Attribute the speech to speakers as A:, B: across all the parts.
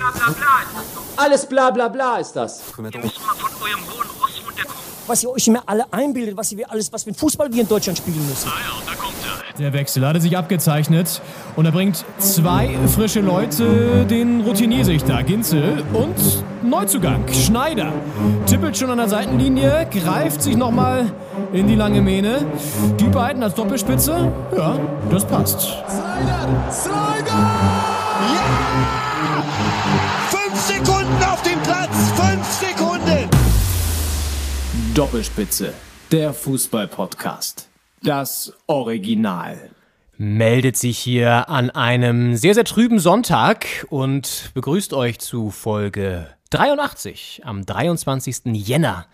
A: bla bla bla ist das doch.
B: Alles bla bla bla ist das.
A: Ihr müsst mal von eurem hohen Ross runterkommen.
C: was ihr euch immer alle einbildet, was wir alles, was für ein Fußball wir in Deutschland spielen müssen.
A: Ah ja, da kommt er.
D: Der Wechsel hatte sich abgezeichnet und er bringt zwei frische Leute, den Routiniersichter Ginzel und Neuzugang Schneider. Tippelt schon an der Seitenlinie, greift sich nochmal in die lange Mähne. Die beiden als Doppelspitze, ja, das passt.
E: Slider! Slider!
D: Doppelspitze, der Fußball-Podcast. Das Original.
F: meldet sich hier an einem sehr, sehr trüben Sonntag und begrüßt euch zu Folge 83 am 23. Jänner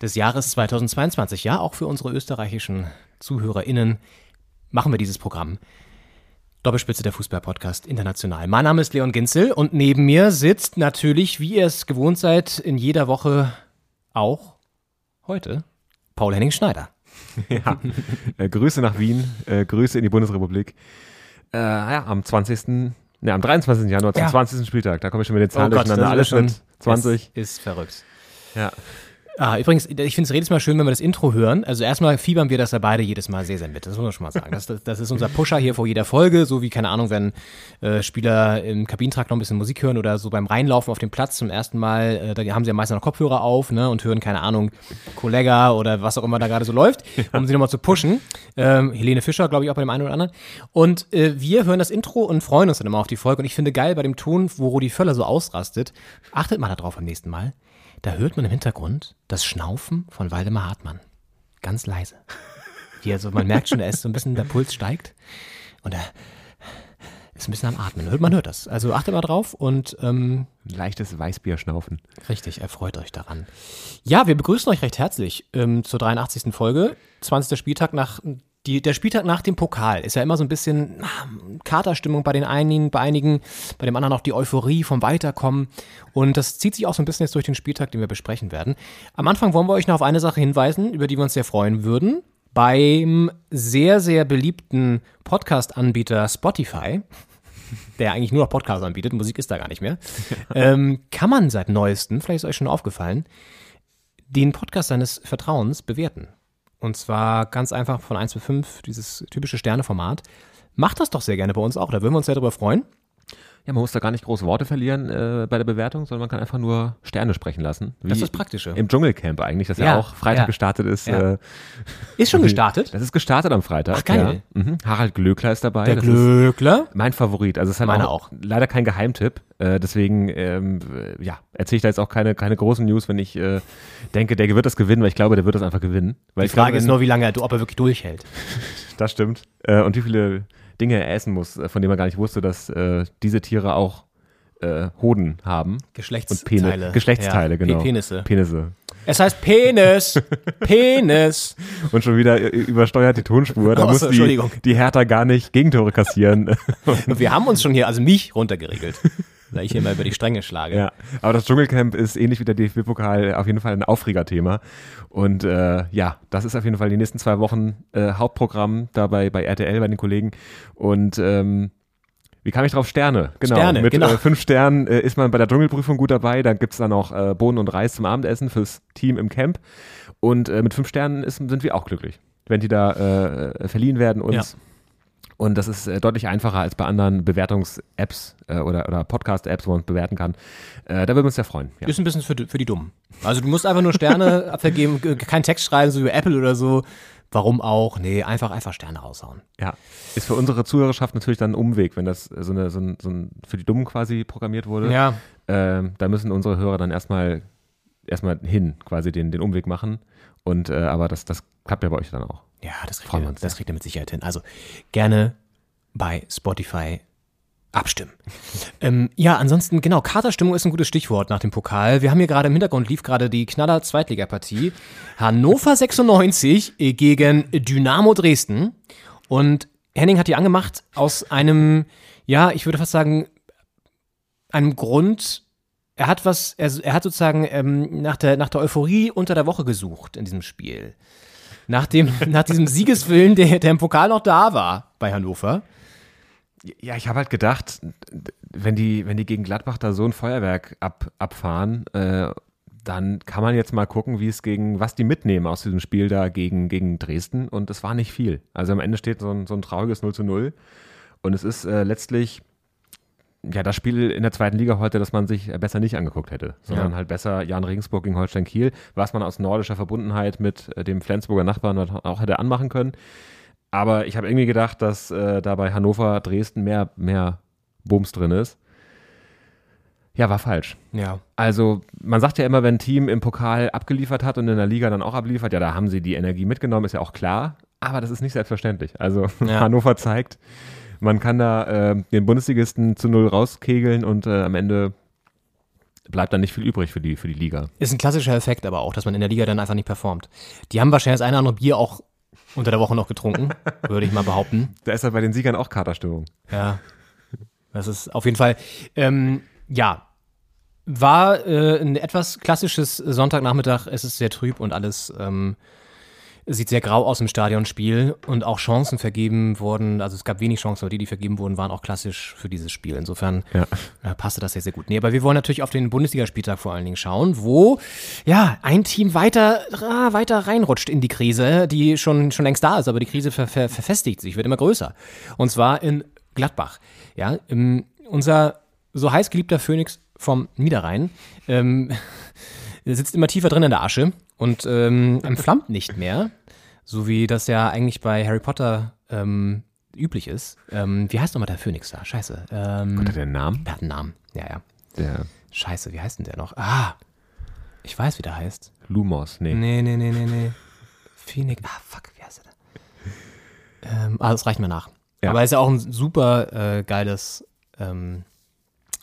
F: des Jahres 2022. Ja, auch für unsere österreichischen ZuhörerInnen machen wir dieses Programm. Doppelspitze der Fußball-Podcast international. Mein Name ist Leon Ginzel und neben mir sitzt natürlich, wie ihr es gewohnt seid, in jeder Woche auch heute Paul Henning Schneider.
G: Ja, äh, Grüße nach Wien, äh, Grüße in die Bundesrepublik. Äh, ja, am 20., ne, am 23. Januar zum
F: Ja.
G: 20. Spieltag, da komme ich schon mit den Zahlen
F: Oh Gott,
G: durcheinander. Alles
F: ist
G: mit
F: schon-
G: 20.
F: Es ist verrückt.
G: Ja.
F: Ah, übrigens, ich finde es jedes Mal schön, wenn wir das Intro hören. Also erstmal fiebern wir das ja beide jedes Mal sehr, sehr mit. Das muss man schon mal sagen. Das, das, das ist unser Pusher hier vor jeder Folge, so wie, keine Ahnung, wenn äh, Spieler im Kabinentrakt noch ein bisschen Musik hören oder so beim Reinlaufen auf dem Platz zum ersten Mal, äh, da haben sie ja meistens noch Kopfhörer auf ne, und hören, keine Ahnung, Kollega oder was auch immer da gerade so läuft, um sie nochmal zu pushen. Ähm, Helene Fischer, glaube ich, auch bei dem einen oder anderen. Und äh, wir hören das Intro und freuen uns dann immer auf die Folge. Und ich finde geil bei dem Ton, wo Rudi Völler so ausrastet, achtet mal darauf beim nächsten Mal. Da hört man im Hintergrund das Schnaufen von Waldemar Hartmann. Ganz leise. Wie also, man merkt schon, er ist so ein bisschen, der Puls steigt und er ist ein bisschen am Atmen. Hört- Man hört das. Also achtet mal drauf und ähm,
G: Leichtes Weißbier schnaufen.
F: richtig, erfreut euch daran. Ja, wir begrüßen euch recht herzlich ähm, zur 83. Folge. 20. Spieltag nach die, der Spieltag nach dem Pokal ist ja immer so ein bisschen ah, Katerstimmung bei den einigen, bei einigen, bei dem anderen auch die Euphorie vom Weiterkommen. Und das zieht sich auch so ein bisschen jetzt durch den Spieltag, den wir besprechen werden. Am Anfang wollen wir euch noch auf eine Sache hinweisen, über die wir uns sehr freuen würden. Beim sehr, sehr beliebten Podcast-Anbieter Spotify, der eigentlich nur noch Podcasts anbietet, Musik ist da gar nicht mehr, ähm, kann man seit neuestem, vielleicht ist euch schon aufgefallen, den Podcast seines Vertrauens bewerten. Und zwar ganz einfach von 1 bis 5, dieses typische Sterneformat. Macht das doch sehr gerne bei uns auch, da würden wir uns sehr darüber freuen.
G: Ja, man muss da gar nicht große Worte verlieren äh, bei der Bewertung, sondern man kann einfach nur Sterne sprechen lassen.
F: Das ist das Praktische.
G: Im Dschungelcamp eigentlich, das ja,
F: Ja,
G: auch Freitag
F: ja.
G: gestartet ist.
F: Ja.
G: Äh,
F: Ist schon gestartet.
G: das ist gestartet am Freitag.
F: Ach, geil.
G: Mhm. Harald Glöckler ist dabei.
F: Der
G: das ist
F: Glöckler.
G: mein Favorit. Also es ist halt
F: Meiner
G: auch,
F: auch.
G: leider kein Geheimtipp. Äh, deswegen ähm, äh, ja, erzähle ich da jetzt auch keine, keine großen News, wenn ich äh, denke, der wird das gewinnen, weil ich glaube, der wird das einfach gewinnen. Weil
F: Die Frage ist
G: wenn-
F: nur, wie lange er, ob er wirklich durchhält.
G: Das stimmt. Äh, und wie viele Dinge essen muss, äh, von denen man gar nicht wusste, dass äh, diese Tiere auch äh, Hoden haben. Und
F: Geschlechtsteile.
G: Pene Geschlechtsteile,
F: Ja,
G: genau.
F: Pe- Penisse.
G: Penisse.
F: Es heißt Penis. Penis.
G: Und schon wieder äh, übersteuert die Tonspur. Da
F: Oh,
G: muss die, die Hertha gar nicht Gegentore kassieren.
F: Und wir haben uns schon hier, also mich runtergeregelt. Weil ich hier mal über die Stränge schlage.
G: ja. Aber das Dschungelcamp ist ähnlich wie der DFB-Pokal auf jeden Fall ein Aufregerthema. Und äh, ja, das ist auf jeden Fall die nächsten zwei Wochen äh, Hauptprogramm dabei bei RTL bei den Kollegen. Und ähm, wie kam ich drauf? Sterne. Genau.
F: Sterne,
G: Mit
F: genau.
G: äh, fünf Sternen äh, ist man bei der Dschungelprüfung gut dabei. Dann gibt's dann auch äh, Bohnen und Reis zum Abendessen fürs Team im Camp. Und äh, mit fünf Sternen ist, sind wir auch glücklich, wenn die da äh, verliehen werden uns.
F: Ja.
G: Und das ist äh, deutlich einfacher als bei anderen Bewertungs-Apps äh, oder, oder Podcast-Apps, wo man bewerten kann. Äh, da würden wir uns sehr freuen. Ja.
F: Ist ein bisschen für, die- für die Dummen. Also du musst einfach nur Sterne vergeben, g- keinen Text schreiben, so wie Apple oder so. Warum auch? Nee, einfach, einfach Sterne raushauen.
G: ja. Ist für unsere Zuhörerschaft natürlich dann ein Umweg, wenn das so, eine, so, ein, so ein für die Dummen quasi programmiert wurde.
F: Ja.
G: Ähm, da müssen unsere Hörer dann erstmal erstmal hin, quasi den, den Umweg machen. Und äh, aber das, das klappt ja bei euch dann auch.
F: Ja, das kriegt,
G: Freuen
F: ihr,
G: uns,
F: das kriegt ihr mit Sicherheit hin. Also gerne bei Spotify abstimmen. ähm, ja, ansonsten, genau, Katerstimmung ist ein gutes Stichwort nach dem Pokal. Wir haben hier gerade im Hintergrund lief gerade die Knaller Zweitligapartie. Hannover 96 gegen Dynamo Dresden. Und Henning hat die angemacht aus einem, ja, ich würde fast sagen, einem Grund, er hat was, er, er hat sozusagen ähm, nach, der, nach der Euphorie unter der Woche gesucht in diesem Spiel. Nach, dem, nach diesem Siegeswillen, der, der im Pokal noch da war bei Hannover.
G: Ja, ich habe halt gedacht, wenn die, wenn die gegen Gladbach da so ein Feuerwerk ab, abfahren, äh, dann kann man jetzt mal gucken, wie es gegen, was die mitnehmen aus diesem Spiel da gegen, gegen Dresden. Und es war nicht viel. Also am Ende steht so ein, so ein trauriges 0 zu 0. Und es ist äh, letztlich ja das Spiel in der zweiten Liga heute, das man sich besser nicht angeguckt hätte, sondern
F: Ja.
G: halt besser Jan Regensburg gegen Holstein Kiel, was man aus nordischer Verbundenheit mit äh, dem Flensburger Nachbarn auch hätte anmachen können. Aber ich habe irgendwie gedacht, dass äh, da bei Hannover, Dresden mehr, mehr Bums drin ist. Ja, war falsch.
F: Ja.
G: Also, man sagt ja immer, wenn ein Team im Pokal abgeliefert hat und in der Liga dann auch abliefert, ja, da haben sie die Energie mitgenommen, ist ja auch klar. Aber das ist nicht selbstverständlich. Also,
F: Ja.
G: Hannover zeigt, man kann da äh, den Bundesligisten zu null rauskegeln und äh, am Ende bleibt dann nicht viel übrig für die, für die Liga.
F: Ist ein klassischer Effekt aber auch, dass man in der Liga dann einfach nicht performt. Die haben wahrscheinlich das eine oder andere Bier auch unter der Woche noch getrunken, würde ich mal behaupten.
G: Da ist halt bei den Siegern auch Katerstimmung.
F: Ja. Das ist auf jeden Fall, ähm, ja, war äh, ein etwas klassisches Sonntagnachmittag. Es ist sehr trüb und alles ähm, sieht sehr grau aus im Stadionspiel und auch Chancen vergeben wurden. Also es gab wenig Chancen, aber die, die vergeben wurden, waren auch klassisch für dieses Spiel. Insofern
G: Ja.
F: äh, passte das sehr, sehr gut. Nee, aber wir wollen natürlich auf den Bundesligaspieltag vor allen Dingen schauen, wo ja ein Team weiter, ah, weiter reinrutscht in die Krise, die schon, schon längst da ist, aber die Krise ver, ver, verfestigt sich, wird immer größer. Und zwar in Gladbach. Ja, im, unser so heiß geliebter Phoenix vom Niederrhein ähm, sitzt immer tiefer drin in der Asche und ähm, entflammt nicht mehr, so wie das ja eigentlich bei Harry Potter ähm, üblich ist. Ähm, wie heißt nochmal der Phönix da? Scheiße. Ähm,
G: Hat er den Namen?
F: der hat einen Namen. Ja, ja.
G: Der
F: Scheiße, wie heißt denn der noch? Ah, ich weiß, wie der heißt.
G: Lumos, nee.
F: Nee, nee, nee, nee, nee. Phoenix. Ah, fuck, wie heißt der denn? Ähm, ah, das reicht mir nach.
G: Ja.
F: Aber ist ja auch ein super äh, geiles, ähm,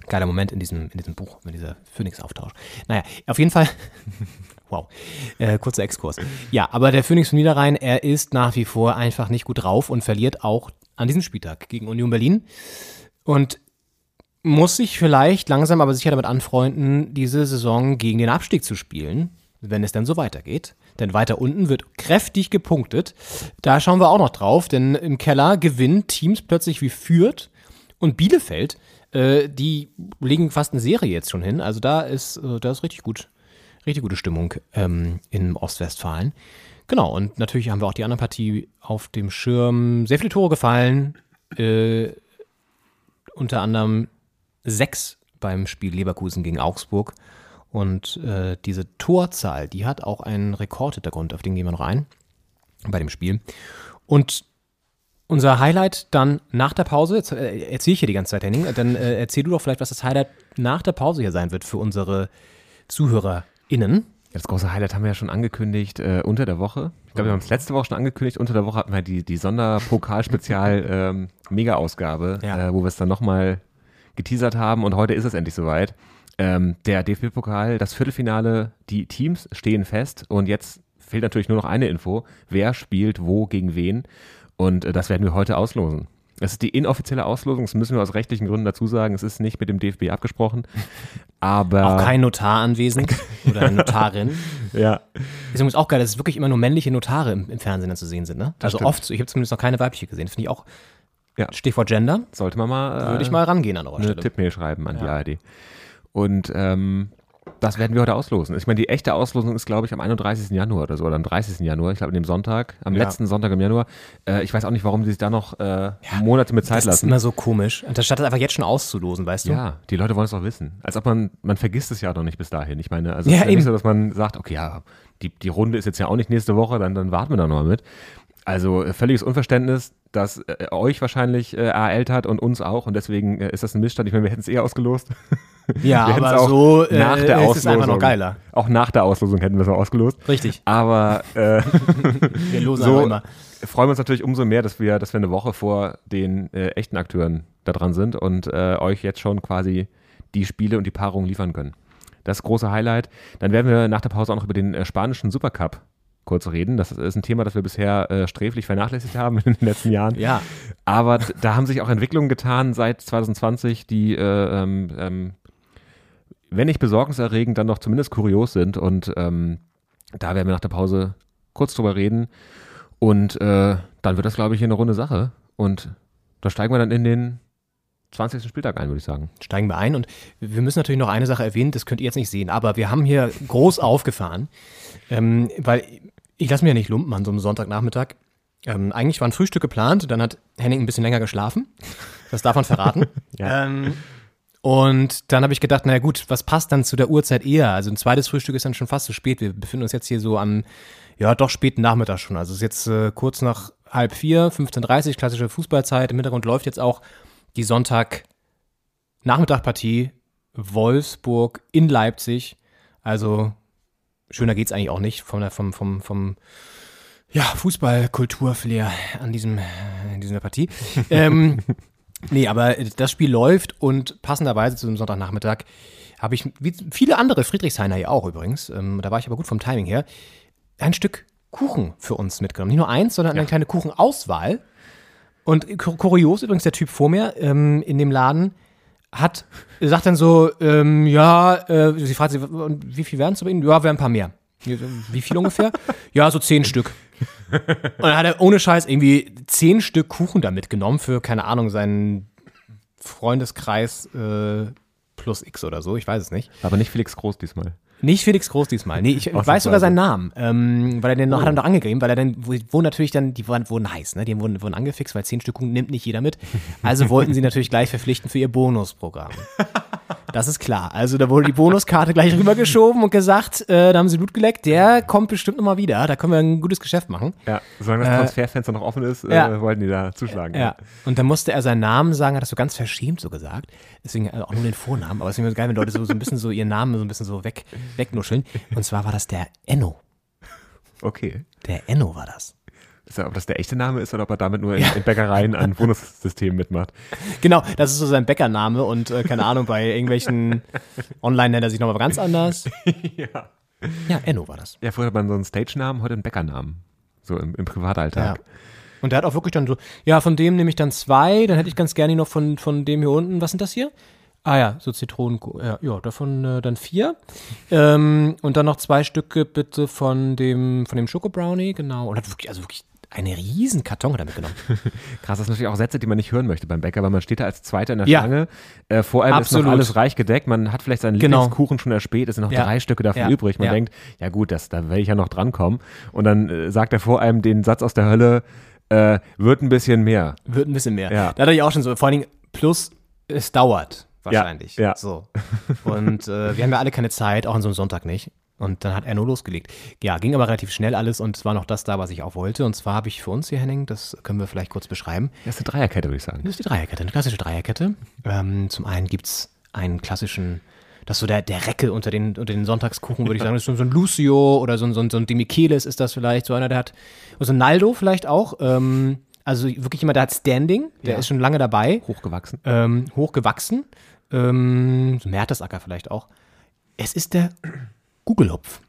F: geiler Moment in diesem, in diesem Buch, mit dieser Phoenix-Auftausch. Naja, auf jeden Fall. wow. Äh, kurzer Exkurs. Ja, aber der Phoenix von Niederrhein, er ist nach wie vor einfach nicht gut drauf und verliert auch an diesem Spieltag gegen Union Berlin. Und muss sich vielleicht langsam aber sicher damit anfreunden, diese Saison gegen den Abstieg zu spielen, wenn es dann so weitergeht. Denn weiter unten wird kräftig gepunktet. Da schauen wir auch noch drauf, denn im Keller gewinnen Teams plötzlich wie Fürth und Bielefeld. Äh, die legen fast eine Serie jetzt schon hin. Also da ist, äh, da ist richtig gut, richtig gute Stimmung ähm, in Ostwestfalen. Genau, und natürlich haben wir auch die andere Partie auf dem Schirm. Sehr viele Tore gefallen. Äh, unter anderem sechs beim Spiel Leverkusen gegen Augsburg. Und äh, diese Torzahl, die hat auch einen Rekordhintergrund, auf den gehen wir noch ein bei dem Spiel. Und unser Highlight dann nach der Pause, jetzt äh, erzähle ich hier die ganze Zeit, Henning, dann äh, erzähl du doch vielleicht, was das Highlight nach der Pause hier sein wird für unsere ZuhörerInnen.
G: Ja, das große Highlight haben wir ja schon angekündigt äh, unter der Woche. Ich glaube, wir haben es letzte Woche schon angekündigt. Unter der Woche hatten wir die, die Sonderpokal-Spezial-Mega-Ausgabe,
F: Ja.
G: äh, wo wir es dann nochmal geteasert haben. Und heute ist es endlich soweit. Ähm, der DFB-Pokal, das Viertelfinale, die Teams stehen fest. Und jetzt fehlt natürlich nur noch eine Info. Wer spielt wo gegen wen? Und äh, das werden wir heute auslosen. Es ist die inoffizielle Auslosung, das müssen wir aus rechtlichen Gründen dazu sagen. Es ist nicht mit dem DFB abgesprochen. Aber
F: Auch kein Notar anwesend oder eine Notarin.
G: ja,
F: Ist übrigens auch geil, dass es wirklich immer nur männliche Notare im, im Fernsehen zu sehen sind. Ne? Also
G: stimmt.
F: oft, so. ich habe zumindest noch keine weibliche gesehen. Finde ich auch,
G: Ja.
F: Stichwort Gender,
G: sollte man mal. äh,
F: würde ich mal rangehen an
G: eine
F: Stelle.
G: Tippmail schreiben an
F: Ja.
G: die ARD. Und ähm, das werden wir heute auslosen. Ich meine, die echte Auslosung ist, glaube ich, am 31. Januar oder so, oder am 30. Januar, ich glaube, an dem Sonntag, am
F: Ja.
G: letzten Sonntag im Januar. Äh, ich weiß auch nicht, warum sie sich da noch äh, Monate mit Zeit
F: Das ist
G: lassen.
F: immer so komisch. Anstatt das einfach jetzt schon auszulosen, weißt du?
G: Ja, die Leute wollen es doch wissen. Als ob man, man vergisst es ja doch nicht bis dahin. Ich meine, also
F: Ja,
G: es ist ja nicht so, dass man sagt, okay, ja, die, die Runde ist jetzt ja auch nicht nächste Woche, dann, dann warten wir da noch mal mit. Also äh, völliges Unverständnis, dass äh, euch wahrscheinlich äh, ereilt hat und uns auch und deswegen äh, ist das ein Missstand. Ich meine, wir hätten es eh ausgelost.
F: Ja, aber
G: auch
F: so äh,
G: nach der
F: ist es einfach noch
G: Auslosung.
F: geiler.
G: Auch nach der Auslosung hätten wir es auch ausgelost.
F: Richtig.
G: Aber äh,
F: Wir losen
G: so
F: immer.
G: freuen wir uns natürlich umso mehr, dass wir, dass wir eine Woche vor den äh, echten Akteuren da dran sind und äh, euch jetzt schon quasi die Spiele und die Paarungen liefern können. Das große Highlight. Dann werden wir nach der Pause auch noch über den äh, spanischen Supercup kurz reden. Das ist ein Thema, das wir bisher äh, sträflich vernachlässigt haben in den letzten Jahren.
F: Ja.
G: Aber da haben sich auch Entwicklungen getan seit 2020, die, äh, ähm, ähm, wenn nicht besorgniserregend, dann doch zumindest kurios sind. Und ähm, da werden wir nach der Pause kurz drüber reden. Und äh, dann wird das, glaube ich, hier eine runde Sache. Und da steigen wir dann in den 20. Spieltag ein, würde ich sagen.
F: Steigen wir ein und wir müssen natürlich noch eine Sache erwähnen, das könnt ihr jetzt nicht sehen, aber wir haben hier groß aufgefahren, ähm, weil ich lasse mir ja nicht lumpen an so einem Sonntagnachmittag. Ähm, eigentlich war ein Frühstück geplant, dann hat Henning ein bisschen länger geschlafen. Das darf man verraten.
G: Ja.
F: ähm, und dann habe ich gedacht, naja gut, was passt dann zu der Uhrzeit eher? Also ein zweites Frühstück ist dann schon fast zu spät. Wir befinden uns jetzt hier so am, ja doch späten Nachmittag schon. Also es ist jetzt äh, kurz nach halb vier, 15.30 Uhr, klassische Fußballzeit. Im Hintergrund läuft jetzt auch die Sonntag-Nachmittag-Partie Wolfsburg in Leipzig. Also schöner geht's eigentlich auch nicht vom, vom, vom, vom ja, Fußball-Kultur-Flair an diesem, in dieser Partie. ähm, nee, aber das Spiel läuft und passenderweise zu dem Sonntagnachmittag habe ich, wie viele andere Friedrichshainer ja auch übrigens, ähm, da war ich aber gut vom Timing her, ein Stück Kuchen für uns mitgenommen. Nicht nur eins, sondern eine kleine Kuchenauswahl. Und kur- kurios übrigens, der Typ vor mir ähm, in dem Laden hat, sagt dann so, ähm, ja, äh, sie fragt sie, wie viel werden es bei Ihnen? Ja, wären ein paar mehr. Wie viel ungefähr? ja, so zehn Stück. Und dann hat er ohne Scheiß irgendwie zehn Stück Kuchen da mitgenommen für, keine Ahnung, seinen Freundeskreis äh, plus X oder so, ich weiß es nicht.
G: Aber nicht Felix Groß diesmal.
F: Nicht Felix Groß diesmal. Nee, ich
G: Ausnahmsweise.
F: weiß sogar seinen Namen. Ähm, weil er den noch, hat er noch angegeben, weil er dann, wo, wo natürlich dann, die waren, wurden heiß, ne? Die wurden, wurden angefixt, weil zehn Stück nimmt nicht jeder mit. Also wollten sie natürlich gleich verpflichten für ihr Bonusprogramm. Das ist klar. Also da wurde die Bonuskarte gleich rübergeschoben und gesagt, äh, da haben sie Blut geleckt, der kommt bestimmt nochmal wieder. Da können wir ein gutes Geschäft machen.
G: Ja, solange das Transferfenster noch offen ist,
F: ja.
G: äh, wollten die da zuschlagen.
F: Ja. Und dann musste er seinen Namen sagen, hat das so ganz verschämt so gesagt. Deswegen äh, auch nur den Vornamen. Aber es ist geil, wenn Leute so, so ein bisschen so ihren Namen so ein bisschen so weg, wegnuscheln. Und zwar war das der Enno.
G: Okay.
F: Der Enno war das.
G: Ist ja, ob das der echte Name ist oder ob er damit nur in, in Bäckereien an Bonussystemen mitmacht.
F: Genau, das ist so sein Bäckername und äh, keine Ahnung, bei irgendwelchen Online nennt er sich nochmal ganz anders.
G: ja.
F: Ja, Enno war das.
G: Ja, früher hat man so einen Stage-Namen, heute einen Bäckernamen. So im, im
F: Ja. Und der hat auch wirklich dann so, ja, von dem nehme ich dann zwei, dann hätte ich ganz gerne noch von, von dem hier unten, was sind das hier? Ah ja, so Zitronen, ja, ja davon äh, dann vier. Ähm, und dann noch zwei Stücke bitte von dem, von dem Schoko-Brownie, genau. Und hat wirklich, also wirklich eine riesen Karton hat er mitgenommen.
G: Krass, das sind natürlich auch Sätze, die man nicht hören möchte beim Bäcker, weil man steht da als Zweiter in der
F: Ja.
G: Schlange. Äh, vor allem ist
F: Absolut.
G: noch alles reich gedeckt. Man hat vielleicht seinen
F: Genau.
G: Lieblingskuchen schon erspäht. Es sind noch
F: Ja.
G: drei Stücke davon
F: Ja.
G: übrig. Man denkt, ja gut, das, da werde ich ja noch drankommen. Und dann äh, sagt er vor einem den Satz aus der Hölle, äh, wird ein bisschen mehr.
F: Wird ein bisschen mehr.
G: Ja.
F: Da hatte ich auch schon so, vor allen Dingen, plus es dauert wahrscheinlich.
G: ja.
F: So. Und äh, wir haben ja alle keine Zeit, auch an so einem Sonntag nicht. Und dann hat er nur losgelegt. Ja, ging aber relativ schnell alles und es war noch das da, was ich auch wollte. Und zwar habe ich für uns hier, Henning, das können wir vielleicht kurz beschreiben.
G: Das ist eine Dreierkette, würde ich sagen.
F: Das ist die Dreierkette, eine klassische Dreierkette. Ähm, zum einen gibt es einen klassischen, das ist so der, der Recke unter den, unter den Sonntagskuchen, würde ich sagen. Das ist so, ein Lucio oder so ein, so ein, so ein Demichelis ist das vielleicht, so einer, der hat, und so ein Naldo vielleicht auch. Ähm, also wirklich jemand, der hat Standing, der
G: Ja.
F: ist schon lange dabei,
G: Hochgewachsen.
F: ähm, hochgewachsen. Ähm, so ein Mertesacker vielleicht auch. Es ist der Gugelhupf.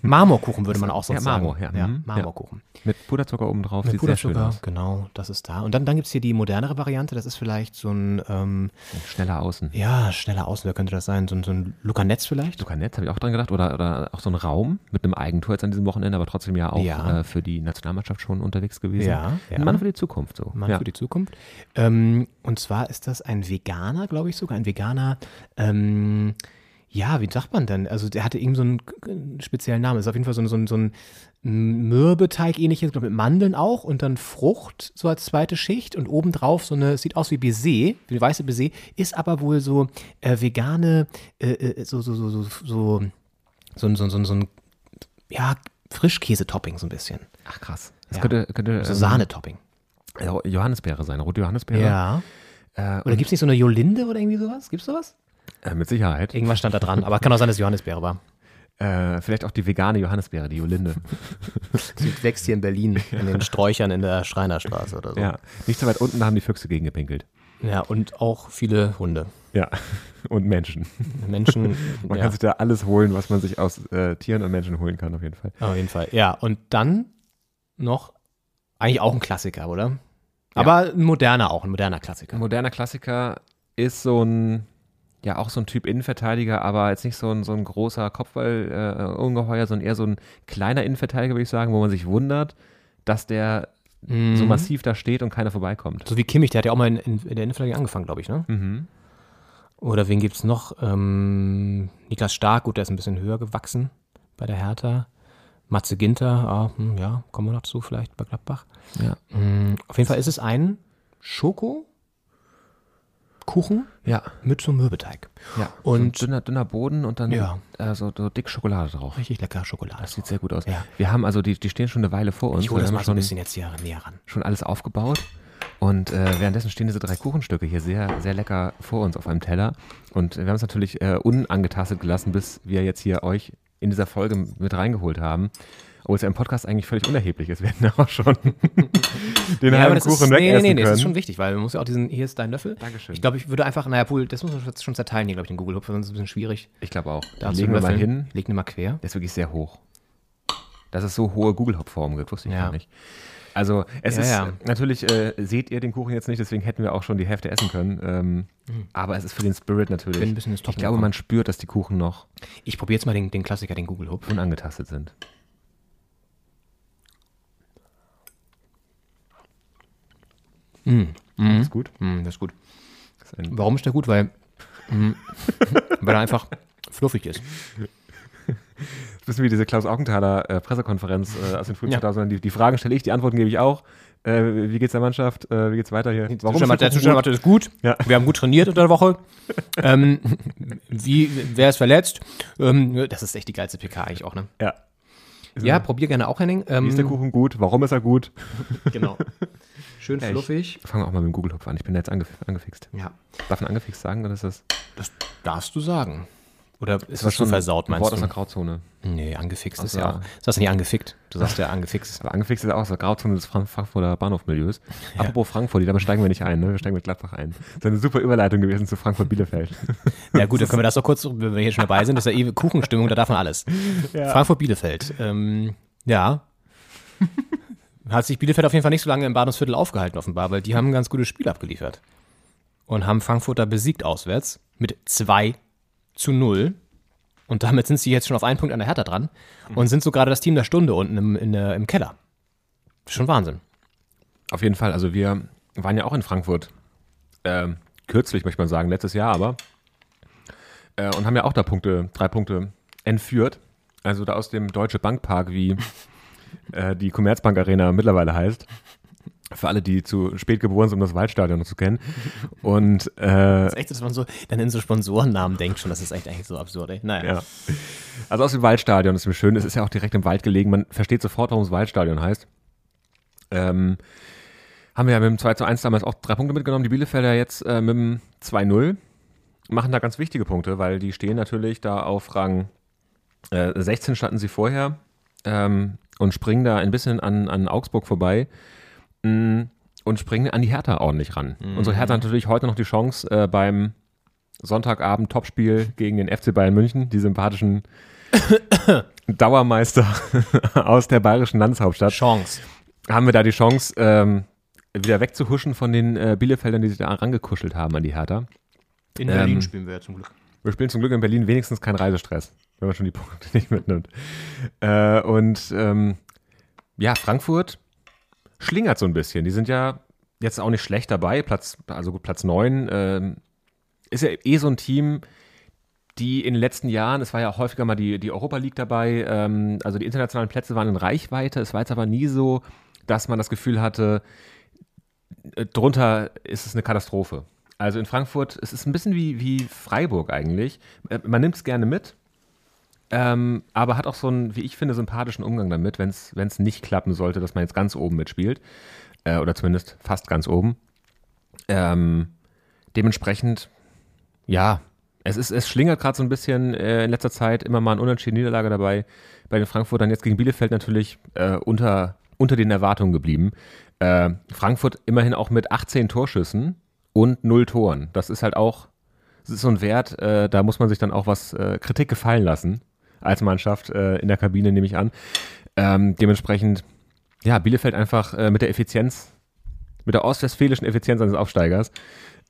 F: Marmorkuchen würde man auch sonst
G: Ja, Marmor,
F: sagen.
G: ja. Mhm.
F: Marmorkuchen.
G: Mit Puderzucker oben drauf.
F: Mit Puderzucker, genau, das ist da. Und dann, dann gibt es hier die modernere Variante, das ist vielleicht so ein, ähm,
G: Schneller außen.
F: ja, schneller Außen, wer könnte das sein? So, ein- so ein Lucanetz vielleicht?
G: Nett, habe ich auch dran gedacht. Oder, oder auch so ein Raum mit einem Eigentor jetzt an diesem Wochenende, aber trotzdem ja auch
F: Ja.
G: Äh, für die Nationalmannschaft schon unterwegs gewesen.
F: Ja, ja.
G: Ein Mann für die Zukunft so.
F: Mann
G: ja.
F: für die Zukunft. Ähm, und zwar ist das ein Veganer, glaube ich sogar, ein Veganer, ähm, ja, wie sagt man denn? Also der hatte irgendwie so einen äh, speziellen Namen. Ist auf jeden Fall so ein, so ein, so ein Mürbeteig ähnliches, glaube mit Mandeln auch und dann Frucht so als zweite Schicht und obendrauf so eine, sieht aus wie Baiser, wie weiße Baiser, ist aber wohl so äh, vegane, äh, äh, so, so, so, so, so, so, ein- so, so, so ein, ja, Frischkäse-Topping so ein bisschen.
G: Ach krass. Das
F: Ja.
G: könnte, könnte
F: So
G: ähm,
F: Sahnetopping.
G: Johannisbeere sein, rote Johannisbeere.
F: Ja.
G: Äh,
F: Oder gibt es nicht so eine Jolinde oder irgendwie sowas? Gibt's sowas?
G: Äh, mit Sicherheit.
F: Irgendwas stand da dran, aber kann auch sein, dass Johannisbeere war.
G: Äh, vielleicht auch die vegane Johannisbeere, die Jolinde.
F: Sie wächst hier in Berlin, in den Sträuchern in der Schreinerstraße oder so.
G: ja. Nicht so weit unten da haben die Füchse gegen gepinkelt.
F: ja und auch viele Hunde.
G: Ja. Und Menschen.
F: Menschen,
G: Man
F: ja,
G: kann sich da alles holen, was man sich aus äh, Tieren und Menschen holen kann, auf jeden Fall.
F: auf jeden Fall. Ja, und dann noch eigentlich auch ein Klassiker, oder? Aber ein moderner auch, ein moderner Klassiker.
G: Ein moderner Klassiker ist so ein, ja, auch so ein Typ Innenverteidiger, aber jetzt nicht so ein, so ein großer Kopfball-Ungeheuer, sondern eher so ein kleiner Innenverteidiger, würde ich sagen, wo man sich wundert, dass der so massiv da steht und keiner vorbeikommt.
F: So wie Kimmich, der hat ja auch mal in, in, in der Innenverteidigung angefangen, glaube ich, ne?
G: Mhm.
F: Oder wen gibt's noch? Ähm, Niklas Stark, gut, der ist ein bisschen höher gewachsen bei der Hertha. Matze Ginter, ah, hm, ja, kommen wir noch zu vielleicht bei Gladbach.
G: Ja.
F: Mm, Auf jeden Fall ist es ein Schoko Kuchen
G: Ja.
F: mit so einem Mürbeteig.
G: Ja.
F: Und-
G: so ein dünner, dünner Boden und dann
F: Ja.
G: äh, so, so dick Schokolade drauf.
F: Richtig lecker Schokolade.
G: Das sieht sehr gut aus.
F: Ja.
G: Wir haben also, die, die stehen schon eine Weile vor uns.
F: ich hole das mal so ein bisschen jetzt hier näher ran.
G: schon alles aufgebaut. Und äh, währenddessen stehen diese drei Kuchenstücke hier sehr, sehr lecker vor uns auf einem Teller. Und wir haben es natürlich äh, unangetastet gelassen, bis wir jetzt hier euch in dieser Folge mit reingeholt haben. Obwohl es ja im Podcast eigentlich völlig unerheblich ist. Wir hätten ja auch schon den
F: Ja,
G: halben
F: das
G: Kuchen
F: ist, nee, nee,
G: wegessen
F: nee, das
G: können.
F: ist schon wichtig, weil man muss ja auch diesen, hier ist dein Löffel.
G: Dankeschön.
F: Ich glaube, ich würde einfach, naja, Pool, das muss man schon zerteilen hier, glaube ich, den Google Hub, sonst ist es ein bisschen schwierig.
G: ich glaube auch.
F: Da
G: legen wir mal hin.
F: Leg den mal quer.
G: Der ist wirklich sehr hoch. Dass es so hohe Google-Hop-Formen gibt, wusste ich
F: Ja.
G: gar nicht. Also es
F: Ja,
G: ist,
F: ja.
G: natürlich äh, seht ihr den Kuchen jetzt nicht, deswegen hätten wir auch schon die Hälfte essen können. Ähm, Aber es ist für den Spirit natürlich. Ich
F: Toppen
G: glaube, man spürt, dass die Kuchen noch
F: Ich probiere jetzt mal den, den Klassiker, den Google Hub.
G: unangetastet sind. Ist gut.
F: Mm, das ist gut.
G: Das ist
F: Warum ist der gut? Weil, mm, weil er einfach fluffig ist.
G: das ist wie diese Klaus Augenthaler äh, Pressekonferenz äh, aus den frühen
F: Ja.
G: 2000ern. Die, die Fragen stelle ich, die Antworten gebe ich auch. Äh, wie geht's der Mannschaft? Äh, wie geht's weiter hier?
F: Der
G: ist
F: Zustand, der Zustand
G: gut?
F: ist gut.
G: Ja.
F: Wir haben gut trainiert unter der Woche. ähm, wie, wer ist verletzt? Ähm, das ist echt die geilste PK eigentlich auch, ne?
G: Ja.
F: Ja, probier gerne auch, Henning. Ähm,
G: Wie ist der Kuchen gut? Warum ist er gut?
F: Genau. Schön
G: Ja,
F: fluffig.
G: Fangen wir auch mal mit dem Google-Hopf an. Ich bin da jetzt angef angefixt.
F: Ja,
G: Darf man angefixt sagen oder ist das?
F: das darfst du sagen. Oder ist
G: war
F: das schon versaut,
G: ein
F: meinst
G: Wort aus der
F: du?
G: Grauzone.
F: Nee, angefixt ist
G: Also-
F: ja auch. Du sagst ja nicht angefickt. Du sagst ja angefixt.
G: Aber angefixt ist ja auch so Grauzone des Frank Frankfurter Bahnhofmilieus. Apropos Frankfurt, da steigen wir nicht ein, ne? wir steigen mit Gladbach ein. Das ist eine super Überleitung gewesen zu Frankfurt-Bielefeld.
F: Ja gut, dann können wir das doch kurz, wenn wir hier schon dabei sind, das ist ja eh Kuchenstimmung, da darf man alles. Frankfurt-Bielefeld. Ähm, ja. Hat sich Bielefeld auf jeden Fall nicht so lange im Bahnhofsviertel aufgehalten, offenbar, weil die haben ein ganz gutes Spiel abgeliefert. Und haben Frankfurter besiegt auswärts mit 2 zu 0. Und damit sind sie jetzt schon auf einen Punkt an der Hertha dran und sind so gerade das Team der Stunde unten im, in im Keller. Schon Wahnsinn.
G: Auf jeden Fall, also wir waren ja auch in Frankfurt. Ähm, kürzlich, möchte man sagen, letztes Jahr aber. Äh, und haben ja auch da Punkte, drei Punkte entführt. Also da aus dem Deutsche Bankpark, wie äh, die Commerzbank Arena mittlerweile heißt. Für alle, die zu spät geboren sind, um das Waldstadion noch zu kennen. Und äh,
F: Das ist echt, dass man so dann in so Sponsorennamen denkt schon, das ist echt eigentlich so absurd, ey. Naja.
G: Ja. Also aus dem Waldstadion ist mir schön. Es ist ja auch direkt im Wald gelegen. Man versteht sofort, warum es Waldstadion heißt. Ähm, haben wir ja mit dem 2 zu 1 damals auch drei Punkte mitgenommen. Die Bielefelder jetzt äh, mit dem 2-0 machen da ganz wichtige Punkte, weil die stehen natürlich da auf Rang äh, 16 standen sie vorher ähm, und springen da ein bisschen an, an Augsburg vorbei mh, und springen an die Hertha ordentlich ran. Unsere Hertha hat natürlich heute noch die Chance äh, beim Sonntagabend Topspiel gegen den FC Bayern München, die sympathischen Dauermeister aus der bayerischen Landeshauptstadt.
F: Chance.
G: Haben wir da die Chance, ähm, wieder wegzuhuschen von den äh, Bielefeldern, die sich da rangekuschelt haben an die Hertha.
F: In
G: Ähm,
F: Berlin spielen wir ja zum Glück.
G: Wir spielen zum Glück in Berlin wenigstens keinen Reisestress, wenn man schon die Punkte nicht mitnimmt. Äh, und ähm, ja, Frankfurt schlingert so ein bisschen. Die sind ja jetzt auch nicht schlecht dabei, Platz, also gut, Platz 9. Ähm, ist ja eh so ein Team, die in den letzten Jahren, es war ja häufiger mal die, die Europa League dabei, ähm, also die internationalen Plätze waren in Reichweite. Es war jetzt aber nie so, dass man das Gefühl hatte, äh, drunter ist es eine Katastrophe. Also in Frankfurt, es ist ein bisschen wie, wie Freiburg eigentlich. Äh, Man nimmt es gerne mit, ähm, aber hat auch so einen, wie ich finde, sympathischen Umgang damit, wenn es nicht klappen sollte, dass man jetzt ganz oben mitspielt. Äh, oder zumindest fast ganz oben. Ähm, dementsprechend, ja, es, ist, es schlingert gerade so ein bisschen äh, in letzter Zeit immer mal eine unentschiedene Niederlage dabei. Bei den Frankfurtern jetzt gegen Bielefeld natürlich äh, unter, unter den Erwartungen geblieben. Äh, Frankfurt immerhin auch mit 18 Torschüssen und 0 Toren. Das ist halt auch, das ist so ein Wert, äh, da muss man sich dann auch was äh, Kritik gefallen lassen als Mannschaft äh, in der Kabine, nehme ich an. Ähm, dementsprechend, ja, Bielefeld einfach äh, mit der Effizienz, mit der ostwestfälischen Effizienz eines Aufsteigers,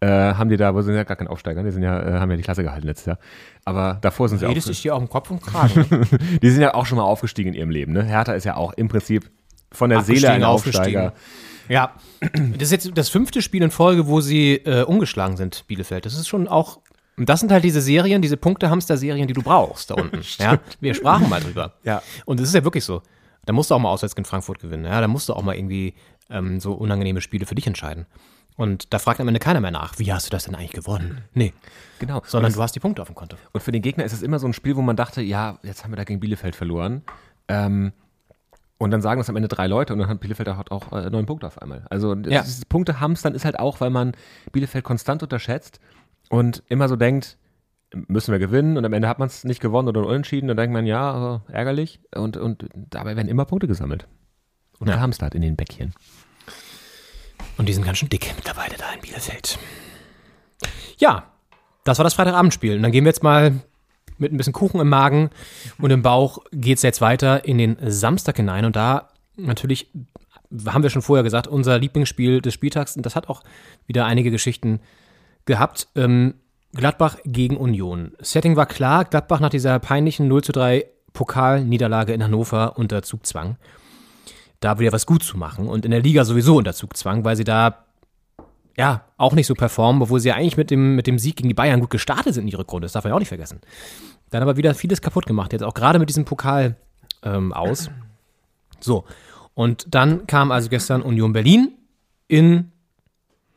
G: äh, haben die da, wo sind ja gar kein Aufsteiger, die sind ja, äh, haben ja die Klasse gehalten letztes Jahr. Aber davor sind sie auch.
F: Redest dich hier auf dem Kopf und Kragen.
G: Die sind ja auch schon mal aufgestiegen in ihrem Leben. Ne? Hertha ist ja auch im Prinzip von der Seele ein
F: aufgestiegen.
G: Aufsteiger.
F: Ja, das ist jetzt das fünfte Spiel in Folge, wo sie äh, umgeschlagen sind, Bielefeld. Das ist schon auch. Und Das sind halt diese Serien, diese Punkte-Hamster-Serien, die du brauchst da unten. ja, wir sprachen mal drüber.
G: Ja.
F: Und es ist ja wirklich so. Da musst du auch mal auswärts gegen Frankfurt gewinnen. Ja, da musst du auch mal irgendwie ähm, so unangenehme Spiele für dich entscheiden. Und da fragt am Ende keiner mehr nach, wie hast du das denn eigentlich gewonnen? Nee.
G: Genau.
F: Sondern du hast die Punkte auf dem Konto.
G: Und für den Gegner ist es immer so ein Spiel, wo man dachte, ja, jetzt haben wir da gegen Bielefeld verloren. Ähm, und dann sagen das am Ende drei Leute und dann hat Bielefeld auch, auch äh, neun Punkte auf einmal. Also
F: Ja.
G: diese Punkte hamstern ist halt auch, weil man Bielefeld konstant unterschätzt und immer so denkt, müssen wir gewinnen und am Ende hat man es nicht gewonnen oder unentschieden und dann denkt man, ja, äh, ärgerlich. Und, und dabei werden immer Punkte gesammelt. Und
F: Ja.
G: gehamstert in den Bäckchen.
F: Und die sind ganz schön dick mittlerweile da in Bielefeld. Ja, das war das Freitagabendspiel. Und dann gehen wir jetzt mal mit ein bisschen Kuchen im Magen und im Bauch geht es jetzt weiter in den Samstag hinein. Und da natürlich, haben wir schon vorher gesagt, unser Lieblingsspiel des Spieltags. Und das hat auch wieder einige Geschichten gehabt. Ähm, Gladbach gegen Union. Setting war klar, Gladbach nach dieser peinlichen 0 zu 3 Pokalniederlage in Hannover unter Zugzwang da wieder was gut zu machen und in der Liga sowieso unter Zugzwang, weil sie da ja auch nicht so performen, obwohl sie ja eigentlich mit dem, mit dem Sieg gegen die Bayern gut gestartet sind in die Rückrunde. Das darf man ja auch nicht vergessen. Dann aber wieder vieles kaputt gemacht, jetzt auch gerade mit diesem Pokal ähm, aus. So, und dann kam also gestern Union Berlin in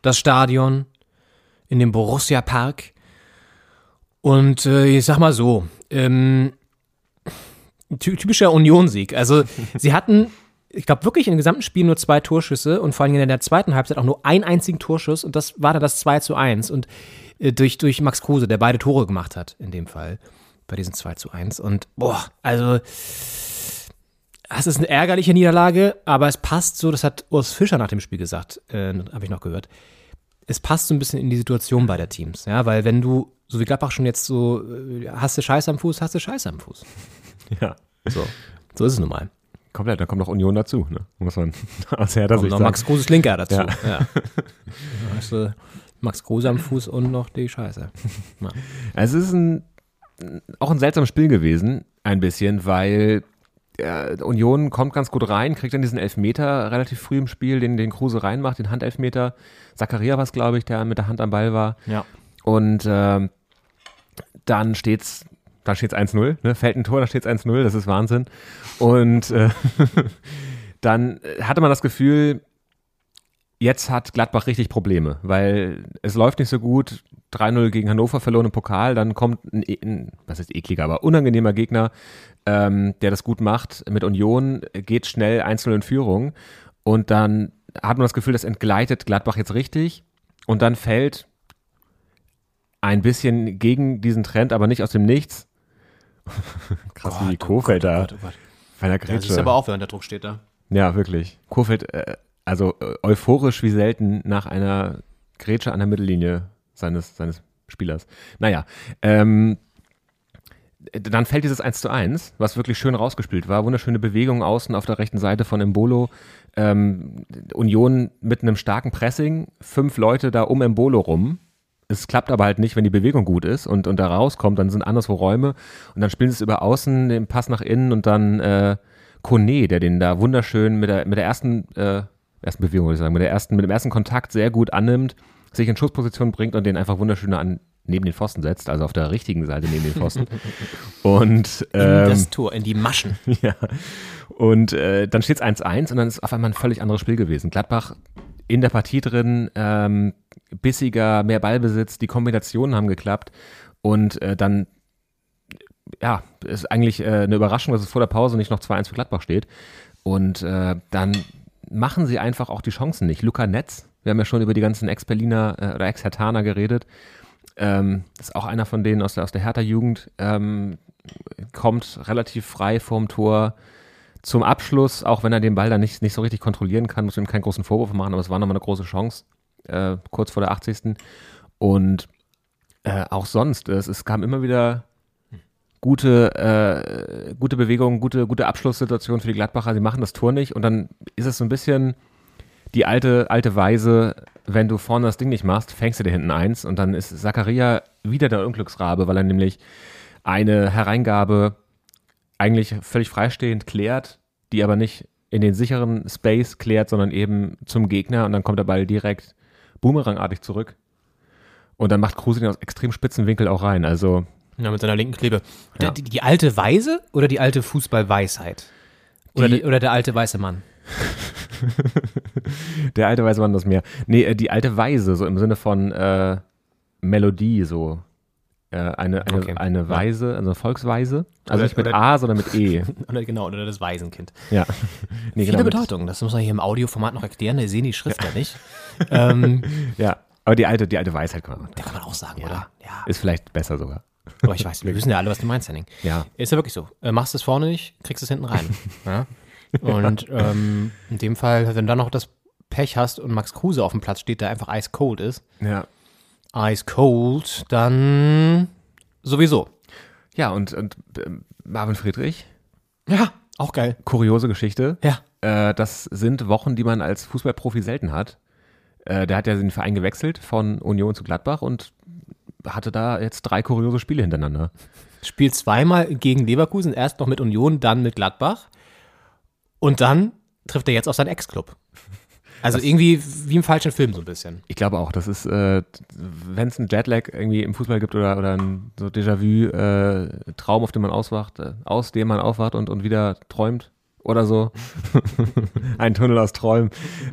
F: das Stadion, in den Borussia Park. Und äh, ich sag mal so, ähm, ty- typischer Union-Sieg. Also sie hatten, ich glaube wirklich in dem gesamten Spiel nur zwei Torschüsse und vor allem in der zweiten Halbzeit auch nur einen einzigen Torschuss und das war dann das 2 zu 1 und äh, durch, durch Max Kruse, der beide Tore gemacht hat in dem Fall, bei diesen 2 zu 1 und boah, also das ist eine ärgerliche Niederlage, aber es passt so, das hat Urs Fischer nach dem Spiel gesagt, äh, habe ich noch gehört. Es passt so ein bisschen in die Situation bei der Teams, ja, weil wenn du, so wie Gladbach schon jetzt so, äh, hast du Scheiße am Fuß, hast du Scheiße am Fuß.
G: Ja.
F: So, so ist es nun mal.
G: Komplett, da kommt noch Union dazu, ne? muss man aus Hertha Sicht
F: noch
G: sagen.
F: Max Kruses Linker dazu.
G: Ja.
F: Ja. Hast du Max Kruse am Fuß und noch die Scheiße. Ja.
G: Es ist ein, auch ein seltsames Spiel gewesen, ein bisschen, weil Union kommt ganz gut rein, kriegt dann diesen Elfmeter relativ früh im Spiel, den, den Kruse reinmacht, den Handelfmeter. Zakaria war es, glaube ich, der mit der Hand am Ball war.
F: ja.
G: Und ähm, dann steht's, dann steht's 1-0, ne? fällt ein Tor, dann steht's 1-0, das ist Wahnsinn. Und äh, dann hatte man das Gefühl, jetzt hat Gladbach richtig Probleme, weil es läuft nicht so gut. 3-0 gegen Hannover verloren im Pokal, dann kommt ein, e- ein was ist ekliger, aber unangenehmer Gegner, ähm, der das gut macht mit Union, geht schnell 1-0 in Führung und dann hat man das Gefühl, das entgleitet Gladbach jetzt richtig und dann fällt ein bisschen gegen diesen Trend, aber nicht aus dem Nichts. Krass, wie Kofeld da
F: Gott, oh Gott. Ja,
G: Grätsche.
F: siehst aber auch, wenn der Druck steht da.
G: Ja, wirklich. Kofeld, äh, also äh, euphorisch wie selten nach einer Grätsche an der Mittellinie seines, seines Spielers. Naja, ähm, dann fällt dieses 1 zu 1, was wirklich schön rausgespielt war. Wunderschöne Bewegung außen auf der rechten Seite von Embolo. Ähm, Union mit einem starken Pressing, fünf Leute da um Embolo rum. Es klappt aber halt nicht, wenn die Bewegung gut ist und, und da rauskommt, dann sind anderswo Räume und dann spielen sie es über außen, den Pass nach innen und dann äh, Kone, der den da wunderschön mit der, mit der ersten, äh, ersten Bewegung, würde ich sagen, mit, der ersten, mit dem ersten Kontakt sehr gut annimmt, sich in Schussposition bringt und den einfach wunderschön an, neben den Pfosten setzt, also auf der richtigen Seite neben den Pfosten. und
F: In
G: ähm,
F: das Tor, in die Maschen.
G: ja. Und äh, dann steht es 1-1 und dann ist auf einmal ein völlig anderes Spiel gewesen. Gladbach in der Partie drin, ähm, bissiger, mehr Ballbesitz, die Kombinationen haben geklappt und äh, dann, ja, ist eigentlich äh, eine Überraschung, dass es vor der Pause nicht noch 2-1 für Gladbach steht. Und äh, dann machen sie einfach auch die Chancen nicht. Luca Netz, wir haben ja schon über die ganzen Ex-Berliner äh, oder Ex-Hertaner geredet, ähm, ist auch einer von denen aus der, aus der Hertha-Jugend, ähm, kommt relativ frei vorm Tor zum Abschluss, auch wenn er den Ball dann nicht, nicht so richtig kontrollieren kann, muss ihm keinen großen Vorwurf machen, aber es war nochmal eine große Chance, äh, kurz vor der 80. Und äh, auch sonst, es, es kam immer wieder gute, äh, gute Bewegungen, gute, gute Abschlusssituationen für die Gladbacher. Sie machen das Tor nicht und dann ist es so ein bisschen die alte, alte Weise, wenn du vorne das Ding nicht machst, fängst du dir hinten eins und dann ist Zakaria wieder der Unglücksrabe, weil er nämlich eine Hereingabe eigentlich völlig freistehend klärt, die aber nicht in den sicheren Space klärt, sondern eben zum Gegner und dann kommt der Ball direkt boomerangartig zurück. Und dann macht Kruse den aus extrem spitzen Winkel auch rein. Also
F: Ja, mit seiner linken Klebe.
G: Ja.
F: die, die alte Weise oder die alte Fußballweisheit? Oder,
G: Die-
F: der, oder der alte weiße Mann?
G: der alte Weise Mann das mehr. Nee, äh, die alte Weise, so im Sinne von äh, Melodie, so. Äh, eine, eine,
F: Okay.
G: eine Weise, also eine Volksweise. Also
F: Oder-
G: nicht mit
F: oder-
G: A, sondern mit E.
F: Oder genau, oder das Waisenkind.
G: Ja. Nee,
F: Viele
G: mit-
F: Bedeutungen, das muss man hier im Audioformat noch erklären, da sehen die Schrift ja nicht. ähm,
G: Ja. Aber die alte, die alte Weisheit kann man.
F: da kann man auch sagen, oder? Ja.
G: Ist vielleicht besser sogar.
F: Aber ich weiß, wir wissen ja alle, was du meinst, Henning.
G: Ja.
F: Ist ja wirklich so. Äh, machst es vorne nicht, kriegst es hinten rein. ja? Und ähm, in dem Fall, wenn du dann noch das Pech hast und Max Kruse auf dem Platz steht, der einfach ice cold ist,
G: Ja.
F: ice cold, dann sowieso.
G: Ja, und, und ähm, Marvin Friedrich,
F: Ja, auch geil.
G: kuriose Geschichte.
F: Ja.
G: Äh, das sind Wochen, die man als Fußballprofi selten hat. Äh, der hat ja den Verein gewechselt von Union zu Gladbach und hatte da jetzt drei kuriose Spiele hintereinander.
F: Spielt zweimal gegen Leverkusen, erst noch mit Union, dann mit Gladbach. Und dann trifft er jetzt auf seinen Ex-Club. Also irgendwie wie im falschen Film so ein bisschen.
G: Ich glaube auch, das ist, äh, wenn es einen Jetlag irgendwie im Fußball gibt oder, oder ein so Déjà-vu-Traum, auf dem man auswacht, äh, aus dem man aufwacht und, und wieder träumt oder so, ein Tunnel aus Träumen,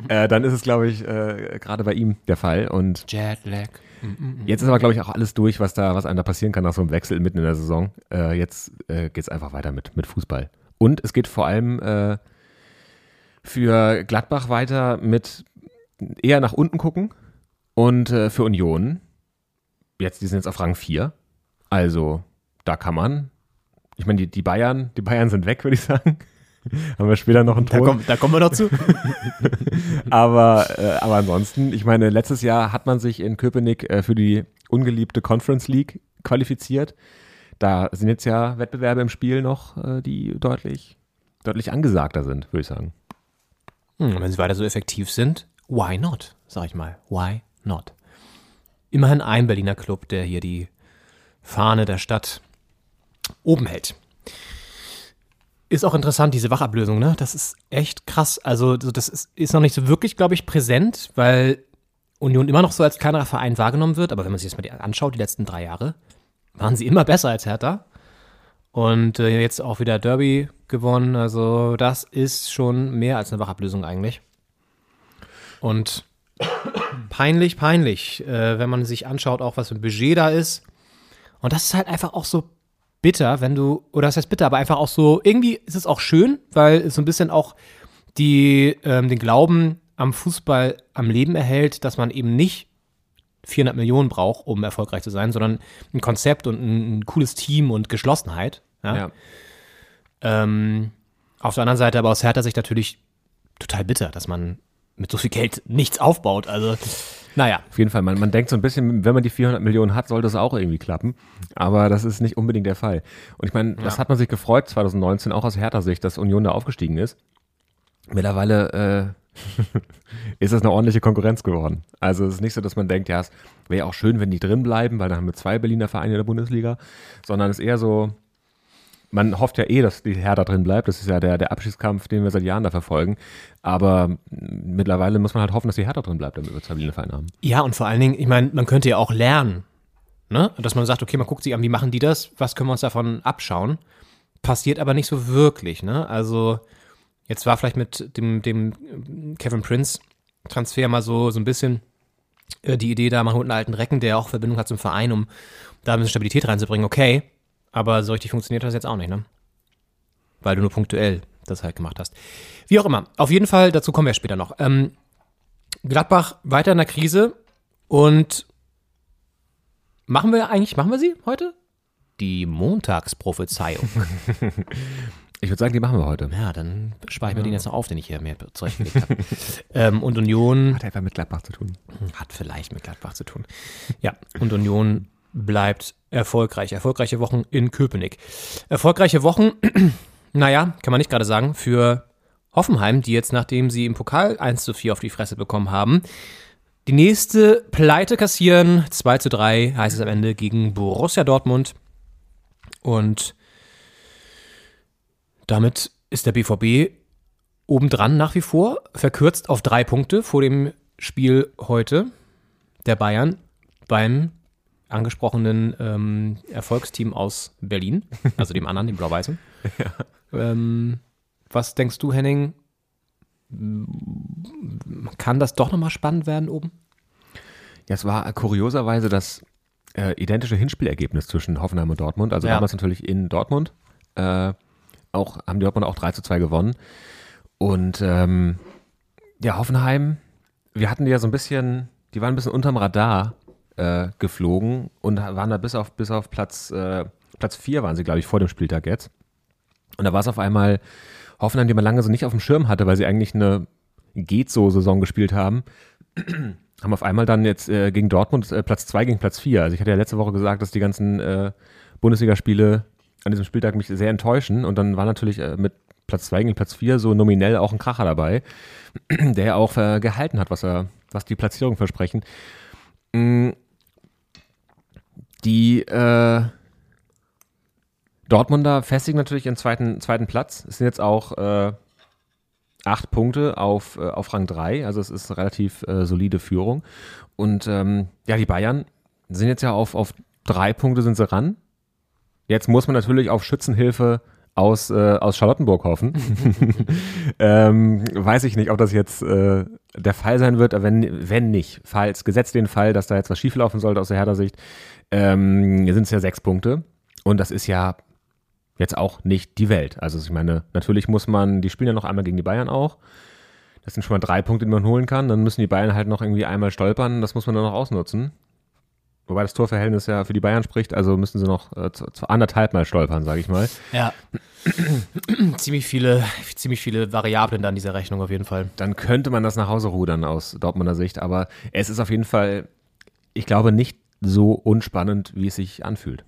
G: äh, dann ist es, glaube ich, äh, gerade bei ihm der Fall. Und
F: Jetlag.
G: Jetzt ist aber, glaube ich, auch alles durch, was da, was einem da passieren kann nach so einem Wechsel mitten in der Saison. Äh, jetzt äh, geht es einfach weiter mit, mit Fußball. Und es geht vor allem äh, für Gladbach weiter mit eher nach unten gucken und äh, für Union. Jetzt, die sind jetzt auf Rang 4. Also, da kann man. Ich meine, die, die Bayern, die Bayern sind weg, würde ich sagen. Haben wir später noch einen
F: Da,
G: Ton.
F: komm, da kommen wir noch zu.
G: Aber, äh, aber ansonsten, ich meine, letztes Jahr hat man sich in Köpenick äh, für die ungeliebte Conference League qualifiziert. Da sind jetzt ja Wettbewerbe im Spiel noch, äh, die deutlich, deutlich angesagter sind, würde ich sagen.
F: Hm, wenn sie weiter so effektiv sind, why not? Sag ich mal. Why not? Immerhin ein Berliner Club, der hier die Fahne der Stadt oben hält. Ist auch interessant, diese Wachablösung, ne? Das ist echt krass. Also, so, das ist, ist noch nicht so wirklich, glaube ich, präsent, weil Union immer noch so als kleinerer Verein wahrgenommen wird. Aber wenn man sich das mal anschaut, die letzten drei Jahre, waren sie immer besser als Hertha. Und äh, jetzt auch wieder Derby gewonnen. Also, das ist schon mehr als eine Wachablösung eigentlich. Und peinlich, peinlich, äh, wenn man sich anschaut, auch was für ein Budget da ist. Und das ist halt einfach auch so bitter, wenn du, oder das heißt bitter, aber einfach auch so, irgendwie ist es auch schön, weil es so ein bisschen auch die, ähm, den Glauben am Fußball am Leben erhält, dass man eben nicht 400 Millionen braucht, um erfolgreich zu sein, sondern ein Konzept und ein, ein cooles Team und Geschlossenheit. Ja? Ähm, auf der anderen Seite aber aus Hertha Sicht natürlich total bitter, dass man mit so viel Geld nichts aufbaut. Also, naja.
G: Auf jeden Fall, man, man denkt so ein bisschen, wenn man die 400 Millionen hat, soll das auch irgendwie klappen. Aber das ist nicht unbedingt der Fall. Und ich meine, das hat man sich gefreut 2019, auch aus Hertha-Sicht, dass Union da aufgestiegen ist. Mittlerweile äh, ist es eine ordentliche Konkurrenz geworden. Also es ist nicht so, dass man denkt, ja, es wäre auch schön, wenn die drin bleiben, weil dann haben wir zwei Berliner Vereine in der Bundesliga, sondern es ist eher so, man hofft ja eh, dass die Hertha drin bleibt. Das ist ja der, der Abschiedskampf, den wir seit Jahren da verfolgen. Aber mittlerweile muss man halt hoffen, dass die Hertha drin bleibt, damit wir zwei Berliner Vereine haben.
F: Ja, und vor allen Dingen, ich meine, man könnte ja auch lernen, ne? Dass man sagt, okay, man guckt sich an, wie machen die das, was können wir uns davon abschauen? Passiert aber nicht so wirklich, ne? Also, jetzt war vielleicht mit dem, dem Kevin Prince Transfer mal so, so ein bisschen äh, die Idee da, man holt einen alten Recken, der auch Verbindung hat zum Verein, um da ein bisschen Stabilität reinzubringen, okay. Aber so richtig funktioniert das jetzt auch nicht, ne? Weil du nur punktuell das halt gemacht hast. Wie auch immer. Auf jeden Fall, dazu kommen wir später noch. Ähm, Gladbach weiter in der Krise und machen wir eigentlich, machen wir sie heute? Die Montagsprophezeiung.
G: Ich würde sagen, die machen wir heute.
F: ja, dann spare ich mir den jetzt noch auf, den ich hier mir zurechtgelegt habe. ähm, und Union
G: Hat einfach mit Gladbach zu tun.
F: hat vielleicht mit Gladbach zu tun. Ja, und Union bleibt erfolgreich. Erfolgreiche Wochen in Köpenick. Erfolgreiche Wochen, naja, kann man nicht gerade sagen, für Hoffenheim, die jetzt, nachdem sie im Pokal 1 zu 4 auf die Fresse bekommen haben, die nächste Pleite kassieren. 2 zu 3 heißt es am Ende gegen Borussia Dortmund. Und damit ist der BVB obendran nach wie vor, verkürzt auf drei Punkte vor dem Spiel heute der Bayern beim angesprochenen ähm, Erfolgsteam aus Berlin, also dem anderen, dem Blau-Weißen. ähm, was denkst du, Henning? Kann das doch nochmal spannend werden oben?
G: Ja, es war kurioserweise das äh, identische Hinspielergebnis zwischen Hoffenheim und Dortmund. Also
F: Ja.
G: damals natürlich in Dortmund. Äh, auch, haben die Dortmund auch 3 zu 2 gewonnen. Und ähm, ja, Hoffenheim, wir hatten die ja so ein bisschen, die waren ein bisschen unterm Radar äh, geflogen und waren da bis auf, bis auf Platz, äh, Platz 4 waren sie, glaube ich, vor dem Spieltag jetzt. Und da war es auf einmal Hoffenheim, die man lange so nicht auf dem Schirm hatte, weil sie eigentlich eine Geht-so-Saison gespielt haben haben auf einmal dann jetzt äh, gegen Dortmund äh, Platz 2 gegen Platz 4. Also ich hatte ja letzte Woche gesagt, dass die ganzen äh, Bundesligaspiele an diesem Spieltag mich sehr enttäuschen und dann war natürlich äh, mit Platz 2 gegen Platz 4 so nominell auch ein Kracher dabei, der auch äh, gehalten hat, was er, was die Platzierung versprechen. Mm, Die äh, Dortmunder festigen natürlich ihren zweiten, zweiten Platz. Es sind jetzt auch äh, acht Punkte auf, äh, auf Rang 3, also es ist eine relativ solide Führung. Und ähm, ja, die Bayern sind jetzt ja auf, auf drei Punkte sind sie ran. Jetzt muss man natürlich auf Schützenhilfe aus, äh, aus Charlottenburg hoffen. ähm, weiß ich nicht, ob das jetzt äh, der Fall sein wird, aber wenn, wenn nicht, falls, gesetzt den Fall, dass da jetzt was schieflaufen sollte aus der Herder-Sicht, ähm, sind es ja sechs Punkte. Und das ist ja jetzt auch nicht die Welt. Also ich meine, natürlich muss man, die spielen ja noch einmal gegen die Bayern auch. Das sind schon mal drei Punkte, die man holen kann. Dann müssen die Bayern halt noch irgendwie einmal stolpern. Das muss man dann noch ausnutzen. Wobei das Torverhältnis ja für die Bayern spricht, also müssen sie noch äh, zu, zu anderthalb Mal stolpern, sage ich mal.
F: Ja. ziemlich viele, ziemlich viele Variablen da in dieser Rechnung auf jeden Fall.
G: Dann könnte man das nach Hause rudern aus Dortmunder Sicht. Aber es ist auf jeden Fall, ich glaube, nicht so unspannend, wie es sich anfühlt.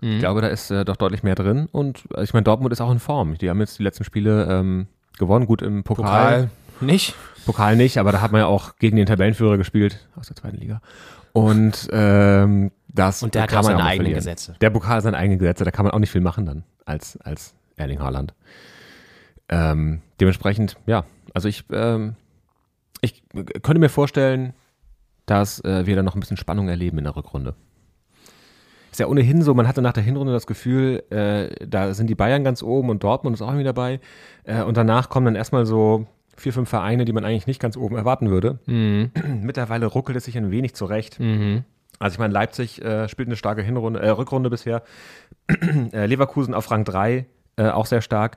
G: Ich glaube, da ist äh, doch deutlich mehr drin. Und äh, ich meine, Dortmund ist auch in Form. Die haben jetzt die letzten Spiele ähm, gewonnen, gut im Pokal.
F: Nicht?
G: Pokal nicht, aber da hat man ja auch gegen den Tabellenführer gespielt aus der zweiten Liga. Und ähm, das
F: Und der hat
G: kann
F: auch seine eigenen
G: verlieren.
F: Gesetze.
G: Der Pokal hat seine eigenen Gesetze, da kann man auch nicht viel machen dann als, als Erling Haaland. Ähm, dementsprechend, ja, also ich, ähm, ich könnte mir vorstellen, dass äh, wir da noch ein bisschen Spannung erleben in der Rückrunde. Ist ja ohnehin so, man hatte nach der Hinrunde das Gefühl, äh, da sind die Bayern ganz oben und Dortmund ist auch irgendwie dabei. Äh, und danach kommen dann erstmal so vier, fünf Vereine, die man eigentlich nicht ganz oben erwarten würde. Mittlerweile ruckelt es sich ein wenig zurecht. Also ich meine, Leipzig äh, spielt eine starke Hinrunde, äh, Rückrunde bisher. äh, Leverkusen auf Rang 3, äh, auch sehr stark.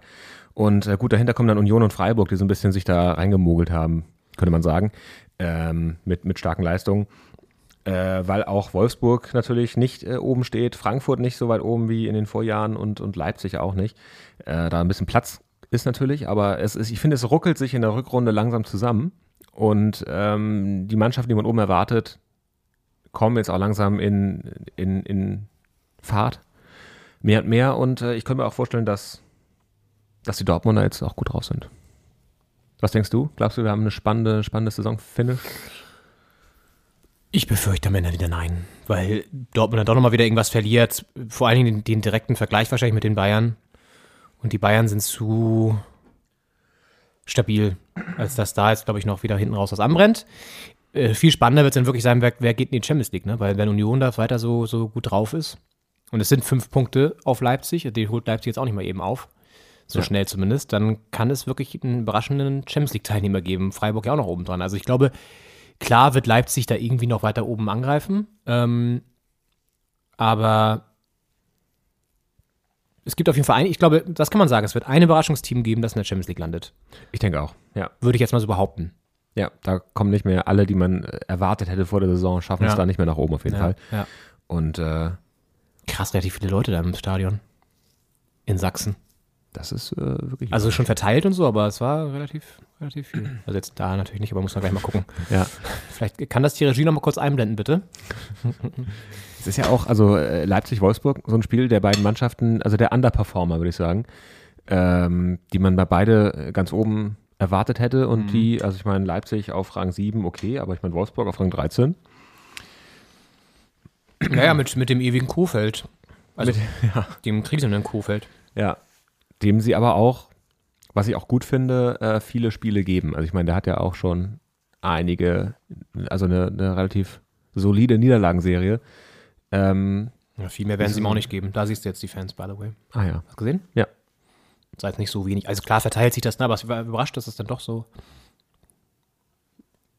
G: Und äh, gut, dahinter kommen dann Union und Freiburg, die so ein bisschen sich da reingemogelt haben, könnte man sagen, ähm, mit, mit starken Leistungen. Äh, weil auch Wolfsburg natürlich nicht oben steht, Frankfurt nicht so weit oben wie in den Vorjahren und, und Leipzig auch nicht. Da ein bisschen Platz ist natürlich, aber es ist, ich finde, es ruckelt sich in der Rückrunde langsam zusammen. Und ähm, die Mannschaft, die man oben erwartet, kommen jetzt auch langsam in, in, in Fahrt. Mehr und mehr. Und äh, ich könnte mir auch vorstellen, dass, dass die Dortmunder jetzt auch gut drauf sind. Was denkst du? Glaubst du, wir haben eine spannende, spannende Saison-Finish?
F: Ich befürchte am Ende wieder nein, weil Dortmund dann doch nochmal wieder irgendwas verliert. Vor allen Dingen den, den direkten Vergleich wahrscheinlich mit den Bayern. Und die Bayern sind zu stabil, als dass da jetzt, glaube ich, noch wieder hinten raus was anbrennt. Äh, viel spannender wird es dann wirklich sein, wer, wer geht in die Champions League, ne? Weil wenn Union da weiter so, so gut drauf ist, und es sind fünf Punkte auf Leipzig, die holt Leipzig jetzt auch nicht mal eben auf, so
G: Ja.
F: schnell zumindest, dann kann es wirklich einen überraschenden Champions League-Teilnehmer geben. Freiburg ja auch noch oben dran. Also ich glaube, klar wird Leipzig da irgendwie noch weiter oben angreifen, ähm, aber es gibt auf jeden Fall ein, ich glaube, das kann man sagen, es wird ein Überraschungsteam geben, das in der Champions League landet.
G: Ich denke auch. Ja.
F: Würde ich jetzt mal so behaupten.
G: Ja, da kommen nicht mehr alle, die man äh, erwartet hätte vor der Saison, schaffen es
F: Ja.
G: da nicht mehr nach oben auf jeden Fall.
F: ja.
G: Und äh,
F: Krass, relativ viele Leute da im Stadion. In Sachsen.
G: das ist äh, wirklich.
F: Also schon verteilt und so, aber es war relativ, relativ viel. Also jetzt da natürlich nicht, aber muss man gleich mal gucken.
G: ja.
F: Vielleicht kann das die Regie noch mal kurz einblenden, bitte.
G: Es ist ja auch, also äh, Leipzig-Wolfsburg, so ein Spiel der beiden Mannschaften, also der Underperformer, würde ich sagen, ähm, die man bei beide äh, ganz oben erwartet hätte und
F: Mhm.
G: die, also ich meine, Leipzig auf Rang 7, okay, aber ich meine Wolfsburg auf Rang 13.
F: Naja, mit, mit dem ewigen Kuhfeld. Also
G: Mit- ja.
F: dem kriselnden Kuhfeld.
G: Ja. Dem sie aber auch was ich auch gut finde, äh, viele Spiele geben. Also ich meine, der hat ja auch schon einige, also eine, eine relativ solide Niederlagenserie. Ähm,
F: Ja, viel mehr werden sie ihm auch nicht geben. Da siehst du jetzt die Fans, by the way.
G: ah ja.
F: Hast du gesehen?
G: Ja.
F: Sei jetzt nicht so wenig. Also klar verteilt sich das, ne, aber es war überrascht, dass es dann doch so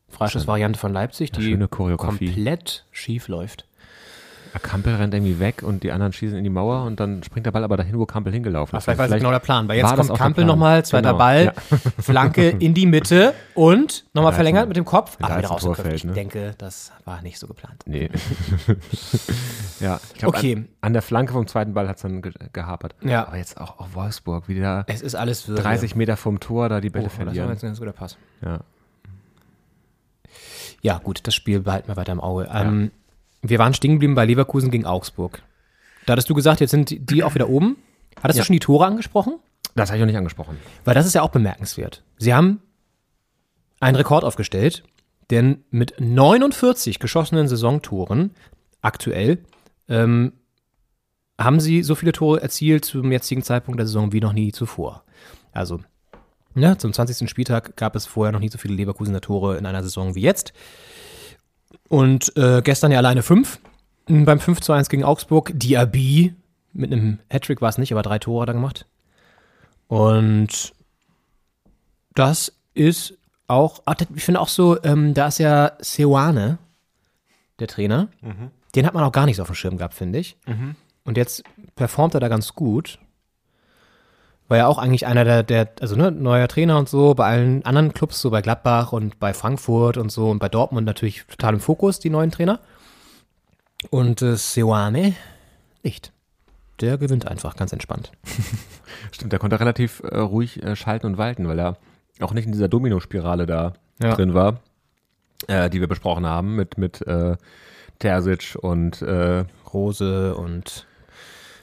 F: Freischussvariante von Leipzig, die
G: schöne Choreografie.
F: komplett schief läuft.
G: Kampel rennt irgendwie weg und die anderen schießen in die Mauer und dann springt der Ball aber dahin, wo Kampel hingelaufen ist.
F: Vielleicht war das genau der Plan, weil jetzt kommt Kampel nochmal, zweiter
G: Genau,
F: Ball,
G: ja.
F: Flanke in die Mitte und nochmal
G: Ja,
F: verlängert mit dem Kopf, aber wieder rausgeköpft. Ich
G: ne?
F: denke, das war nicht so geplant.
G: Nee. ja, ich glaube,
F: Okay.
G: an, an der Flanke vom zweiten Ball hat es dann ge gehapert.
F: Ja.
G: Aber jetzt auch auf Wolfsburg, wie die da
F: Es ist alles für
G: 30 Meter vom Tor da die Bälle
F: Oh, das war
G: verlieren.
F: jetzt ein ganz guter Pass.
G: Ja.
F: Ja, gut, das Spiel behalten wir weiter im Auge. Ähm, wir waren stehen geblieben bei Leverkusen gegen Augsburg. Da hattest du gesagt, jetzt sind die auch wieder oben. Hattest
G: Ja.
F: du schon die Tore angesprochen?
G: Das habe ich noch nicht angesprochen.
F: Weil das ist ja auch bemerkenswert. Sie haben einen Rekord aufgestellt, denn mit 49 geschossenen Saisontoren aktuell ähm, haben sie so viele Tore erzielt zum jetzigen Zeitpunkt der Saison wie noch nie zuvor. Also ne, zum 20. Spieltag gab es vorher noch nie so viele Leverkusener Tore in einer Saison wie jetzt. Und äh, gestern ja alleine fünf. Beim 5 zu 1 gegen Augsburg. Diaby mit einem Hattrick war es nicht, aber drei Tore hat er gemacht. Und das ist auch, ich finde auch so, ähm, da ist ja Seoane, der Trainer. Den hat man auch gar nicht so auf dem Schirm gehabt, finde ich. Und jetzt performt er da ganz gut. War ja auch eigentlich einer der, der also ne, neuer Trainer und so, bei allen anderen Clubs, so bei Gladbach und bei Frankfurt und so und bei Dortmund natürlich total im Fokus, die neuen Trainer. Und äh, Seoane nicht. Der gewinnt einfach ganz entspannt.
G: Stimmt, der konnte relativ äh, ruhig äh, schalten und walten, weil er auch nicht in dieser Dominospirale da
F: Ja.
G: drin war, äh, die wir besprochen haben mit, mit äh, Terzic und äh,
F: Rose und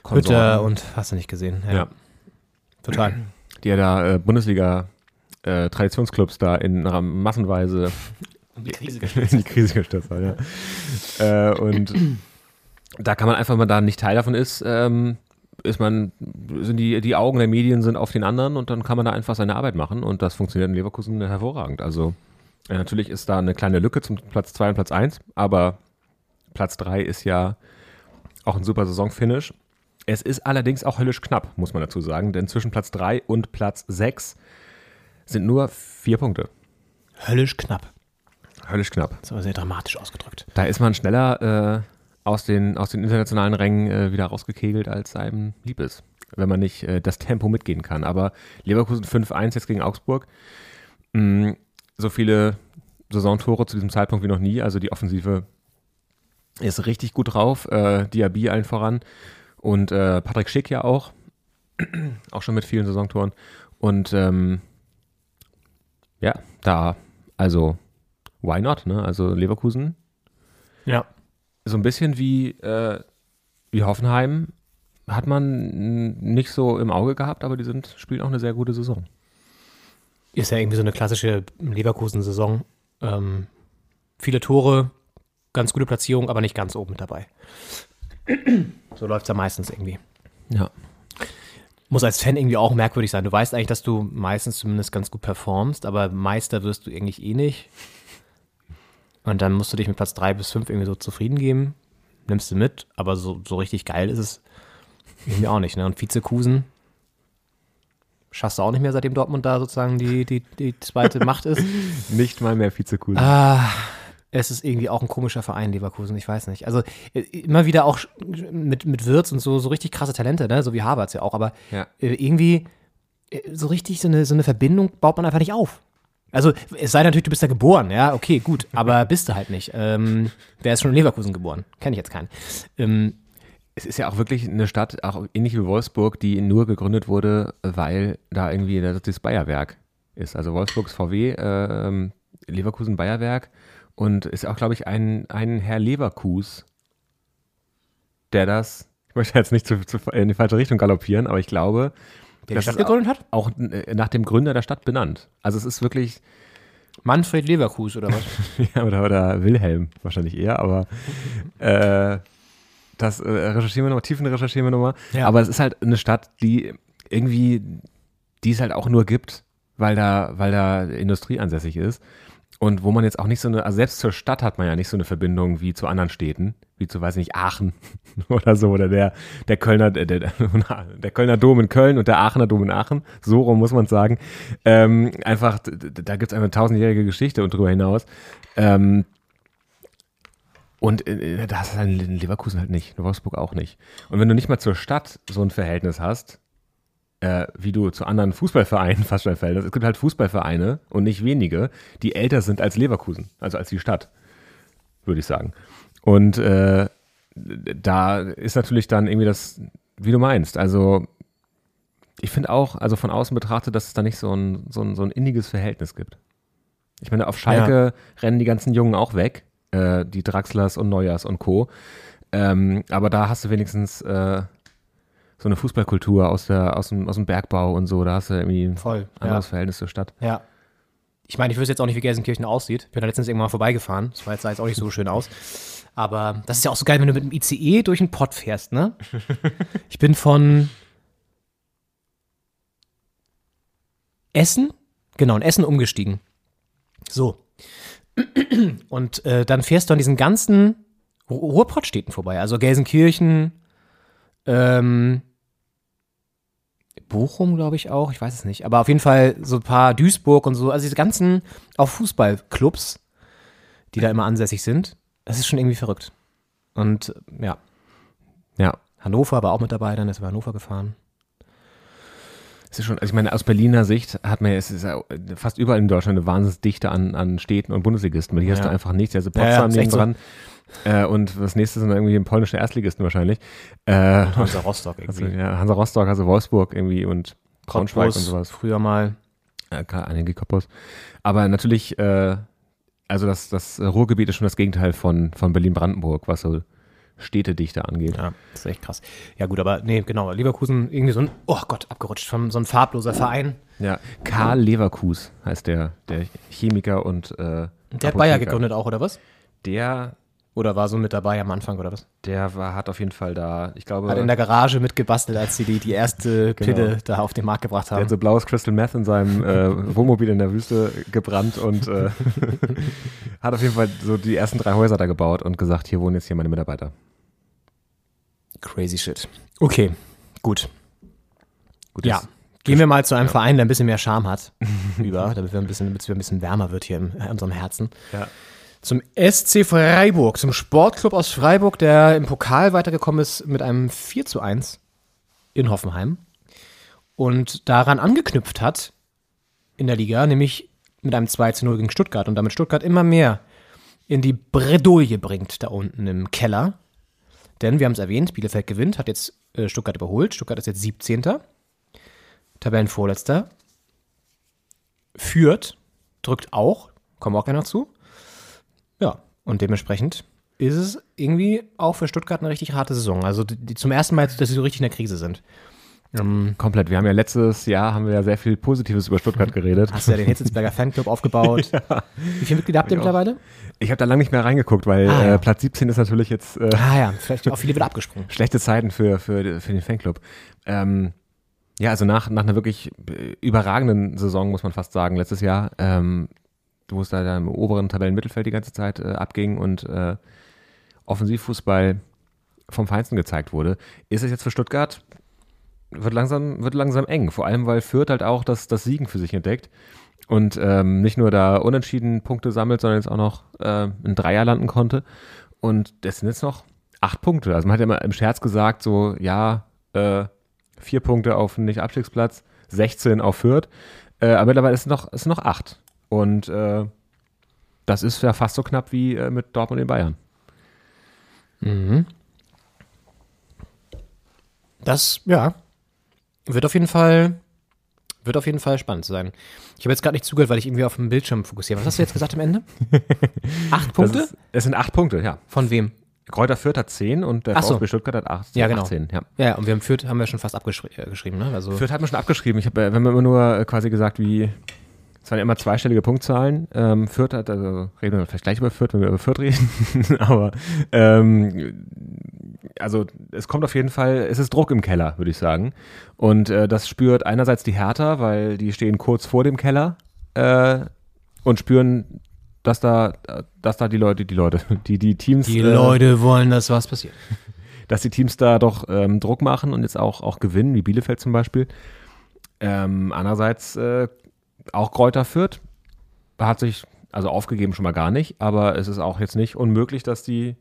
G: Konsorten,
F: Hütter und hast du nicht gesehen. Ja.
G: Ja.
F: Total.
G: die ja da äh, Bundesliga äh, da in äh, massenweise in die Krise gestürzt hat. Ja. äh, und da kann man einfach, wenn man da nicht Teil davon ist, ähm, ist man, sind die, die Augen der Medien sind auf den anderen und dann kann man da einfach seine Arbeit machen und das funktioniert in Leverkusen hervorragend. Also äh, natürlich ist da eine kleine Lücke zum Platz 2 und Platz 1, aber Platz 3 ist ja auch ein super Saisonfinish. Es ist allerdings auch höllisch knapp, muss man dazu sagen, denn zwischen Platz 3 und Platz 6 sind nur vier Punkte.
F: Höllisch knapp.
G: Höllisch knapp.
F: Das war sehr dramatisch ausgedrückt.
G: Da ist man schneller äh, aus, den, aus den internationalen Rängen äh, wieder rausgekegelt, als einem lieb ist, wenn man nicht äh, das Tempo mitgehen kann. Aber Leverkusen 5-1 jetzt gegen Augsburg. Mm, so viele Saisontore zu diesem Zeitpunkt wie noch nie. Also die Offensive ist richtig gut drauf. Äh, Diaby allen voran. Und äh, Patrick Schick ja auch. auch schon mit vielen Saisontoren. Und ähm, ja, da, also why not? Ne? Also Leverkusen
F: Ja.
G: so ein bisschen wie, äh, wie Hoffenheim hat man nicht so im Auge gehabt, aber die sind, spielen auch eine sehr gute Saison.
F: Ist ja irgendwie so eine klassische Leverkusen-Saison. Ähm, viele Tore, ganz gute Platzierung, aber nicht ganz oben mit dabei. So läuft es ja meistens irgendwie.
G: Ja.
F: Muss als Fan irgendwie auch merkwürdig sein. Du weißt eigentlich, dass du meistens zumindest ganz gut performst, aber Meister wirst du eigentlich eh nicht. Und dann musst du dich mit Platz 3 bis 5 irgendwie so zufrieden geben. Nimmst du mit, aber so, so richtig geil ist es irgendwie auch nicht. Ne? Und Vizekusen schaffst du auch nicht mehr, seitdem Dortmund da sozusagen die, die, die zweite Macht ist.
G: Nicht mal mehr Vizekusen.
F: Ah, es ist irgendwie auch ein komischer Verein, Leverkusen, ich weiß nicht. Also äh, immer wieder auch mit, mit Wirtz und so, so richtig krasse Talente, ne? so wie Havertz ja auch, aber
G: Ja.
F: äh, irgendwie äh, so richtig so eine, so eine Verbindung baut man einfach nicht auf. Also es sei natürlich, du bist da geboren, ja, okay, gut, aber bist du halt nicht. Ähm, wer ist schon in Leverkusen geboren? Kenne ich jetzt keinen. Ähm,
G: Es ist ja auch wirklich eine Stadt, auch ähnlich wie Wolfsburg, die nur gegründet wurde, weil da irgendwie das, das Bayerwerk ist. Also Wolfsburgs VW, ähm, Leverkusen Bayerwerk und ist auch, glaube ich, ein, ein Herr Leverkus, der das, ich möchte jetzt nicht zu, zu, in die falsche Richtung galoppieren, aber ich glaube,
F: der die
G: das
F: Stadt
G: ist
F: gegründet hat?
G: auch äh, nach dem Gründer der Stadt benannt. Also es ist wirklich,
F: Manfred Leverkus oder was?
G: ja, oder, oder Wilhelm wahrscheinlich eher, aber äh, das äh, recherchieren wir nochmal, tiefen recherchieren wir nochmal.
F: Ja.
G: Aber es ist halt eine Stadt, die irgendwie die es halt auch nur gibt, weil da, weil da Industrie ansässig ist. Und wo man jetzt auch nicht so eine, also selbst zur Stadt hat man ja nicht so eine Verbindung wie zu anderen Städten, wie zu, weiß ich nicht, Aachen oder so, oder der, der Kölner, der, der, Kölner Dom in Köln und der Aachener Dom in Aachen, so rum muss man sagen. Ähm, einfach, da gibt's eine tausendjährige Geschichte und drüber hinaus. Ähm, und äh, das ist in Leverkusen halt nicht, in Wolfsburg auch nicht. Und wenn du nicht mal zur Stadt so ein Verhältnis hast, äh, wie du zu anderen Fußballvereinen fast schon verhältst, es gibt halt Fußballvereine und nicht wenige, die älter sind als Leverkusen, also als die Stadt, würde ich sagen. Und äh, da ist natürlich dann irgendwie das, wie du meinst, also ich finde auch, also von außen betrachtet, dass es da nicht so ein, so ein, so ein inniges Verhältnis gibt. Ich meine, auf Schalke rennen die ganzen Jungen auch weg, äh, die Draxlers und Neujahrs und Co. Ähm, aber da hast du wenigstens äh, so eine Fußballkultur aus, der, aus, dem, aus dem Bergbau und so. Da hast du irgendwie ein
F: Voll,
G: anderes
F: ja.
G: Verhältnis zur Stadt.
F: Ja. Ich meine, ich wüsste jetzt auch nicht, wie Gelsenkirchen aussieht. Ich bin da letztens irgendwann mal vorbeigefahren. Das war jetzt, sah jetzt auch nicht so schön aus. Aber das ist ja auch so geil, wenn du mit dem ICE durch den Pott fährst, ne? Ich bin von Essen, genau, in Essen umgestiegen. So. Und äh, dann fährst du an diesen ganzen Ru- Ruhrpottstädten vorbei. Also Gelsenkirchen, ähm, Bochum, glaube ich auch, ich weiß es nicht. Aber auf jeden Fall so ein paar Duisburg und so, also diese ganzen auch Fußballclubs, die da immer ansässig sind. Das ist schon irgendwie verrückt. Und ja,
G: Ja.
F: Hannover war auch mit dabei, dann ist er Hannover gefahren.
G: Es ist schon, also ich meine, aus Berliner Sicht hat man, ja- es ist ja fast überall in Deutschland eine Wahnsinnsdichte an, an Städten und Bundesligisten, weil hier hast
F: Ja.
G: du einfach nichts. Also
F: Ja, ja,
G: Potsdam
F: echt
G: neben dran. Äh, und das nächste sind dann irgendwie polnische Erstligisten wahrscheinlich. Äh,
F: Hansa Rostock
G: also,
F: irgendwie.
G: ja, Hansa Rostock, also Wolfsburg irgendwie und Braunschweig und sowas.
F: Früher mal.
G: Ja, klar, einige Koppos. Aber natürlich, äh, also das, das Ruhrgebiet ist schon das Gegenteil von, von Berlin-Brandenburg, was so Städtedichte angeht.
F: Ja, das ist echt krass. Ja, gut, aber nee, genau. Leverkusen, irgendwie so ein, oh Gott, abgerutscht, von so ein farbloser Verein.
G: Ja, Karl Leverkus heißt der, der Chemiker und äh,
F: Der hat
G: Apotheker.
F: Bayer gegründet auch, oder was?
G: Der,
F: Oder war so mit dabei am Anfang, oder was?
G: der war, hat auf jeden Fall da, ich glaube,
F: Hat in der Garage mitgebastelt, als sie die, die erste
G: Genau.
F: Pille da auf den Markt gebracht
G: der
F: haben.
G: hat so blaues Crystal Meth in seinem äh, Wohnmobil in der Wüste gebrannt und äh, hat auf jeden Fall so die ersten drei Häuser da gebaut und gesagt, hier wohnen jetzt hier meine Mitarbeiter.
F: Crazy shit. Okay, gut.
G: Gut,
F: Ja. Gehen wir mal zu einem Verein, der ein bisschen mehr Charme hat. über, damit wir ein bisschen, damit es wieder ein bisschen wärmer wird hier in, in unserem Herzen.
G: Ja.
F: Zum SC Freiburg, zum Sportclub aus Freiburg, der im Pokal weitergekommen ist mit einem 4 zu 1 in Hoffenheim. Und daran angeknüpft hat in der Liga, nämlich mit einem 2 zu 0 gegen Stuttgart und damit Stuttgart immer mehr in die Bredouille bringt, da unten im Keller. Denn wir haben es erwähnt, Bielefeld gewinnt, hat jetzt äh, Stuttgart überholt. Stuttgart ist jetzt 17. Tabellenvorletzter. Führt, drückt auch, kommen auch gleich noch zu. Ja, und dementsprechend ist es irgendwie auch für Stuttgart eine richtig harte Saison. Also die, die zum ersten Mal, dass sie so richtig in der Krise sind. Ähm,
G: Komplett. Wir haben ja letztes Jahr haben wir ja sehr viel Positives über Stuttgart geredet.
F: hast du ja den Hitzelsberger Fanclub aufgebaut. Wie viele Mitglieder habt ihr
G: Ich auch.
F: mittlerweile?
G: Ich habe da lange nicht mehr reingeguckt, weil
F: Ah, ja.
G: äh, Platz 17 ist natürlich jetzt äh,
F: Ah ja, vielleicht auch viele wieder abgesprungen.
G: schlechte Zeiten für, für, für den Fanclub. Ähm, ja, also nach, nach einer wirklich äh, überragenden Saison, muss man fast sagen, letztes Jahr, ähm, wo es da, da im oberen Tabellenmittelfeld die ganze Zeit äh, abging und äh, Offensivfußball vom Feinsten gezeigt wurde, ist es jetzt für Stuttgart, wird langsam, wird langsam eng. Vor allem, weil Fürth halt auch das, das Siegen für sich entdeckt und ähm, nicht nur da unentschieden Punkte sammelt, sondern jetzt auch noch äh, ein Dreier landen konnte. Und das sind jetzt noch acht Punkte. Also man hat ja immer im Scherz gesagt, so, ja, äh, vier Punkte auf den Nicht-Abstiegsplatz, 16 auf Fürth. Äh, aber mittlerweile ist es noch, ist noch acht. Und äh, das ist ja fast so knapp wie äh, mit Dortmund in Bayern.
F: Das, ja, wird auf jeden Fall, wird auf jeden Fall spannend sein. Ich habe jetzt gerade nicht zugehört, weil ich irgendwie auf dem Bildschirm fokussiere. Was hast du jetzt gesagt am Ende? Acht Punkte?
G: Ist, es sind acht Punkte, ja.
F: Von wem?
G: Kräuter Fürth hat 10 und der
F: Ach so.
G: VfB Stuttgart hat 8,
F: Ja, genau.
G: 18. Ja.
F: Ja, und wir haben Fürth haben wir schon fast abgeschrieben, ne? Also,
G: Fürth hat man schon abgeschrieben. Ich habe, äh, wir haben immer nur äh, quasi gesagt, wie es waren immer zweistellige Punktzahlen. Ähm, Fürth hat, also reden wir vielleicht gleich über Fürth, wenn wir über Fürth reden. Aber ähm, also es kommt auf jeden Fall, es ist Druck im Keller, würde ich sagen. Und äh, das spürt einerseits die Hertha, weil die stehen kurz vor dem Keller äh, und spüren, dass da, dass da die Leute, die Leute, die, die Teams.
F: Die
G: äh,
F: Leute wollen, dass was passiert.
G: dass die Teams da doch ähm, Druck machen und jetzt auch, auch gewinnen, wie Bielefeld zum Beispiel. Ähm, andererseits äh, auch Kräuter Fürth hat sich, also aufgegeben schon mal gar nicht, aber es ist auch jetzt nicht unmöglich, dass die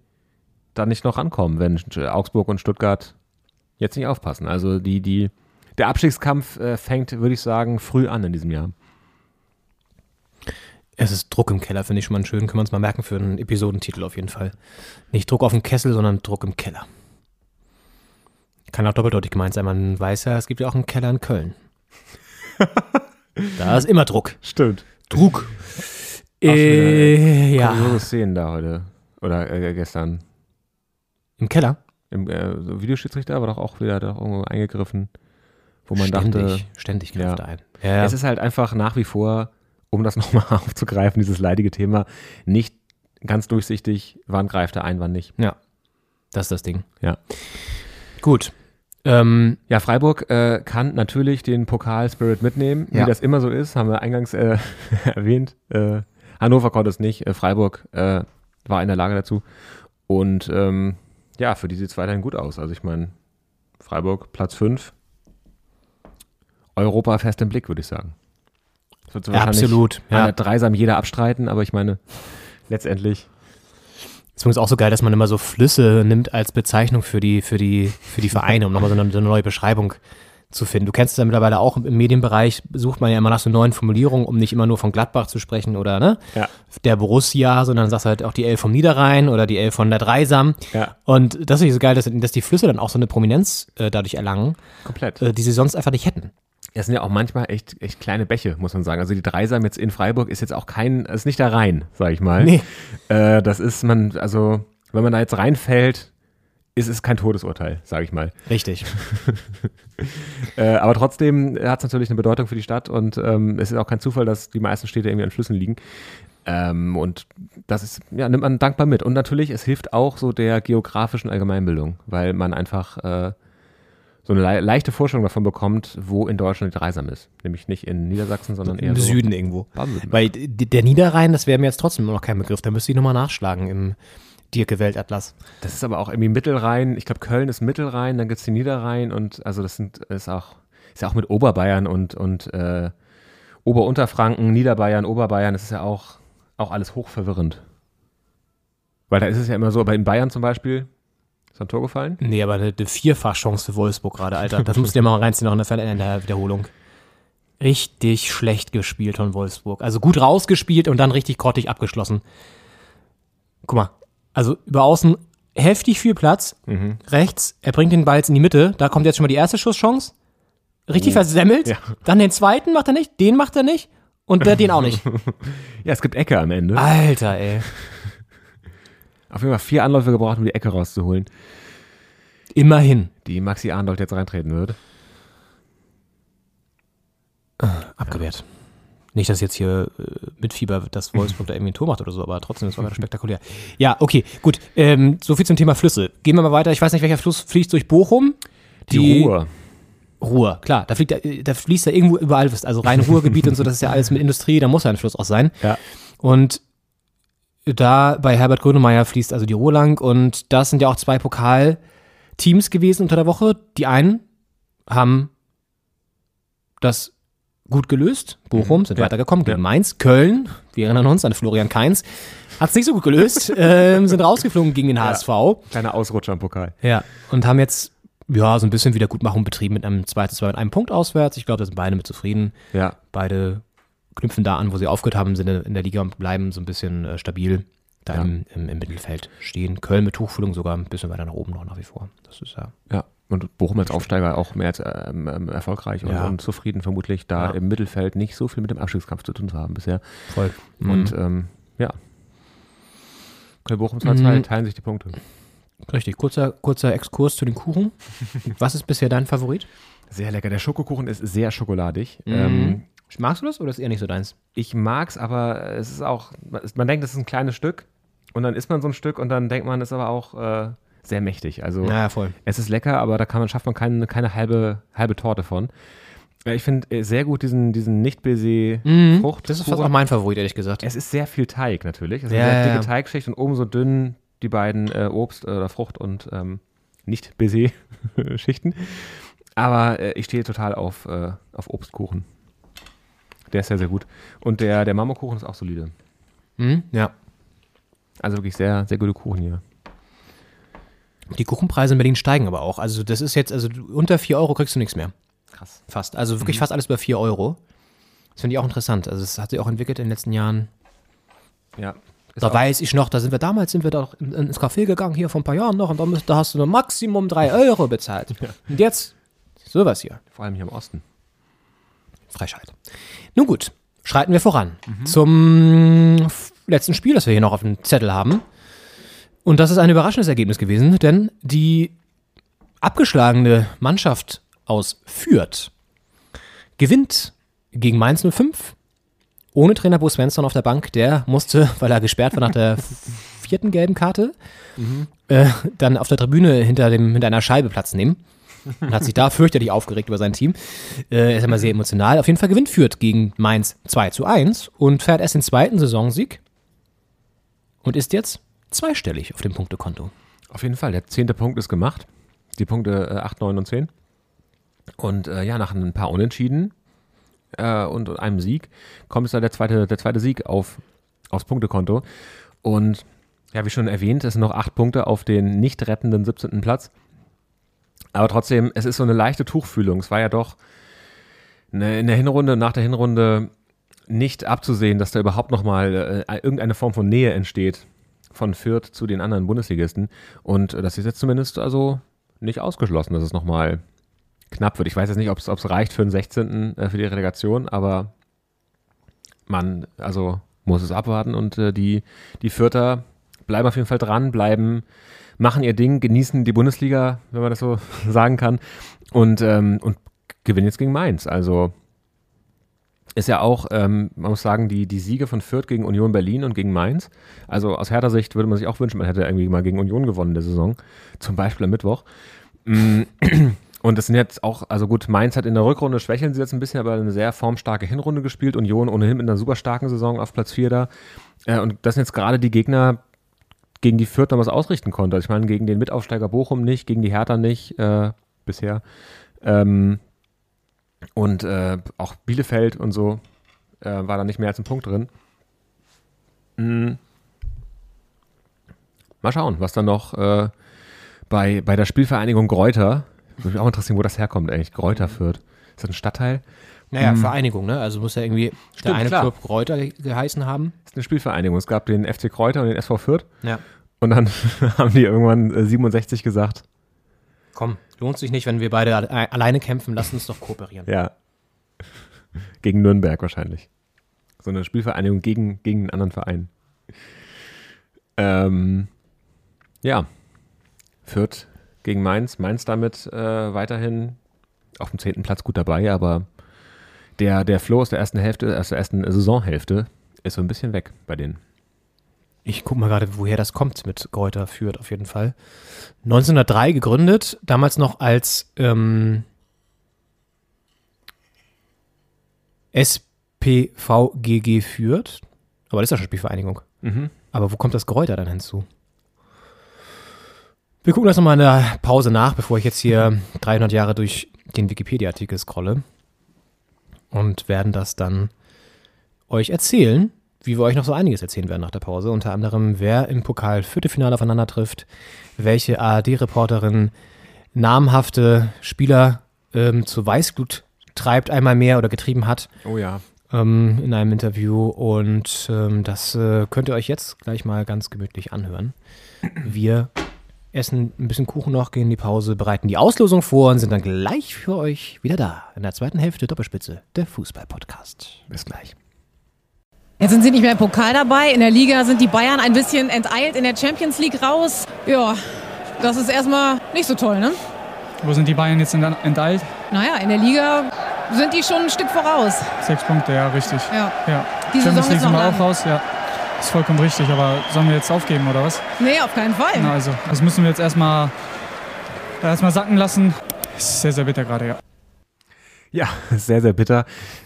G: da nicht noch rankommen, wenn Augsburg und Stuttgart jetzt nicht aufpassen. Also die, die, der Abstiegskampf äh, fängt, würde ich sagen, früh an in diesem Jahr.
F: Es ist Druck im Keller, finde ich schon mal schön. Können wir uns mal merken für einen Episodentitel auf jeden Fall. Nicht Druck auf dem Kessel, sondern Druck im Keller. Kann auch doppeldeutig gemeint sein. Man weiß ja, es gibt ja auch einen Keller in Köln. da ist immer Druck.
G: Stimmt.
F: Druck. Äh, ja.
G: Kuriose Szenen da heute. Oder äh, gestern.
F: Im Keller?
G: Im äh, Videoschiedsrichter war doch auch wieder doch irgendwo eingegriffen, wo man
F: ständig,
G: dachte,
F: ständig
G: ja.
F: greift er ein. Ja, ja.
G: es ist halt einfach nach wie vor, um das nochmal aufzugreifen, dieses leidige Thema, nicht ganz durchsichtig, wann greift er ein, wann nicht.
F: ja. Das ist das Ding.
G: Ja.
F: Gut. Ähm,
G: Ja, Freiburg äh, kann natürlich den Pokal-Spirit mitnehmen,
F: Ja.
G: wie das immer so ist, haben wir eingangs äh, erwähnt. Äh, Hannover konnte es nicht, äh, Freiburg äh, war in der Lage dazu. Und ähm, ja, für die sieht es weiterhin gut aus. Also ich meine, Freiburg Platz 5, Europa fest im Blick, würde ich sagen. Das wird so wahrscheinlich
F: absolut. Ja.
G: Dreisam jeder abstreiten, aber ich meine, letztendlich,
F: ist übrigens auch so geil, dass man immer so Flüsse nimmt als Bezeichnung für die, für die, für die Vereine, um nochmal so eine, so eine neue Beschreibung zu finden. Du kennst es ja mittlerweile auch im Medienbereich, sucht man ja immer nach so neuen Formulierungen, um nicht immer nur von Gladbach zu sprechen oder ne,
G: Ja.
F: der Borussia, sondern sagst halt auch die Elf vom Niederrhein oder die Elf von der Dreisam.
G: Ja.
F: Und das ist so geil, dass, dass die Flüsse dann auch so eine Prominenz äh, dadurch erlangen,
G: komplett.
F: äh, die sie sonst einfach nicht hätten.
G: Das sind ja auch manchmal echt, echt kleine Bäche, muss man sagen. Also die Dreisam jetzt in Freiburg ist jetzt auch kein, ist nicht der Rhein, sag ich mal.
F: Nee.
G: Äh, das ist man, also wenn man da jetzt reinfällt, ist es kein Todesurteil, sage ich mal.
F: Richtig.
G: Äh, aber trotzdem hat es natürlich eine Bedeutung für die Stadt und ähm, es ist auch kein Zufall, dass die meisten Städte irgendwie an Flüssen liegen. Ähm, und das ist, ja, nimmt man dankbar mit. Und natürlich, es hilft auch so der geografischen Allgemeinbildung, weil man einfach äh, so eine le leichte Vorstellung davon bekommt, wo in Deutschland die Dreisam ist. Nämlich nicht in Niedersachsen, sondern eher
F: Im
G: so
F: Süden irgendwo.
G: Baden-Württemberg.
F: Weil der Niederrhein, das wäre mir jetzt trotzdem noch kein Begriff. Da müsste ich nochmal nachschlagen im Dirke Weltatlas.
G: Das ist aber auch irgendwie Mittelrhein. Ich glaube, Köln ist Mittelrhein, dann gibt es den Niederrhein und also das sind ist auch, ist ja auch mit Oberbayern und, und äh, Ober-Unterfranken, Niederbayern, Oberbayern, das ist ja auch, auch alles hochverwirrend. Weil da ist es ja immer so, aber in Bayern zum Beispiel, ist ein Tor gefallen?
F: Nee, aber eine, eine Vierfachchance für Wolfsburg gerade, Alter. Das musst du dir mal reinziehen noch in der, Ver- in der Wiederholung. Richtig schlecht gespielt von Wolfsburg. Also gut rausgespielt und dann richtig grottig abgeschlossen. Guck mal, also über außen heftig viel Platz. Rechts, er bringt den Ball jetzt in die Mitte. Da kommt jetzt schon mal die erste Schusschance. Richtig versemmelt.
G: Ja.
F: Dann den zweiten macht er nicht, den macht er nicht und der, den auch nicht.
G: Ja, es gibt Ecke am Ende.
F: Alter, ey.
G: Auf jeden Fall vier Anläufe gebraucht, um die Ecke rauszuholen,
F: Immerhin.
G: die Maxi Arnold jetzt reintreten wird.
F: Abgewehrt. Nicht, dass jetzt hier äh, mit Fieber das Wolfsburg da irgendwie ein Tor macht oder so, aber trotzdem, das war gerade spektakulär. Ja, okay, gut. Ähm, so viel zum Thema Flüsse. Gehen wir mal weiter. Ich weiß nicht, welcher Fluss fließt durch Bochum.
G: Die, Ruhr.
F: Ruhr, klar. Da, fliegt, da, da fließt ja irgendwo überall, also rein Ruhrgebiet und so, das ist ja alles mit Industrie, da muss ja ein Fluss auch sein.
G: Ja.
F: Und da bei Herbert Grönemeyer fließt also die Ruhr lang und das sind ja auch zwei Pokalteams gewesen unter der Woche. Die einen haben das gut gelöst. Bochum sind
G: Ja.
F: weitergekommen gegen
G: Ja.
F: Mainz. Köln, wir erinnern uns an Florian Kainz, hat es nicht so gut gelöst, ähm, sind rausgeflogen gegen den HSV.
G: Kleiner Ausrutscher im Pokal.
F: Ja. Und haben jetzt ja so ein bisschen Wiedergutmachung betrieben mit einem 2 zu 2 mit einem Punkt auswärts. Ich glaube, da sind beide mit zufrieden.
G: Ja.
F: Beide knüpfen da an, wo sie aufgehört haben, sind in der Liga und bleiben so ein bisschen äh, stabil da
G: Ja.
F: im, im, im Mittelfeld stehen. Köln mit Tuchfühlung sogar ein bisschen weiter nach oben noch nach wie vor. Das ist ja.
G: Ja, und Bochum als Aufsteiger auch mehr als ähm, ähm, erfolgreich und,
F: Ja.
G: und zufrieden vermutlich, da
F: Ja.
G: im Mittelfeld nicht so viel mit dem Abstiegskampf zu tun zu haben bisher.
F: Voll.
G: Und ähm, ja, Köln Bochum 2-2
F: Mhm.
G: teilen sich die Punkte.
F: Richtig, kurzer, kurzer Exkurs zu den Kuchen. Was ist bisher dein Favorit?
G: Sehr lecker. Der Schokokuchen ist sehr schokoladig.
F: Mhm.
G: Ähm,
F: Magst du das oder ist eher nicht so deins?
G: ich mag's, aber es ist auch, man denkt, das ist ein kleines Stück und dann isst man so ein Stück und dann denkt man, es ist aber auch äh, sehr mächtig. Also
F: Ja, voll.
G: es ist lecker, aber da kann man, schafft man keine, keine halbe, halbe Torte von. Ja, Ich finde äh, sehr gut diesen, diesen.
F: Mhm. Das ist fast auch mein Favorit, ehrlich gesagt.
G: Es ist sehr viel Teig natürlich. Es ist
F: Ja,
G: eine sehr dicke
F: ja.
G: Teigschicht und oben so dünn die beiden äh, Obst oder Frucht und ähm, nicht Baiser-Schichten. Aber äh, ich stehe total auf, äh, auf Obstkuchen. Der ist sehr, sehr gut. Und der, der Marmorkuchen ist auch solide.
F: Mhm, ja.
G: Also wirklich sehr, sehr gute Kuchen hier.
F: Die Kuchenpreise in Berlin steigen aber auch. Also das ist jetzt, also unter 4 Euro kriegst du nichts mehr.
G: Krass.
F: Fast. Also wirklich fast alles über 4 Euro. Das finde ich auch interessant. Also es hat sich auch entwickelt in den letzten Jahren.
G: Ja.
F: Da weiß ich noch, da sind wir damals, sind wir doch in, ins Café gegangen, hier vor ein paar Jahren noch, und da, hast du nur Maximum 3 Euro bezahlt. Und jetzt sowas hier.
G: vor allem hier im Osten.
F: Frechheit. Nun gut, schreiten wir voran zum f- letzten Spiel, das wir hier noch auf dem Zettel haben. Und das ist ein überraschendes Ergebnis gewesen, denn die abgeschlagene Mannschaft aus Fürth gewinnt gegen Mainz 05 ohne Trainer Bo Svensson auf der Bank. Der musste, weil er gesperrt war nach der vierten gelben Karte, äh, dann auf der Tribüne hinter, dem, hinter einer Scheibe Platz nehmen. Und hat sich da fürchterlich aufgeregt über sein Team. Äh, er ist immer sehr emotional. Auf jeden Fall gewinnt Fürth gegen Mainz 2 zu 1 und fährt erst den zweiten Saisonsieg und ist jetzt zweistellig auf dem Punktekonto.
G: Auf jeden Fall, der zehnte Punkt ist gemacht. Die Punkte äh, 8, 9 und 10. Und äh, ja, nach ein paar Unentschieden äh, und einem Sieg kommt es da der zweite, der zweite Sieg auf, aufs Punktekonto. Und ja, wie schon erwähnt, es sind noch acht Punkte auf den nicht rettenden 17. Platz. Aber trotzdem, es ist so eine leichte Tuchfühlung. Es war ja doch ne, in der Hinrunde, nach der Hinrunde nicht abzusehen, dass da überhaupt nochmal äh, irgendeine Form von Nähe entsteht von Fürth zu den anderen Bundesligisten. Und äh, das ist jetzt zumindest also nicht ausgeschlossen, dass es nochmal knapp wird. Ich weiß jetzt nicht, ob es reicht für den 16. Äh, für die Relegation, aber man also muss es abwarten und äh, die, die Fürther bleiben auf jeden Fall dran, bleiben, machen ihr Ding, genießen die Bundesliga, wenn man das so sagen kann, und, ähm, und gewinnen jetzt gegen Mainz. Also ist ja auch, ähm, man muss sagen, die, die Siege von Fürth gegen Union Berlin und gegen Mainz. Also aus härter Sicht würde man sich auch wünschen, man hätte irgendwie mal gegen Union gewonnen in der Saison. Zum Beispiel am Mittwoch. Mm, Und das sind jetzt auch, also gut, Mainz hat in der Rückrunde schwächeln sie jetzt ein bisschen, aber eine sehr formstarke Hinrunde gespielt. Union ohnehin mit einer super starken Saison auf Platz 4 da. Äh, und das sind jetzt gerade die Gegner, gegen die Fürth dann was ausrichten konnte. Also ich meine, gegen den Mitaufsteiger Bochum nicht, gegen die Hertha nicht, äh, bisher. Ähm, und äh, auch Bielefeld und so äh, war da nicht mehr als ein Punkt drin. Mm. Mal schauen, was dann noch äh, bei, bei der Spielvereinigung Gräuter, würde mich auch interessieren, wo das herkommt eigentlich, Gräuter führt. Ist das ein Stadtteil?
F: Naja, Vereinigung, ne? Also muss ja irgendwie der eine
G: klar.
F: Club Reuter ge- geheißen haben.
G: Das ist eine Spielvereinigung. Es gab den FC Kräuter und den SV Fürth.
F: Ja.
G: Und dann haben die irgendwann äh, 67 gesagt,
F: Komm, lohnt sich nicht, wenn wir beide alle- alleine kämpfen, lass uns doch kooperieren.
G: ja, gegen Nürnberg wahrscheinlich. So eine Spielvereinigung gegen, gegen einen anderen Verein. Ähm, ja, Fürth gegen Mainz. Mainz damit äh, weiterhin auf dem zehnten Platz gut dabei, aber der, der Flow aus der ersten Hälfte, aus der ersten Saisonhälfte ist so ein bisschen weg bei denen.
F: Ich guck mal gerade, woher das kommt mit Gräuter führt auf jeden Fall. 1903 gegründet, damals noch als ähm, SPVGG führt. Aber das ist ja schon Spielvereinigung. Aber wo kommt das Gräuter dann hinzu? Wir gucken das nochmal in der Pause nach, bevor ich jetzt hier 300 Jahre durch den Wikipedia-Artikel scrolle. Und werden das dann euch erzählen, wie wir euch noch so einiges erzählen werden nach der Pause. Unter anderem, wer im Pokal Viertelfinale aufeinander trifft, welche ARD-Reporterin namhafte Spieler ähm, zu Weißglut treibt, einmal mehr oder getrieben hat
G: Oh ja.
F: ähm, in einem Interview. Und ähm, das äh, könnt ihr euch jetzt gleich mal ganz gemütlich anhören. Wir essen ein bisschen Kuchen noch, gehen in die Pause, bereiten die Auslosung vor und sind dann gleich für euch wieder da. In der zweiten Hälfte Doppelspitze, der Fußball-Podcast. Bis gleich.
B: Jetzt sind sie nicht mehr im Pokal dabei. In der Liga sind die Bayern ein bisschen enteilt in der Champions League raus. Ja, das ist erstmal nicht so toll, ne?
H: Wo sind die Bayern jetzt ent- enteilt?
B: Naja, in der Liga sind die schon ein Stück voraus.
H: Sechs Punkte, ja, richtig.
B: Ja.
H: Ja.
B: Die Saison
H: Champions League sind wir auch raus, ja. ist vollkommen richtig, aber sollen wir jetzt aufgeben oder was?
B: Nee, auf keinen Fall.
H: Na also, das müssen wir jetzt erstmal erstmal sacken lassen. Ist sehr, sehr bitter gerade, ja.
G: Ja, sehr, sehr bitter.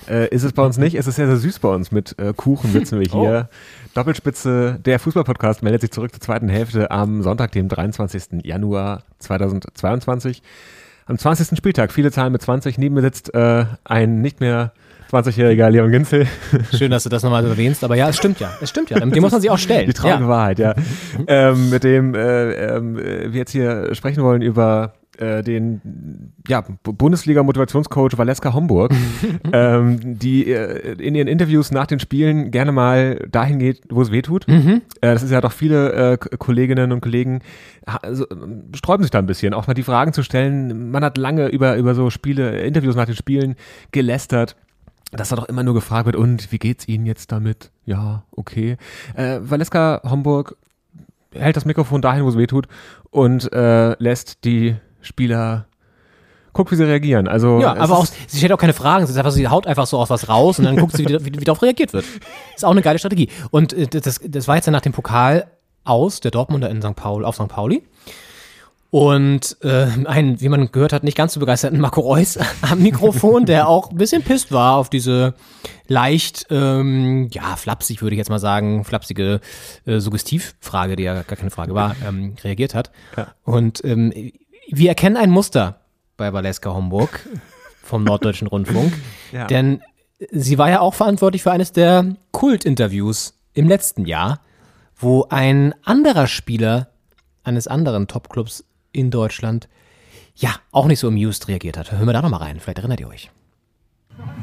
G: Äh, ist es bei uns nicht. Es ist sehr, sehr süß bei uns. Mit äh, Kuchen sitzen wir hier. Doppelspitze, der Fußballpodcast meldet sich zurück zur zweiten Hälfte am Sonntag, dem 23. Januar 2022. Am 20. Spieltag, viele Zahlen mit 20. Neben mir sitzt äh, ein nicht mehr 20-jähriger Leon Ginzel.
F: Schön, dass du das nochmal erwähnst, aber ja, es stimmt ja. Es stimmt ja. Dem muss man sich auch stellen.
G: Die traurige
F: ja.
G: Wahrheit, ja. ähm, mit dem äh, ähm, wir jetzt hier sprechen wollen über äh, den ja, Bundesliga-Motivationscoach Valeska Homburg, ähm, die äh, in ihren Interviews nach den Spielen gerne mal dahin geht, wo es weh tut. Äh, das ist ja doch viele äh, Kolleginnen und Kollegen also, sträuben sich da ein bisschen, auch mal die Fragen zu stellen. Man hat lange über, über so Spiele, Interviews nach den Spielen gelästert dass da doch immer nur gefragt wird, und wie geht's Ihnen jetzt damit? Ja, okay. Äh, Valeska Homburg hält das Mikrofon dahin, wo es weh tut und äh, lässt die Spieler guckt, wie sie reagieren. Also
F: Ja, aber auch, sie stellt auch keine Fragen, sie, einfach, sie haut einfach so aus was raus und dann guckt sie, wie, wie, wie darauf reagiert wird. Ist auch eine geile Strategie. Und äh, das, das war jetzt ja nach dem Pokal aus, der Dortmunder in St. Paul, auf St. Pauli. Und äh, ein, wie man gehört hat, nicht ganz so begeisterten Marco Reus am Mikrofon, der auch ein bisschen pisst war auf diese leicht, ähm, ja, flapsig würde ich jetzt mal sagen, flapsige äh, Suggestivfrage, die ja gar keine Frage war, ähm, reagiert hat. Und ähm, wir erkennen ein Muster bei Valeska Homburg vom Norddeutschen Rundfunk,
G: Ja.
F: denn sie war ja auch verantwortlich für eines der Kult-Interviews im letzten Jahr, wo ein anderer Spieler eines anderen Topclubs in Deutschland ja auch nicht so amused reagiert hat. Hören wir da nochmal rein, vielleicht erinnert ihr euch.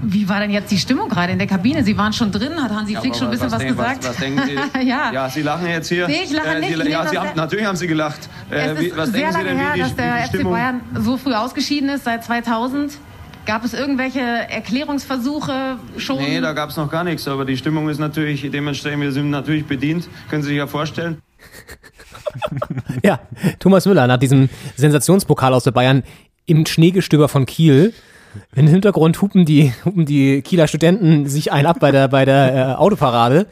I: Wie war denn jetzt die Stimmung gerade in der Kabine? Sie waren schon drin, hat Hansi Flick schon ein bisschen was,
J: denken-
I: gesagt?
J: Was, denken Sie?
I: ja.
J: ja, Sie lachen jetzt hier.
I: Nee, ich lache nicht.
J: Sie,
I: Nee,
J: ja,
I: was
J: Sie haben, natürlich haben Sie gelacht. Äh,
I: es ist
J: was
I: sehr
J: denken Sie
I: lange
J: denn,
I: her,
J: die,
I: dass der FC
J: Stimmung?
I: Bayern so früh ausgeschieden ist, seit 2000. Gab es irgendwelche Erklärungsversuche schon?
J: Nee, da gab es noch gar nichts, aber die Stimmung ist natürlich dementsprechend, wir sind natürlich bedient, können Sie sich ja vorstellen.
F: Ja, Thomas Müller nach diesem Sensationspokal aus der Bayern im Schneegestöber von Kiel. Im Hintergrund hupen die, hupen die Kieler Studenten sich ein ab bei der, bei der äh, Autoparade.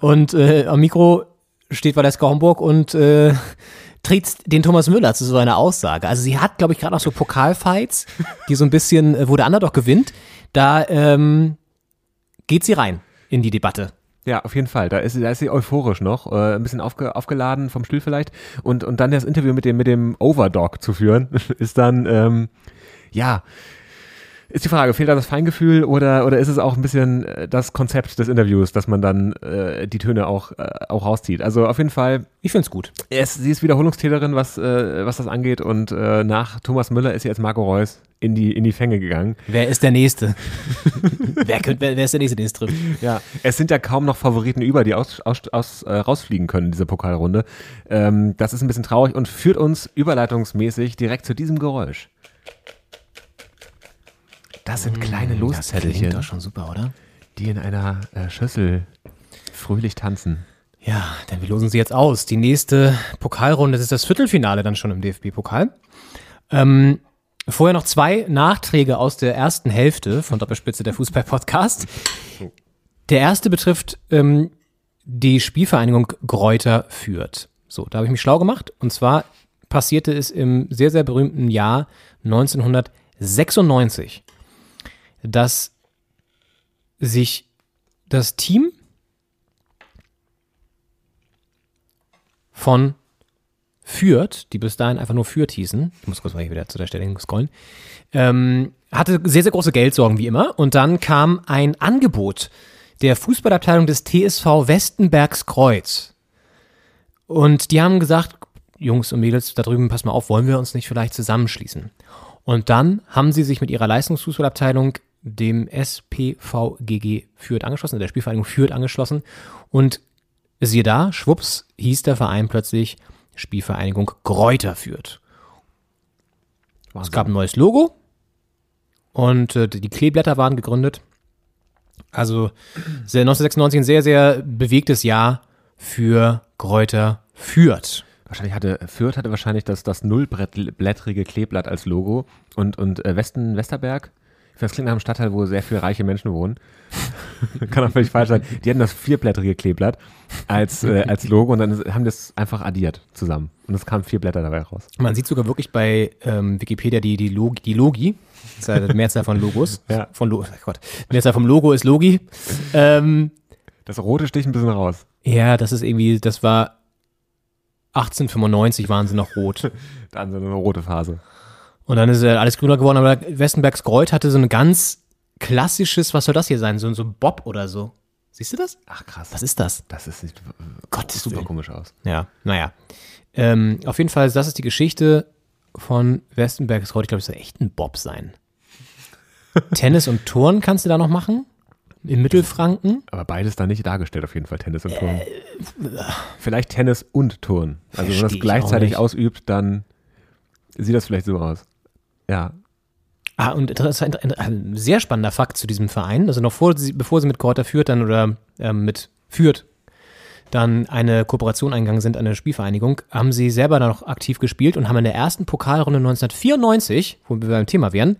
F: Und äh, am Mikro steht Valeska Homburg und äh, tritt den Thomas Müller zu so einer Aussage. Also sie hat, glaube ich, gerade noch so Pokalfights, die so ein bisschen, äh, wo der Underdog gewinnt. Da ähm, geht sie rein in die Debatte.
G: Ja, auf jeden Fall. Da ist, da ist sie euphorisch noch, äh, ein bisschen aufge, aufgeladen vom Stuhl vielleicht. Und, und dann das Interview mit dem, mit dem Overdog zu führen, ist dann, ähm, ja, ist die Frage, fehlt da das Feingefühl oder, oder ist es auch ein bisschen äh, das Konzept des Interviews, dass man dann äh, die Töne auch, äh, auch rauszieht? Also auf jeden Fall,
F: Ich find's gut.
G: es, sie ist Wiederholungstäterin, was, äh, was das angeht. Und äh, nach Thomas Müller ist jetzt Marco Reus in die, in die Fänge gegangen.
F: Wer ist der Nächste? wer, könnte, wer, wer ist der Nächste, den es trifft?
G: Ja, es sind ja kaum noch Favoriten über, die aus, aus, aus, äh, rausfliegen können in dieser Pokalrunde. Ähm, das ist ein bisschen traurig und führt uns überleitungsmäßig direkt zu diesem Geräusch. Das sind kleine
F: klingt
G: Loszettelchen,
F: doch schon super, oder?
G: die in einer äh, Schüssel fröhlich tanzen.
F: Ja, dann wir losen sie jetzt aus. Die nächste Pokalrunde, das ist das Viertelfinale dann schon im DFB-Pokal. Ähm, vorher noch zwei Nachträge aus der ersten Hälfte von Doppelspitze der Fußball-Podcast. Der erste betrifft ähm, die Spielvereinigung Gräuter führt. So, da habe ich mich schlau gemacht. Und zwar passierte es im sehr, sehr berühmten Jahr 1996, dass sich das Team von Fürth, die bis dahin einfach nur Fürth hießen, ich muss kurz mal hier wieder zu der Stelle scrollen, ähm, hatte sehr, sehr große Geldsorgen wie immer. Und dann kam ein Angebot der Fußballabteilung des TSV Westenbergs Kreuz. Und die haben gesagt, Jungs und Mädels da drüben, pass mal auf, wollen wir uns nicht vielleicht zusammenschließen? Und dann haben sie sich mit ihrer Leistungsfußballabteilung dem SPVGG Fürth angeschlossen, der Spielvereinigung Fürth angeschlossen. Und siehe da, schwupps, hieß der Verein plötzlich Spielvereinigung Gräuter Fürth. Es gab ein neues Logo und äh, die Kleeblätter waren gegründet. Also sehr- 1996 ein sehr, sehr bewegtes Jahr für Gräuter Fürth.
G: Wahrscheinlich hatte Fürth hatte wahrscheinlich das, das nullblättrige Kleeblatt als Logo und, und äh, Westen, Westerberg das klingt nach einem Stadtteil, wo sehr viele reiche Menschen wohnen. Kann auch völlig falsch sein. Die hatten das vierblättrige Kleeblatt als, äh, als Logo und dann haben das einfach addiert zusammen. Und es kamen vier Blätter dabei raus.
F: Man sieht sogar wirklich bei ähm, Wikipedia die, die, Logi, die Logi. Das ist ja die Mehrzahl von Logos.
G: Ja.
F: Von Lo oh Gott. Die Mehrzahl vom Logo ist Logi. Ähm,
G: Das rote sticht ein bisschen raus.
F: ja, das ist irgendwie, das war 1895 waren sie noch rot.
G: Dann so eine rote Phase.
F: Und dann ist alles grüner geworden, aber Westenbergs Kreuz hatte so ein ganz klassisches, was soll das hier sein? So, so ein Bob oder so. Siehst du das?
G: Ach krass.
F: Was ist das?
G: Das ist nicht,
F: Gott,
G: super komisch aus.
F: Ja, naja. Ähm, auf jeden Fall, das ist die Geschichte von Westenbergs Kreuz. Ich glaube, es soll echt ein Bob sein. Tennis und Turnen kannst du da noch machen? In Mittelfranken?
G: Aber beides da nicht dargestellt, auf jeden Fall, Tennis und Turnen.
F: Äh,
G: vielleicht Tennis und Turnen. Also wenn man das gleichzeitig ausübt, dann sieht das vielleicht so aus. Ja.
F: Ah, und interessant, ein, ein sehr spannender Fakt zu diesem Verein. Also noch vor, bevor sie mit Kräuter führt dann oder ähm, mit führt, dann eine Kooperation eingegangen sind, eine Spielvereinigung, haben sie selber dann noch aktiv gespielt und haben in der ersten Pokalrunde 1994, wo wir beim Thema wären,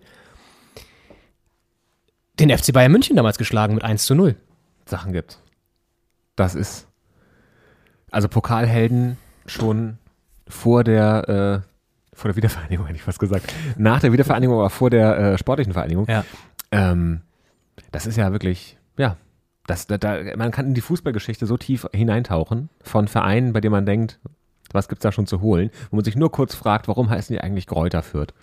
F: den FC Bayern München damals geschlagen mit 1 zu 0.
G: Sachen gibt. Das ist also Pokalhelden schon vor der äh, vor der Wiedervereinigung, hätte ich fast gesagt. Nach der Wiedervereinigung, aber vor der äh, sportlichen Vereinigung.
F: Ja.
G: Ähm, das ist ja wirklich, ja, das, da, da, man kann in die Fußballgeschichte so tief hineintauchen von Vereinen, bei denen man denkt, was gibt's da schon zu holen, wo man sich nur kurz fragt, warum heißen die eigentlich Kräuter Fürth?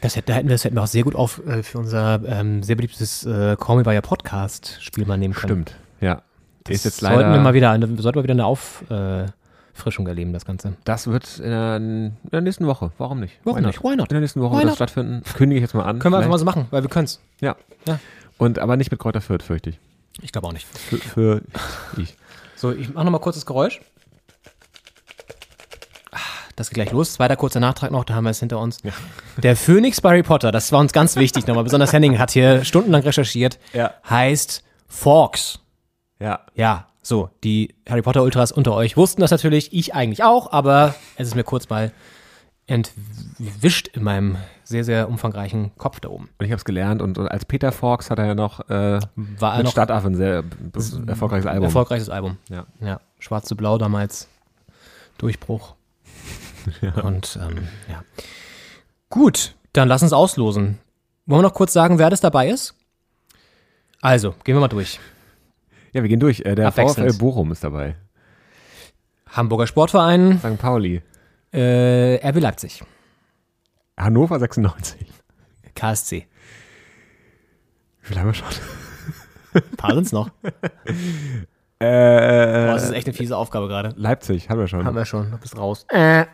F: Das hätten, da hätten wir, das hätten wir auch sehr gut auf äh, für unser ähm, sehr beliebtes äh, Call Me Podcast Spiel mal nehmen können.
G: Stimmt, ja.
F: Das
G: ist jetzt
F: sollten
G: leider,
F: wir mal wieder, eine, sollten wir wieder eine Auffrischung erleben, das Ganze.
G: Das wird in der, in der nächsten Woche. Warum nicht?
F: Warum nicht? Why not?
G: In der nächsten Woche
F: Why
G: wird das stattfinden. Kündige ich jetzt mal an.
F: Können wir einfach mal so machen, weil wir können's.
G: Ja.
F: Ja.
G: Und aber nicht mit Kräuter Fürth, fürchte ich.
F: Ich glaube auch nicht.
G: Für, für ich.
F: So, ich mache nochmal kurz das Geräusch. Das geht gleich los. Zweiter kurzer Nachtrag noch, da haben wir es hinter uns. Der Phoenix bei Harry Potter, das war uns ganz wichtig nochmal. Besonders Henning hat hier stundenlang recherchiert.
G: Ja.
F: Heißt Forks.
G: Ja.
F: Ja, so, die Harry Potter Ultras unter euch wussten das natürlich, ich eigentlich auch, aber es ist mir kurz mal entwischt in meinem sehr, sehr umfangreichen Kopf da oben.
G: Und ich habe es gelernt und, und als Peter Fox hat er ja noch äh,
F: War er
G: mit
F: noch
G: Stadtaffen sehr erfolgreiches Album.
F: Erfolgreiches Album.
G: Ja.
F: Ja, Schwarz zu Blau damals. Durchbruch. Und ähm, ja. Gut, dann lass uns auslosen. Wollen wir noch kurz sagen, wer das dabei ist? Also, gehen wir mal durch.
G: Ja, wir gehen durch. Äh, der. VfL Bochum ist dabei.
F: Hamburger Sportverein,
G: St. Pauli.
F: äh, RB Leipzig,
G: Hannover 96.
F: KSC.
G: Wie viel haben wir schon?
F: Ein paar sind's noch.
G: Äh,
F: Boah, das ist echt eine fiese Aufgabe gerade.
G: Leipzig, haben wir schon.
F: Haben wir schon, du bist raus. Äh.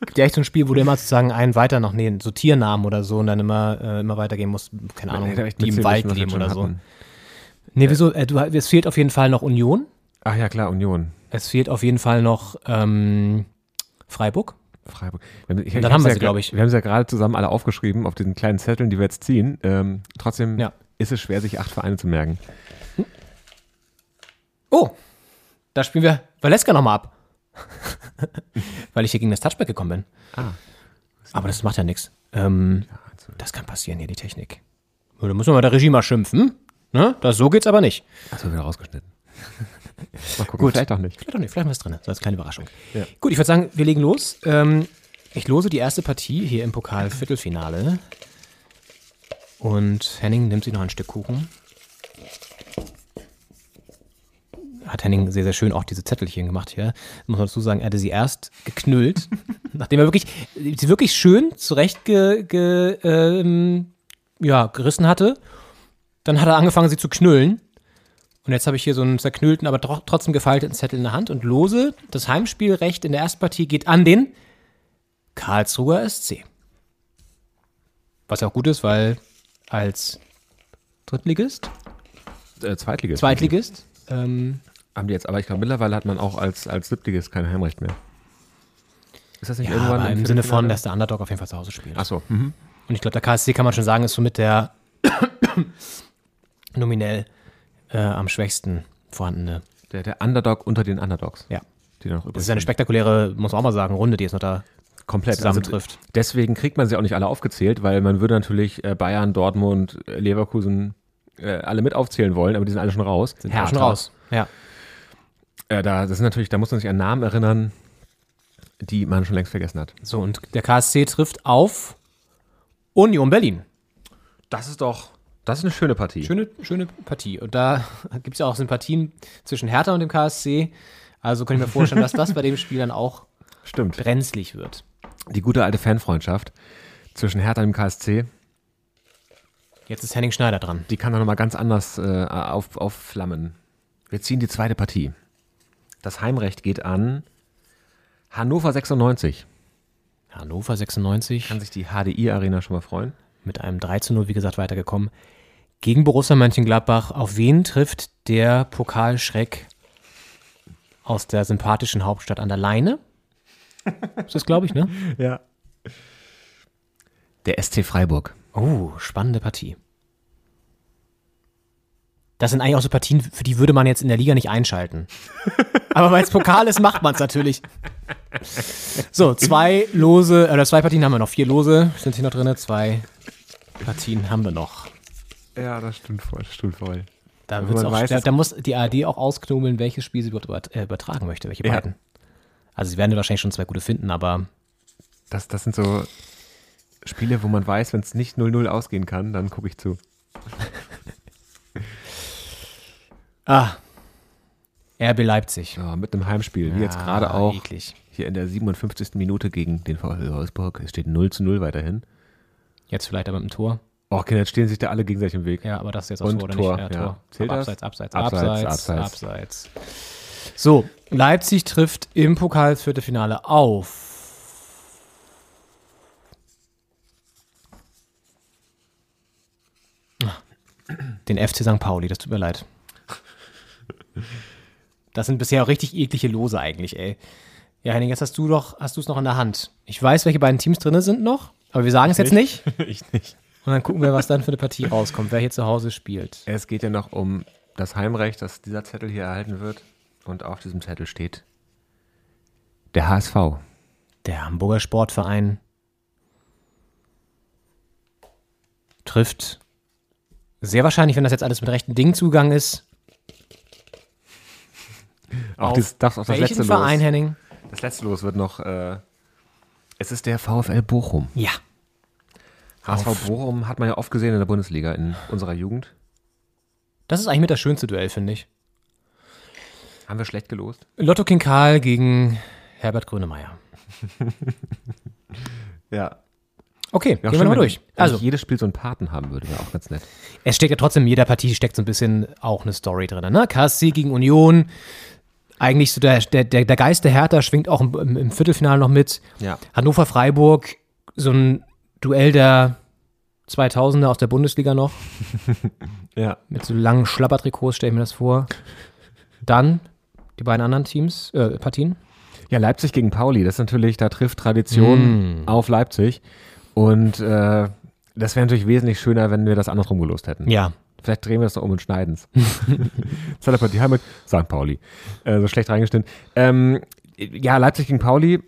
F: Gibt ja echt so ein Spiel, wo du immer sozusagen einen weiter noch, nee, so Tiernamen oder so und dann immer, äh, immer weitergehen musst. Keine Ahnung, die im Wald leben oder so.
G: hatten.
F: Nee, wieso? Äh, du, es fehlt auf jeden Fall noch Union.
G: Ach ja, klar, Union.
F: Es fehlt auf jeden Fall noch ähm, Freiburg.
G: Freiburg. Wir haben- Ich,
F: Und dann haben wir
G: ja
F: sie,
G: gra-
F: glaub ich.
G: Wir haben sie ja gerade zusammen alle aufgeschrieben auf diesen kleinen Zetteln, die wir jetzt ziehen. Ähm, trotzdem
F: Ja.
G: ist es schwer, sich acht Vereine zu merken.
F: Oh, da spielen wir Valeska nochmal ab. Weil ich hier gegen das Touchback gekommen bin.
G: Ah.
F: Aber das macht ja nichts. Ähm, das kann passieren hier, die Technik. Da muss man mal der Regie mal schimpfen. Ne? Das, so geht's aber nicht.
G: Achso, wieder rausgeschnitten. Mal gucken,
F: Gut.
G: vielleicht auch nicht.
F: Vielleicht auch nicht, vielleicht was drin. So als kleine Überraschung.
G: Ja.
F: Gut, ich würde sagen, wir legen los. Ähm, ich lose die erste Partie hier im Pokal-Viertelfinale. Und Henning nimmt sich noch ein Stück Kuchen. Hat Henning sehr, sehr schön auch diese Zettelchen gemacht hier. Muss man dazu sagen, er hatte sie erst geknüllt, nachdem er wirklich, sie wirklich schön zurecht ge, ge, ähm, ja, gerissen hatte. Dann hat er angefangen, sie zu knüllen. Und jetzt habe ich hier so einen zerknüllten, aber tro trotzdem gefalteten Zettel in der Hand und lose. Das Heimspielrecht in der ersten Partie geht an den Karlsruher SC. Was ja auch gut ist, weil als Drittligist,
G: Äh, Zweitligist.
F: Zweitligist, ähm,
G: Haben die jetzt, aber ich glaube, mittlerweile hat man auch als, als Siebtligist kein Heimrecht mehr. Ist das nicht
F: ja,
G: irgendwann im
F: im Sinne von, dass der Underdog auf jeden Fall zu Hause spielt.
G: Achso. Mhm.
F: Und ich glaube, der KSC kann man schon sagen, ist somit der nominell äh, am schwächsten vorhandene.
G: Der, der Underdog unter den Underdogs.
F: Ja.
G: Die noch übrig
F: Das ist eine spektakuläre, muss man auch mal sagen, Runde, die jetzt noch da
G: komplett
F: zusammentrifft.
G: Also deswegen kriegt man sie auch nicht alle aufgezählt, weil man würde natürlich äh, Bayern, Dortmund, äh, Leverkusen äh, alle mit aufzählen wollen, aber die sind alle schon raus.
F: Sind ja schon raus. Ja.
G: Äh, da, das ist natürlich, da muss man sich an Namen erinnern, die man schon längst vergessen hat.
F: So, und der KSC trifft auf Union Berlin.
G: Das ist doch, das ist eine schöne Partie.
F: Schöne, schöne Partie. Und da gibt es ja auch Sympathien zwischen Hertha und dem KSC. Also kann ich mir vorstellen, dass das bei dem Spiel dann auch
G: Stimmt.
F: brenzlig wird.
G: Die gute alte Fanfreundschaft zwischen Hertha und dem KSC,
F: Jetzt ist Henning Schneider dran.
G: die kann doch nochmal ganz anders äh, auf, aufflammen. Wir ziehen die zweite Partie. Das Heimrecht geht an Hannover 96.
F: Hannover 96
G: Kann sich die HDI-Arena schon mal freuen.
F: mit einem 3 zu 0, wie gesagt, weitergekommen. Gegen Borussia Mönchengladbach. Auf wen trifft der Pokalschreck aus der sympathischen Hauptstadt an der Leine? Ist das, glaube ich, ne?
G: Ja. Der SC Freiburg.
F: Oh, spannende Partie. Das sind eigentlich auch so Partien, für die würde man jetzt in der Liga nicht einschalten. Aber weil es Pokal ist, macht man es natürlich. So, zwei Lose, oder zwei Partien haben wir noch. Vier Lose sind hier noch drin. Zwei Partien haben wir noch.
G: Ja, das stimmt voll. Das stimmt voll.
F: Da,
G: man
F: auch,
G: weiß,
F: da, da muss die ARD auch ausknobeln, welches Spiel sie äh, übertragen möchte, welche
G: Ja.
F: beiden. Also sie werden ja wahrscheinlich schon zwei gute finden, aber
G: Das, das sind so Spiele, wo man weiß, wenn es nicht 0-0 ausgehen kann, dann gucke ich zu.
F: ah, RB Leipzig.
G: Ja, mit einem Heimspiel, wie jetzt gerade auch
F: eklig.
G: hier in der 57. Minute gegen den VfL Wolfsburg. Es steht 0 zu 0 weiterhin.
F: Jetzt vielleicht aber mit dem Tor.
G: Oh, okay, jetzt stehen sich da alle gegenseitig im Weg.
F: Ja, aber das ist jetzt auch
G: Und
F: so, oder
G: Tor,
F: nicht?
G: ja.
F: Tor.
G: Zählt das?
F: abseits, abseits,
G: Abseits,
F: abseits,
G: abseits.
F: abseits, So, Leipzig trifft im Pokalviertelfinale auf. Den FC St. Pauli, das tut mir leid. Das sind bisher auch richtig eklige Lose eigentlich, ey. Ja, Henning, jetzt hast du doch, hast du es noch in der Hand. Ich weiß, welche beiden Teams drin sind noch, aber wir sagen es jetzt nicht.
G: ich nicht.
F: Und dann gucken wir, was dann für eine Partie rauskommt, wer hier zu Hause spielt.
G: Es geht ja noch um das Heimrecht, das dieser Zettel hier erhalten wird. Und auf diesem Zettel steht der HSV.
F: Der Hamburger Sportverein trifft sehr wahrscheinlich, wenn das jetzt alles mit rechten Dingen zugegangen ist.
G: Auch, dieses, das, auch das letzte
F: Verein,
G: Los.
F: Henning?
G: Das letzte Los wird noch. Äh, es ist der VfL Bochum.
F: Ja.
G: HSV
F: Auf-
G: Bochum hat man ja oft gesehen in der Bundesliga in unserer Jugend.
F: Das ist eigentlich mit das schönste Duell, finde ich.
G: Haben wir schlecht gelost?
F: Lotto King Karl gegen Herbert Grönemeyer.
G: Ja.
F: Okay,
G: auch
F: gehen wir
G: schön,
F: nochmal
G: wenn-
F: durch.
G: wenn
F: Also,
G: jedes Spiel so einen Paten haben würde, wäre auch ganz nett.
F: es steckt ja trotzdem in jeder Partie steckt so ein bisschen auch eine Story drin. Ne? KSC gegen Union. Eigentlich so der, der, der Geist der Hertha schwingt auch im, im, im Viertelfinale noch mit.
G: Ja.
F: Hannover-Freiburg, so ein Duell der 2000er aus der Bundesliga noch.
G: Ja.
F: Mit so langen Schlappertrikots stelle ich mir das vor. Dann die beiden anderen Teams, äh, Partien.
G: Ja, Leipzig gegen Pauli, das ist natürlich, da trifft Tradition
F: Mm.
G: auf Leipzig. Und äh, das wäre natürlich wesentlich schöner, wenn wir das andersrum gelost hätten.
F: Ja.
G: Vielleicht drehen wir das noch um und schneiden es. aber die Heimat St. Pauli. Äh, so schlecht reingestimmt. Ähm, ja, Leipzig gegen Pauli.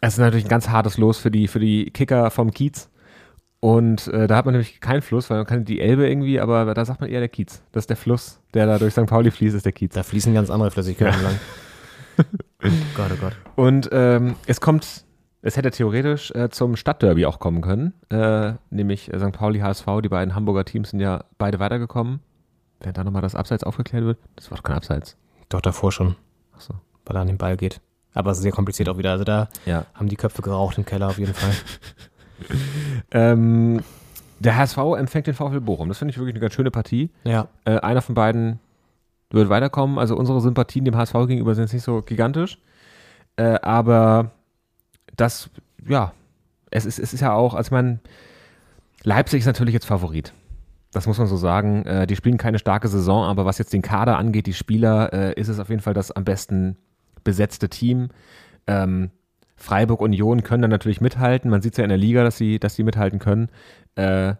G: Es ist natürlich ein ganz hartes Los für die, für die Kicker vom Kiez. Und äh, da hat man nämlich keinen Fluss, weil man kann die Elbe irgendwie, aber da sagt man eher der Kiez. Das ist der Fluss, der da durch St. Pauli fließt, ist der Kiez.
F: Da fließen ganz andere Flüssigkeiten lang. Gott, oh Gott.
G: Und ähm, es kommt, es hätte theoretisch äh, zum Stadtderby auch kommen können, äh, nämlich äh, St. Pauli, HSV, die beiden Hamburger Teams sind ja beide weitergekommen. Wenn da nochmal das Abseits aufgeklärt wird, das war doch kein Abseits.
F: Doch davor schon.
G: Ach so.
F: Weil er an den Ball geht. Aber sehr kompliziert auch wieder. Also da
G: Ja.
F: haben die Köpfe geraucht im Keller auf jeden Fall.
G: Ähm, der HSV empfängt den VfL Bochum. Das finde ich wirklich eine ganz schöne Partie.
F: Ja.
G: Äh, einer von beiden wird weiterkommen. Also unsere Sympathien dem HSV gegenüber sind jetzt nicht so gigantisch. Äh, aber das, ja, es ist, es ist ja auch, also man, Leipzig ist natürlich jetzt Favorit. Das muss man so sagen. Äh, die spielen keine starke Saison, aber was jetzt den Kader angeht, die Spieler, äh, ist es auf jeden Fall das am besten besetzte Team. Ähm, Freiburg Union können dann natürlich mithalten. Man sieht es ja in der Liga, dass sie, dass sie mithalten können. Äh,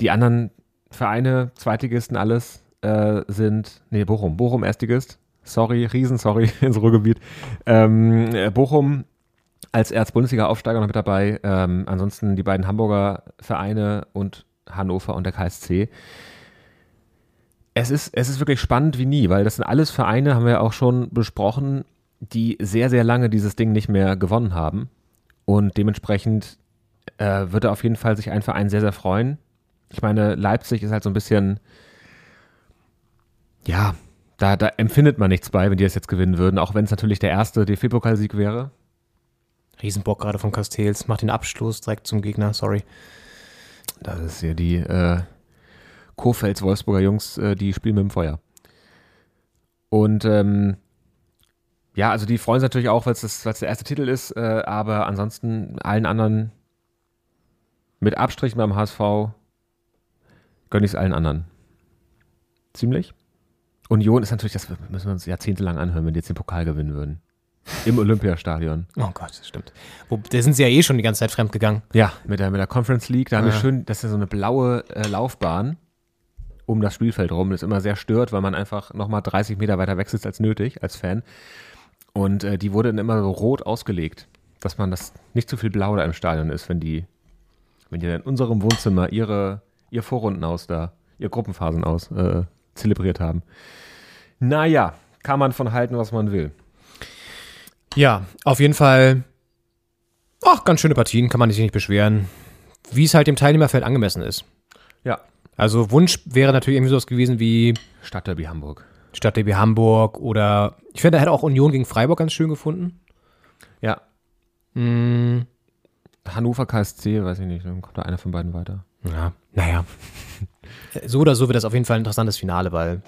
G: die anderen Vereine, Zweitligisten, alles äh, sind, nee, Bochum, Bochum Erstligist. Sorry, Riesen, sorry, ins Ruhrgebiet. Ähm, äh, Bochum als Erzbundesliga-Aufsteiger noch mit dabei. Ähm, ansonsten die beiden Hamburger Vereine und Hannover und der KSC. Es ist, es ist wirklich spannend wie nie, weil das sind alles Vereine, haben wir auch schon besprochen, die sehr, sehr lange dieses Ding nicht mehr gewonnen haben. Und dementsprechend äh, wird er auf jeden Fall sich ein Verein sehr, sehr freuen. Ich meine, Leipzig ist halt so ein bisschen, ja, da, da empfindet man nichts bei, wenn die es jetzt gewinnen würden, auch wenn es natürlich der erste DFB-Pokalsieg wäre.
F: Riesenbock gerade von Castells, macht den Abstoß direkt zum Gegner, sorry.
G: Das ist hier die äh, Kofels Wolfsburger Jungs, äh, die spielen mit dem Feuer. Und ähm, ja, also die freuen sich natürlich auch, weil es der erste Titel ist, äh, aber ansonsten allen anderen mit Abstrichen beim HSV gönne ich es allen anderen. Ziemlich. Union ist natürlich, das müssen wir uns jahrzehntelang anhören, wenn die jetzt den Pokal gewinnen würden. Im Olympiastadion.
F: Oh Gott, das stimmt. Wo, da sind sie ja eh schon die ganze Zeit fremdgegangen.
G: Ja, mit der, mit der Conference League. Da haben
F: Ja.
G: wir schön, das ist ja so eine blaue äh, Laufbahn um das Spielfeld rum. Das immer sehr stört, weil man einfach nochmal 30 Meter weiter weg sitzt als nötig, als Fan. Und äh, die wurde dann immer so rot ausgelegt, dass man das nicht zu viel blau da im Stadion ist, wenn die, wenn die dann in unserem Wohnzimmer ihre, ihr Vorrunden aus da, ihr Gruppenphasen aus äh, zelebriert haben. Naja, kann man von halten, was man will.
F: Ja, auf jeden Fall. Ach, ganz schöne Partien, kann man sich nicht beschweren. Wie es halt dem Teilnehmerfeld angemessen ist.
G: Ja.
F: Also Wunsch wäre natürlich irgendwie sowas gewesen wie
G: Stadtderby Hamburg.
F: Stadtderby Hamburg oder ich finde, da hätte auch Union gegen Freiburg ganz schön gefunden.
G: Ja.
F: Mm,
G: Hannover KSC, weiß ich nicht, dann kommt da einer von beiden weiter.
F: ja, naja. so oder so wird das auf jeden Fall ein interessantes Finale, weil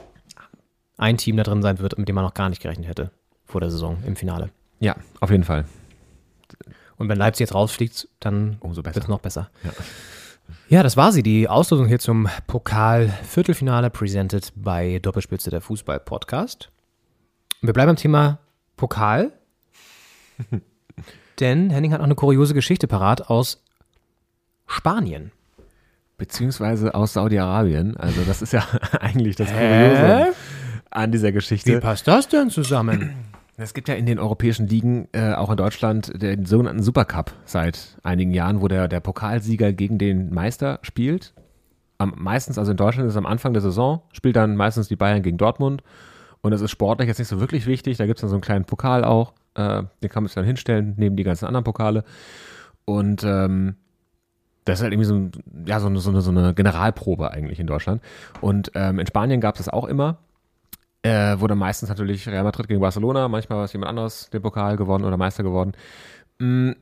F: ein Team da drin sein wird, mit dem man noch gar nicht gerechnet hätte vor der Saison im Finale.
G: Ja, auf jeden Fall.
F: Und wenn Leipzig jetzt rausfliegt, dann
G: Umso besser.
F: wird es noch besser.
G: Ja.
F: Ja, das war sie, die Auslosung hier zum Pokal-Viertelfinale, presented bei Doppelspitze der Fußball-Podcast. Wir bleiben beim Thema Pokal, denn Henning hat noch eine kuriose Geschichte parat aus Spanien.
G: Beziehungsweise aus Saudi-Arabien. Also das ist ja eigentlich das? Kuriose an dieser
F: Wie
G: Geschichte.
F: passt das denn zusammen?
G: Es gibt ja in den europäischen Ligen, äh, auch in Deutschland, den sogenannten Supercup seit einigen Jahren, wo der, der Pokalsieger gegen den Meister spielt. Am, meistens, also in Deutschland ist es am Anfang der Saison, spielt dann meistens die Bayern gegen Dortmund. Und das ist sportlich jetzt nicht so wirklich wichtig. Da gibt es dann so einen kleinen Pokal auch. Äh, den kann man sich dann hinstellen, neben die ganzen anderen Pokale. Und ähm, das ist halt irgendwie so, ein, ja, so, eine, so, eine, Generalprobe eigentlich in Deutschland. Und ähm, in Spanien gab es das auch immer. Äh, wurde meistens natürlich Real Madrid gegen Barcelona, manchmal war es jemand anderes den Pokal gewonnen oder Meister geworden. Mm,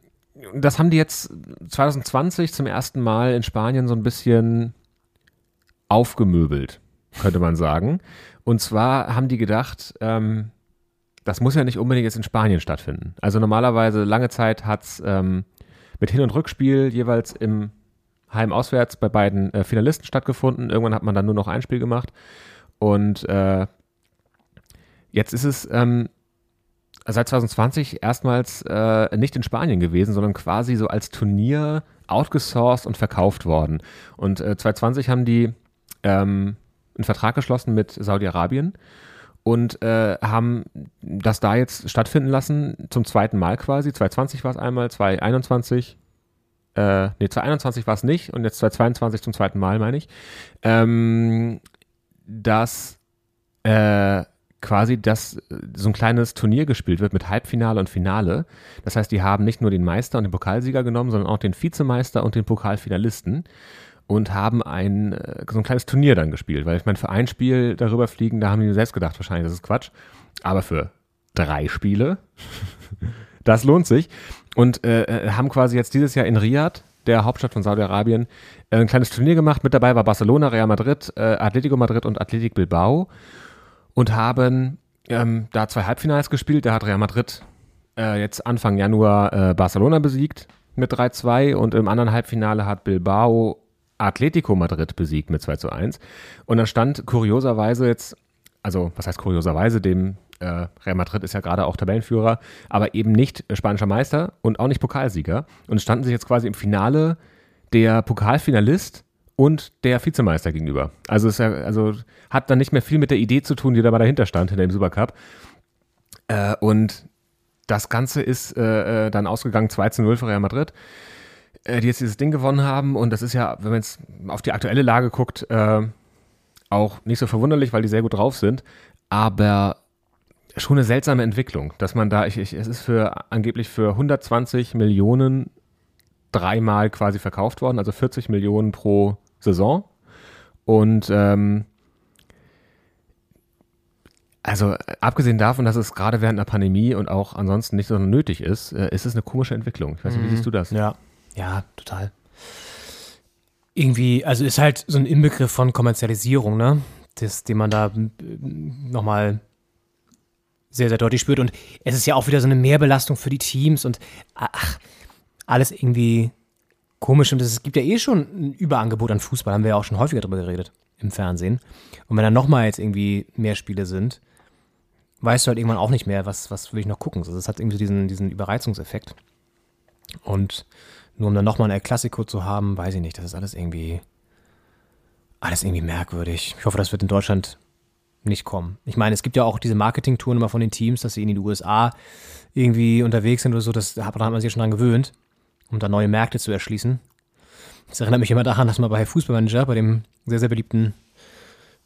G: Das haben die jetzt 2020 zum ersten Mal in Spanien so ein bisschen aufgemöbelt, könnte man sagen. Und zwar haben die gedacht, ähm, das muss ja nicht unbedingt jetzt in Spanien stattfinden. Also normalerweise lange Zeit hat es ähm, mit Hin- und Rückspiel jeweils im Heim-Auswärts bei beiden äh, Finalisten stattgefunden. Irgendwann hat man dann nur noch ein Spiel gemacht. Und äh, jetzt ist es ähm, seit 2020 erstmals äh, nicht in Spanien gewesen, sondern quasi so als Turnier outgesourced und verkauft worden. Und äh, 2020 haben die ähm, einen Vertrag geschlossen mit Saudi-Arabien und äh, haben das da jetzt stattfinden lassen, zum zweiten Mal quasi. 2020 war es einmal, 2021, äh, nee, 2021 war es nicht und jetzt 2022 zum zweiten Mal, meine ich. Ähm, dass äh, quasi das, so ein kleines Turnier gespielt wird mit Halbfinale und Finale. Das heißt, die haben nicht nur den Meister und den Pokalsieger genommen, sondern auch den Vizemeister und den Pokalfinalisten und haben ein äh, so ein kleines Turnier dann gespielt. Weil ich meine, für ein Spiel darüber fliegen, da haben die selbst gedacht, wahrscheinlich, das ist Quatsch. Aber für drei Spiele, das lohnt sich. Und äh, äh, haben quasi jetzt dieses Jahr in Riyadh, der Hauptstadt von Saudi-Arabien, äh, ein kleines Turnier gemacht. Mit dabei war Barcelona, Real Madrid, äh, Atletico Madrid und Athletic Bilbao und haben ähm, da zwei Halbfinals gespielt. Da hat Real Madrid äh, jetzt Anfang Januar äh, Barcelona besiegt mit 3-2 und im anderen Halbfinale hat Bilbao Atletico Madrid besiegt mit 2 zu 1. Und dann stand kurioserweise jetzt, also was heißt kurioserweise, dem äh, Real Madrid ist ja gerade auch Tabellenführer, aber eben nicht spanischer Meister und auch nicht Pokalsieger. Und standen sich jetzt quasi im Finale der Pokalfinalist und der Vizemeister gegenüber. Also es ja, also hat dann nicht mehr viel mit der Idee zu tun, die dabei dahinter stand, hinter dem Supercup. Äh, und das Ganze ist äh, äh dann ausgegangen 2 zu 0 für Real Madrid, äh, die jetzt dieses Ding gewonnen haben. Und das ist ja, wenn man jetzt auf die aktuelle Lage guckt, äh, auch nicht so verwunderlich, weil die sehr gut drauf sind. Aber schon eine seltsame Entwicklung, dass man da, ich, ich, es ist für angeblich für 120 Millionen dreimal quasi verkauft worden, also 40 Millionen pro Saison. Und ähm, also abgesehen davon, dass es gerade während einer Pandemie und auch ansonsten nicht so nötig ist, äh, ist es eine komische Entwicklung. Ich weiß nicht, wie siehst du das?
F: Ja, ja, total. Irgendwie, also ist halt so ein Inbegriff von Kommerzialisierung, ne? Das, den man da äh, nochmal sehr, sehr deutlich spürt. Und es ist ja auch wieder so eine Mehrbelastung für die Teams und ach, alles irgendwie komisch. Und es gibt ja eh schon ein Überangebot an Fußball, haben wir ja auch schon häufiger drüber geredet im Fernsehen. Und wenn dann nochmal jetzt irgendwie mehr Spiele sind, weißt du halt irgendwann auch nicht mehr, was, was will ich noch gucken. Also es hat irgendwie diesen, diesen Überreizungseffekt. Und nur um dann nochmal ein Klassiko zu haben, weiß ich nicht, das ist alles irgendwie, alles irgendwie merkwürdig. Ich hoffe, das wird in Deutschland nicht kommen. Ich meine, es gibt ja auch diese Marketingtouren immer von den Teams, dass sie in die USA irgendwie unterwegs sind oder so. Das hat man sich schon dran gewöhnt, um da neue Märkte zu erschließen. Das erinnert mich immer daran, dass man bei Fußballmanager, bei dem sehr, sehr beliebten,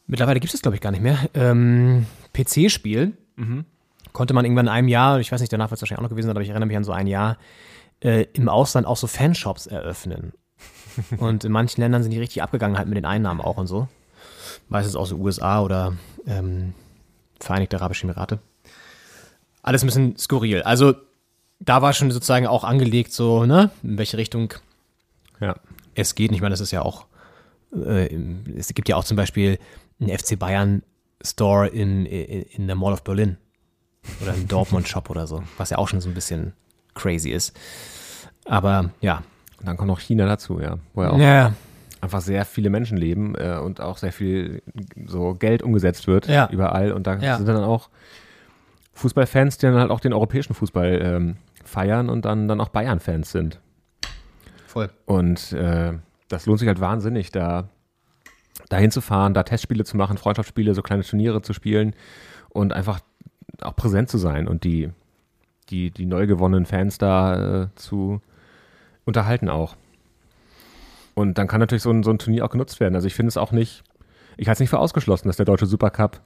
F: mittlerweile gibt es glaube ich gar nicht mehr, ähm, PC-Spiel, mhm. konnte man irgendwann in einem Jahr, ich weiß nicht, danach wird es wahrscheinlich auch noch gewesen sein, aber ich erinnere mich an so ein Jahr, äh, im Ausland auch so Fanshops eröffnen. und in manchen Ländern sind die richtig abgegangen halt mit den Einnahmen auch und so. Meistens aus den USA oder ähm, Vereinigte Arabische Emirate. Alles ein bisschen skurril. Also da war schon sozusagen auch angelegt, so, ne, in welche Richtung ja. es geht. Ich meine, das ist ja auch, äh, es gibt ja auch zum Beispiel einen FC Bayern Store in, in, in der Mall of Berlin. Oder einen Dortmund Shop oder so, was ja auch schon so ein bisschen crazy ist. Aber ja.
G: Und dann kommt noch China dazu, ja. Wo ja auch
F: ja.
G: einfach sehr viele Menschen leben äh, und auch sehr viel so Geld umgesetzt wird
F: ja.
G: überall. Und da ja. sind dann auch Fußballfans, die dann halt auch den europäischen Fußball ähm, feiern und dann, dann auch Bayern-Fans sind.
F: Voll.
G: Und äh, das lohnt sich halt wahnsinnig, da dahin zu fahren, da Testspiele zu machen, Freundschaftsspiele, so kleine Turniere zu spielen und einfach auch präsent zu sein und die, die, die neu gewonnenen Fans da äh, zu unterhalten auch. Und dann kann natürlich so ein, so ein Turnier auch genutzt werden. Also ich finde es auch nicht, ich halte es nicht für ausgeschlossen, dass der deutsche Supercup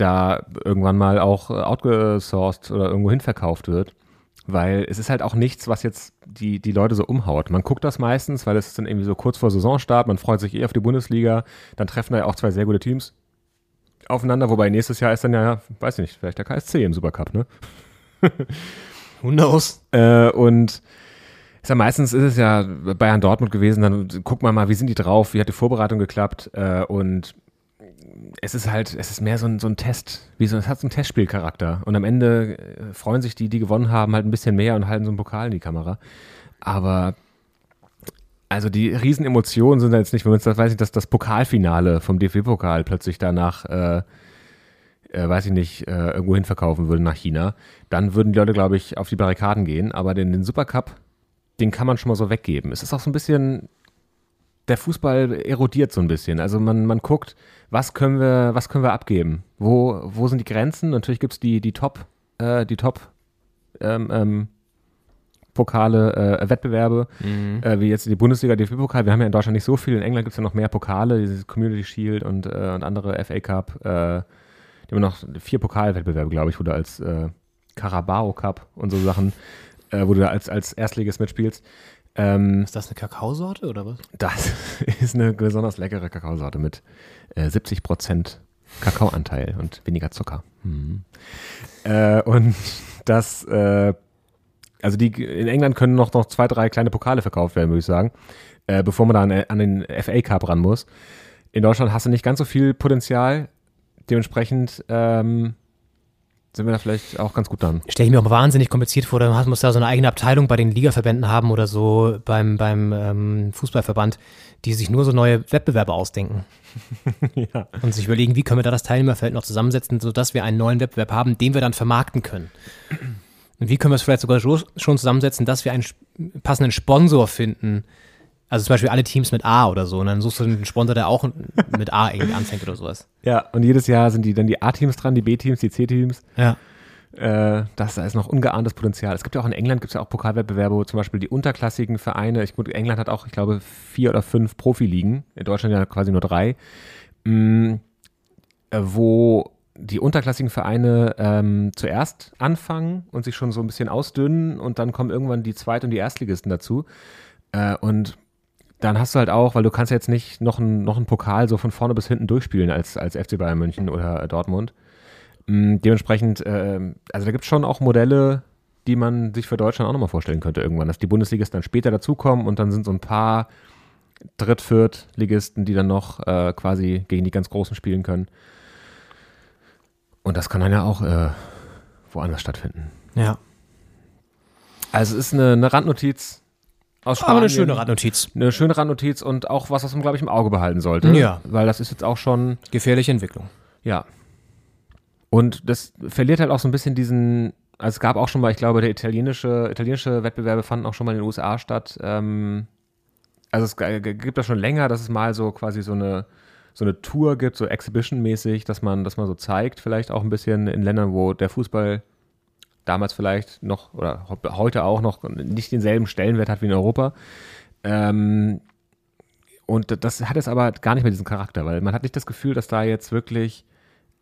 G: da irgendwann mal auch äh, outgesourced oder irgendwo hin verkauft wird. Weil es ist halt auch nichts, was jetzt die, die Leute so umhaut. Man guckt das meistens, weil es ist dann irgendwie so kurz vor Saisonstart, man freut sich eh auf die Bundesliga, dann treffen da ja auch zwei sehr gute Teams aufeinander, wobei nächstes Jahr ist dann ja, weiß ich nicht, vielleicht der KSC im Supercup, ne?
F: Who knows?
G: Äh, und ist ja meistens ist es ja Bayern Dortmund gewesen, dann guckt man mal, wie sind die drauf, wie hat die Vorbereitung geklappt äh, und es ist halt, es ist mehr so ein, so ein Test, wie so, es hat so einen Testspielcharakter. Und am Ende äh, freuen sich die, die gewonnen haben, halt ein bisschen mehr und halten so einen Pokal in die Kamera. Aber also die Riesenemotionen sind jetzt nicht, wenn man jetzt, weiß ich, dass das Pokalfinale vom DFB-Pokal plötzlich danach, äh, äh, weiß ich nicht, äh, irgendwo hin verkaufen würde nach China, dann würden die Leute, glaube ich, auf die Barrikaden gehen. Aber den, den Supercup, den kann man schon mal so weggeben. Es ist auch so ein bisschen, der Fußball erodiert so ein bisschen. Also man, man guckt, was können wir, was können wir abgeben? Wo, wo sind die Grenzen? Natürlich gibt es die, die Top, äh, die Top ähm, ähm, Pokale, äh, Wettbewerbe, mhm. äh, wie jetzt die Bundesliga, DFB-Pokal. Wir haben ja in Deutschland nicht so viel. In England gibt es ja noch mehr Pokale, dieses Community Shield und, äh, und andere FA Cup. Äh, die haben noch vier Pokalwettbewerbe, glaube ich, wo du als äh, Carabao Cup und so Sachen, wo du da als, als Erstligist mitspielst.
F: Ähm, ist das eine Kakaosorte oder was?
G: Das ist eine besonders leckere Kakaosorte mit äh, 70% Kakaoanteil und weniger Zucker. Mhm. Äh, und das, äh, also die in England können noch, noch zwei, drei kleine Pokale verkauft werden, würde ich sagen, äh, bevor man da an, an den FA Cup ran muss. In Deutschland hast du nicht ganz so viel Potenzial. Dementsprechend ähm, sind wir da vielleicht auch ganz gut dran.
F: Stelle ich mir auch wahnsinnig kompliziert vor, dann muss da so eine eigene Abteilung bei den Ligaverbänden haben oder so beim, beim ähm, Fußballverband, die sich nur so neue Wettbewerbe ausdenken. ja. Und sich überlegen, wie können wir da das Teilnehmerfeld noch zusammensetzen, sodass wir einen neuen Wettbewerb haben, den wir dann vermarkten können. Und wie können wir es vielleicht sogar schon zusammensetzen, dass wir einen passenden Sponsor finden, also zum Beispiel alle Teams mit A oder so. Und dann suchst du einen Sponsor, der auch mit A irgendwie anfängt oder sowas.
G: Ja, und jedes Jahr sind die dann die A-Teams dran, die B-Teams, die C-Teams.
F: Ja.
G: Äh, das da ist noch ungeahntes Potenzial. Es gibt ja auch in England gibt es ja auch Pokalwettbewerbe, wo zum Beispiel die unterklassigen Vereine, ich, gut, England hat auch, ich glaube, vier oder fünf Profiligen, in Deutschland ja quasi nur drei, mh, äh, wo die unterklassigen Vereine ähm, zuerst anfangen und sich schon so ein bisschen ausdünnen und dann kommen irgendwann die Zweit- und die Erstligisten dazu. Äh, und dann hast du halt auch, weil du kannst ja jetzt nicht noch einen noch Pokal so von vorne bis hinten durchspielen als, als FC Bayern München oder Dortmund. Ähm, dementsprechend, äh, also da gibt es schon auch Modelle, die man sich für Deutschland auch nochmal vorstellen könnte irgendwann, dass die Bundesligisten dann später dazukommen und dann sind so ein paar Dritt-, Viert-Ligisten, die dann noch äh, quasi gegen die ganz Großen spielen können. Und das kann dann ja auch äh, woanders stattfinden.
F: Ja.
G: Also es ist eine, eine Randnotiz aus Spanien.
F: Aber eine schöne Randnotiz.
G: Eine schöne Randnotiz und auch was, was man, glaube ich, im Auge behalten sollte.
F: Ja.
G: Weil das ist jetzt auch schon,
F: Gefährliche Entwicklung.
G: ja. Und das verliert halt auch so ein bisschen diesen, also es gab auch schon mal, ich glaube, der italienische, italienische Wettbewerbe fanden auch schon mal in den USA statt. Ähm, also es gibt das schon länger, dass es mal so quasi so eine, so eine Tour gibt, so Exhibition-mäßig, dass man, dass man so zeigt, vielleicht auch ein bisschen in Ländern, wo der Fußball damals vielleicht noch oder heute auch noch nicht denselben Stellenwert hat wie in Europa. Ähm, und das hat jetzt aber gar nicht mehr diesen Charakter, weil man hat nicht das Gefühl, dass da jetzt wirklich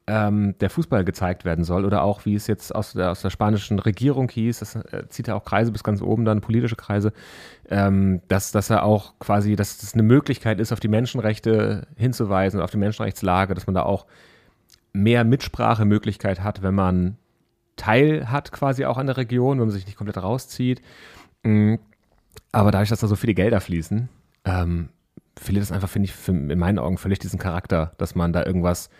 G: ähm, der Fußball gezeigt werden soll oder auch, wie es jetzt aus der, aus der spanischen Regierung hieß, das äh, zieht ja auch Kreise bis ganz oben dann, politische Kreise, ähm, dass, dass er auch quasi, dass das eine Möglichkeit ist, auf die Menschenrechte hinzuweisen, auf die Menschenrechtslage, dass man da auch mehr Mitsprachemöglichkeit hat, wenn man Teil hat quasi auch an der Region, wenn man sich nicht komplett rauszieht. Mm, Aber dadurch, dass da so viele Gelder fließen, ähm, verliert das einfach, finde ich, für, in meinen Augen völlig diesen Charakter, dass man da irgendwas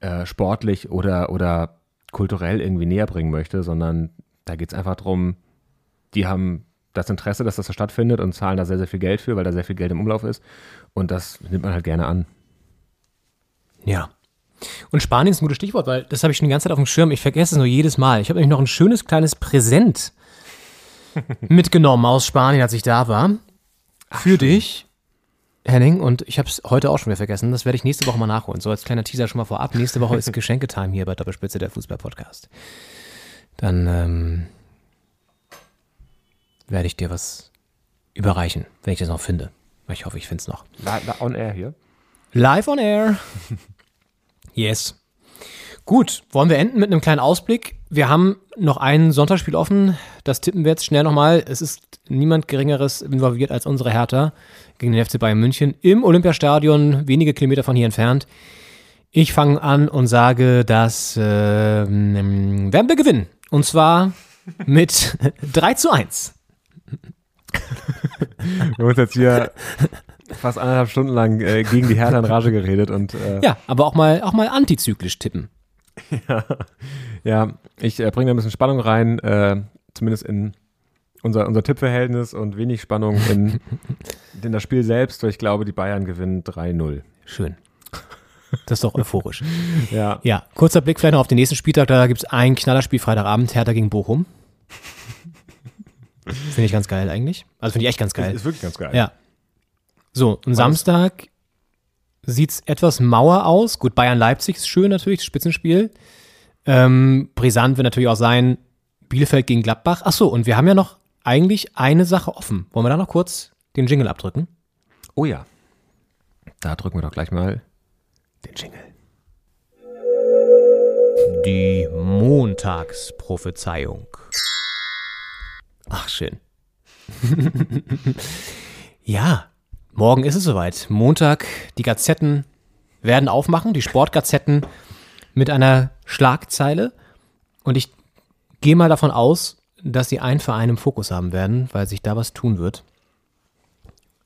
G: äh, sportlich oder, oder kulturell irgendwie näher bringen möchte, sondern da geht es einfach darum, die haben das Interesse, dass das da stattfindet und zahlen da sehr, sehr viel Geld für, weil da sehr viel Geld im Umlauf ist. Und das nimmt man halt gerne an.
F: Ja. Und Spanien ist ein gutes Stichwort, weil das habe ich schon die ganze Zeit auf dem Schirm. Ich vergesse es nur jedes Mal. Ich habe nämlich noch ein schönes kleines Präsent mitgenommen aus Spanien, als ich da war. Für dich, Henning. Und ich habe es heute auch schon wieder vergessen. Das werde ich nächste Woche mal nachholen. So als kleiner Teaser schon mal vorab. Nächste Woche ist Geschenketime hier bei Doppelspitze der Fußball-Podcast. Dann ähm, werde ich dir was überreichen, wenn ich das noch finde. Ich hoffe, ich finde es noch.
G: La, la on air hier.
F: Live on air. Yes. Gut, wollen wir enden mit einem kleinen Ausblick. Wir haben noch ein Sonntagsspiel offen. Das tippen wir jetzt schnell nochmal. Es ist niemand Geringeres involviert als unsere Hertha gegen den FC Bayern München im Olympiastadion, wenige Kilometer von hier entfernt. Ich fange an und sage, dass äh, werden wir gewinnen. Und zwar mit 3 zu 1.
G: Wir haben uns jetzt hier fast anderthalb Stunden lang äh, gegen die Hertha in Rage geredet und äh,
F: Ja, aber auch mal, auch mal antizyklisch tippen.
G: ja, ja ich äh, bringe da ein bisschen Spannung rein, äh, zumindest in unser, unser Tippverhältnis und wenig Spannung in, in das Spiel selbst, weil ich glaube, die Bayern gewinnen 3-0.
F: Schön. Das ist doch euphorisch.
G: Ja.
F: Ja, kurzer Blick vielleicht noch auf den nächsten Spieltag. Da gibt es ein Knallerspiel Freitagabend, Hertha gegen Bochum. Finde ich ganz geil eigentlich. Also finde ich echt ganz geil.
G: Ist, ist wirklich ganz geil.
F: Ja. So, und Samstag sieht's etwas mauer aus. Gut, Bayern-Leipzig ist schön natürlich, das Spitzenspiel. Ähm, brisant wird natürlich auch sein, Bielefeld gegen Gladbach. Ach so, und wir haben ja noch eigentlich eine Sache offen. Wollen wir da noch kurz den Jingle abdrücken?
G: Oh ja. Da drücken wir doch gleich mal den Jingle.
F: Die Montagsprophezeiung. Ach, schön. ja, morgen ist es soweit. Montag, die Gazetten werden aufmachen, die Sportgazetten mit einer Schlagzeile. Und ich gehe mal davon aus, dass sie einen Verein im Fokus haben werden, weil sich da was tun wird.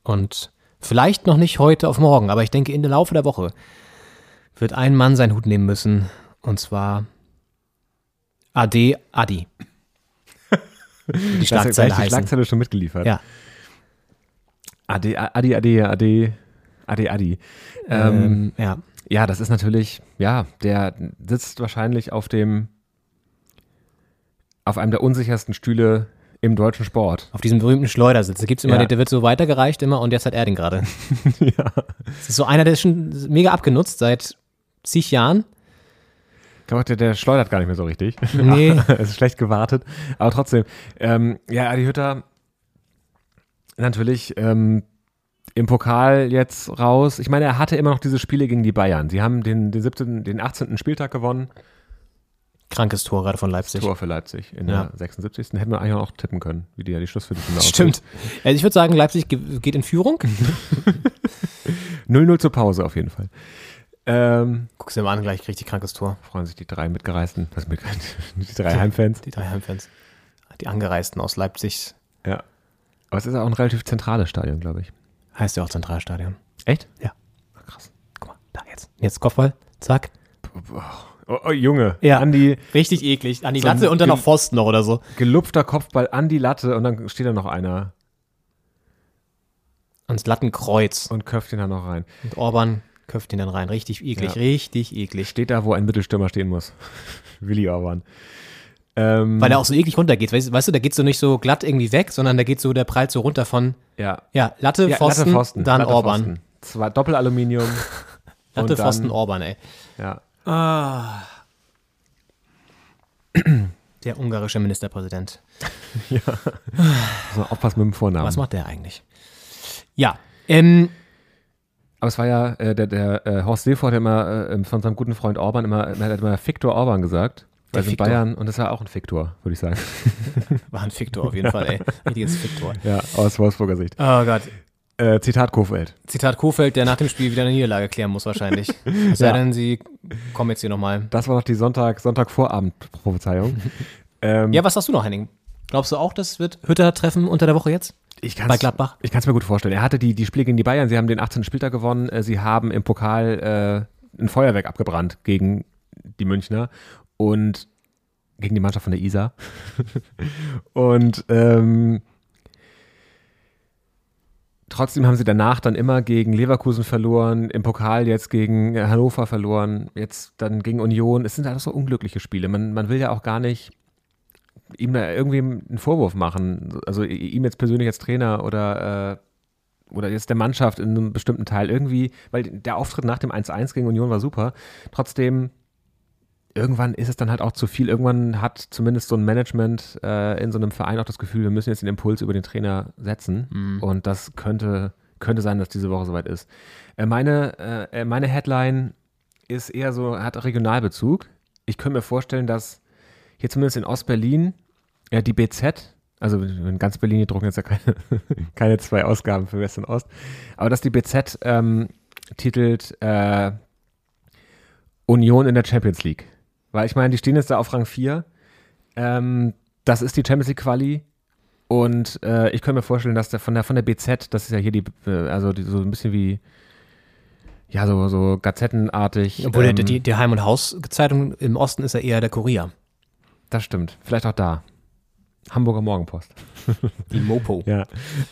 F: Und vielleicht noch nicht heute auf morgen, aber ich denke, in der Laufe der Woche wird ein Mann seinen Hut nehmen müssen. Und zwar Ade Adi. Die
G: Die
F: Schlagzeile
G: die
F: heißen.
G: Schlagzeile schon mitgeliefert.
F: Ja.
G: Adi, Adi, Adi, Adi, Adi, Adi. Ähm,
F: Ähm, ja.
G: ja, das ist natürlich, ja, der sitzt wahrscheinlich auf dem, auf einem der unsichersten Stühle im deutschen Sport.
F: Auf diesem berühmten Schleudersitz. Da gibt's immer,
G: Ja.
F: der, wird so weitergereicht immer und jetzt hat er den gerade.
G: ja.
F: Das ist so einer, der ist schon mega abgenutzt seit zig Jahren.
G: glaube, der, der schleudert gar nicht mehr so richtig.
F: Nee.
G: es ist schlecht gewartet. Aber trotzdem, ähm, ja, Adi Hütter natürlich ähm, im Pokal jetzt raus. Ich meine, er hatte immer noch diese Spiele gegen die Bayern. Sie haben den, den 17., den 18. Spieltag gewonnen.
F: Krankes Tor gerade von Leipzig.
G: Tor für Leipzig in
F: Ja.
G: der 76. Hätten wir eigentlich auch tippen können, wie die ja die Schlussviertelstunde
F: Stimmt. Also ich würde sagen, Leipzig ge- geht in Führung.
G: 0-0 zur Pause auf jeden Fall. Ähm,
F: Guck's dir mal an, gleich richtig krankes Tor.
G: freuen sich die drei Mitgereisten, was mit, die drei Heimfans.
F: Die drei Heimfans. Die Angereisten aus Leipzig.
G: Ja. Aber es ist auch ein relativ zentrales Stadion, glaube ich.
F: Heißt ja auch Zentralstadion.
G: Echt?
F: Ja.
G: Krass.
F: Guck mal, da jetzt. Jetzt Kopfball. Zack.
G: Oh, oh Junge.
F: Ja.
G: Andi,
F: Richtig eklig. An die
G: So
F: Latte und dann noch Pfosten noch oder so.
G: gelupfter Kopfball an die Latte und dann steht da noch einer
F: Ans Lattenkreuz.
G: und köpft ihn da noch rein.
F: Und Orban köpft ihn dann rein. Richtig eklig.
G: Ja.
F: Richtig eklig.
G: Steht da, wo ein Mittelstürmer stehen muss. Willi Orban. Ähm,
F: Weil er auch so eklig runtergeht. Weißt, weißt du, da geht so nicht so glatt irgendwie weg, sondern da geht so, der prallt so runter von,
G: ja.
F: ja, Latte,
G: Ja,
F: Pfosten,
G: Latte, Pfosten,
F: dann
G: Latte,
F: Orban.
G: Pfosten. Zwei Doppelaluminium.
F: Latte,
G: und dann-
F: Pfosten, Orban, ey.
G: Ja.
F: Der ungarische Ministerpräsident.
G: So, aufpassen mit dem Vornamen.
F: Was macht der eigentlich? Ja, ähm,
G: Aber es war ja, äh, der, der äh, Horst Seehofer hat ja immer äh, von seinem guten Freund Orban immer, er hat immer Viktor Orban gesagt. In
F: Viktor.
G: Bayern, und das war auch ein Fiktor, würde ich sagen.
F: war ein Fiktor auf jeden Fall, ey. Richtiges Fiktor.
G: ja, aus Wolfsburger Sicht.
F: Oh Gott.
G: Äh, Zitat Kofeld.
F: Zitat Kofeld, der nach dem Spiel wieder eine Niederlage klären muss wahrscheinlich. Es sei
G: Ja.
F: denn, sie kommen jetzt hier nochmal.
G: Das war noch die Sonntag, Sonntagvorabend-Prophezeiung. ähm,
F: Ja, was sagst du noch, Henning? Glaubst du auch, das wird Hütter-Treffen unter der Woche jetzt?
G: ich kann's,
F: bei Gladbach?
G: Ich kann es mir gut vorstellen. Er hatte die, die Spiele gegen die Bayern, sie haben den 18. Spieltag gewonnen, äh, sie haben im Pokal äh, ein Feuerwerk abgebrannt gegen die Münchner und gegen die Mannschaft von der Isar. und ähm, trotzdem haben sie danach dann immer gegen Leverkusen verloren, im Pokal jetzt gegen Hannover verloren, jetzt dann gegen Union. Es sind alles so unglückliche Spiele. Man, man will ja auch gar nicht ihm da irgendwie einen Vorwurf machen. Also ihm jetzt persönlich als Trainer oder, äh, oder jetzt der Mannschaft in einem bestimmten Teil irgendwie, weil der Auftritt nach dem 1-1 gegen Union war super. Trotzdem, irgendwann ist es dann halt auch zu viel. Irgendwann hat zumindest so ein Management äh, in so einem Verein auch das Gefühl, wir müssen jetzt den Impuls über den Trainer setzen. Und das könnte, könnte sein, dass diese Woche soweit ist. Äh, meine, äh, meine Headline ist eher so, hat Regionalbezug. Ich könnte mir vorstellen, dass hier zumindest in Ostberlin, ja, die BZ, also in ganz Berlin, die drucken jetzt ja keine, keine zwei Ausgaben für West und Ost, aber dass die BZ ähm, titelt äh, Union in der Champions League. Weil ich meine, die stehen jetzt da auf Rang 4. Ähm, das ist die Champions League Quali. Und äh, ich könnte mir vorstellen, dass der von der von der BZ, das ist ja hier die, äh, also die, so ein bisschen wie, ja, so, so gazettenartig.
F: Obwohl
G: ähm,
F: der, die, die Heim- und Hauszeitung im Osten ist ja eher der Kurier.
G: Das stimmt. Vielleicht auch da. Hamburger Morgenpost.
F: Die Mopo.
G: Ja.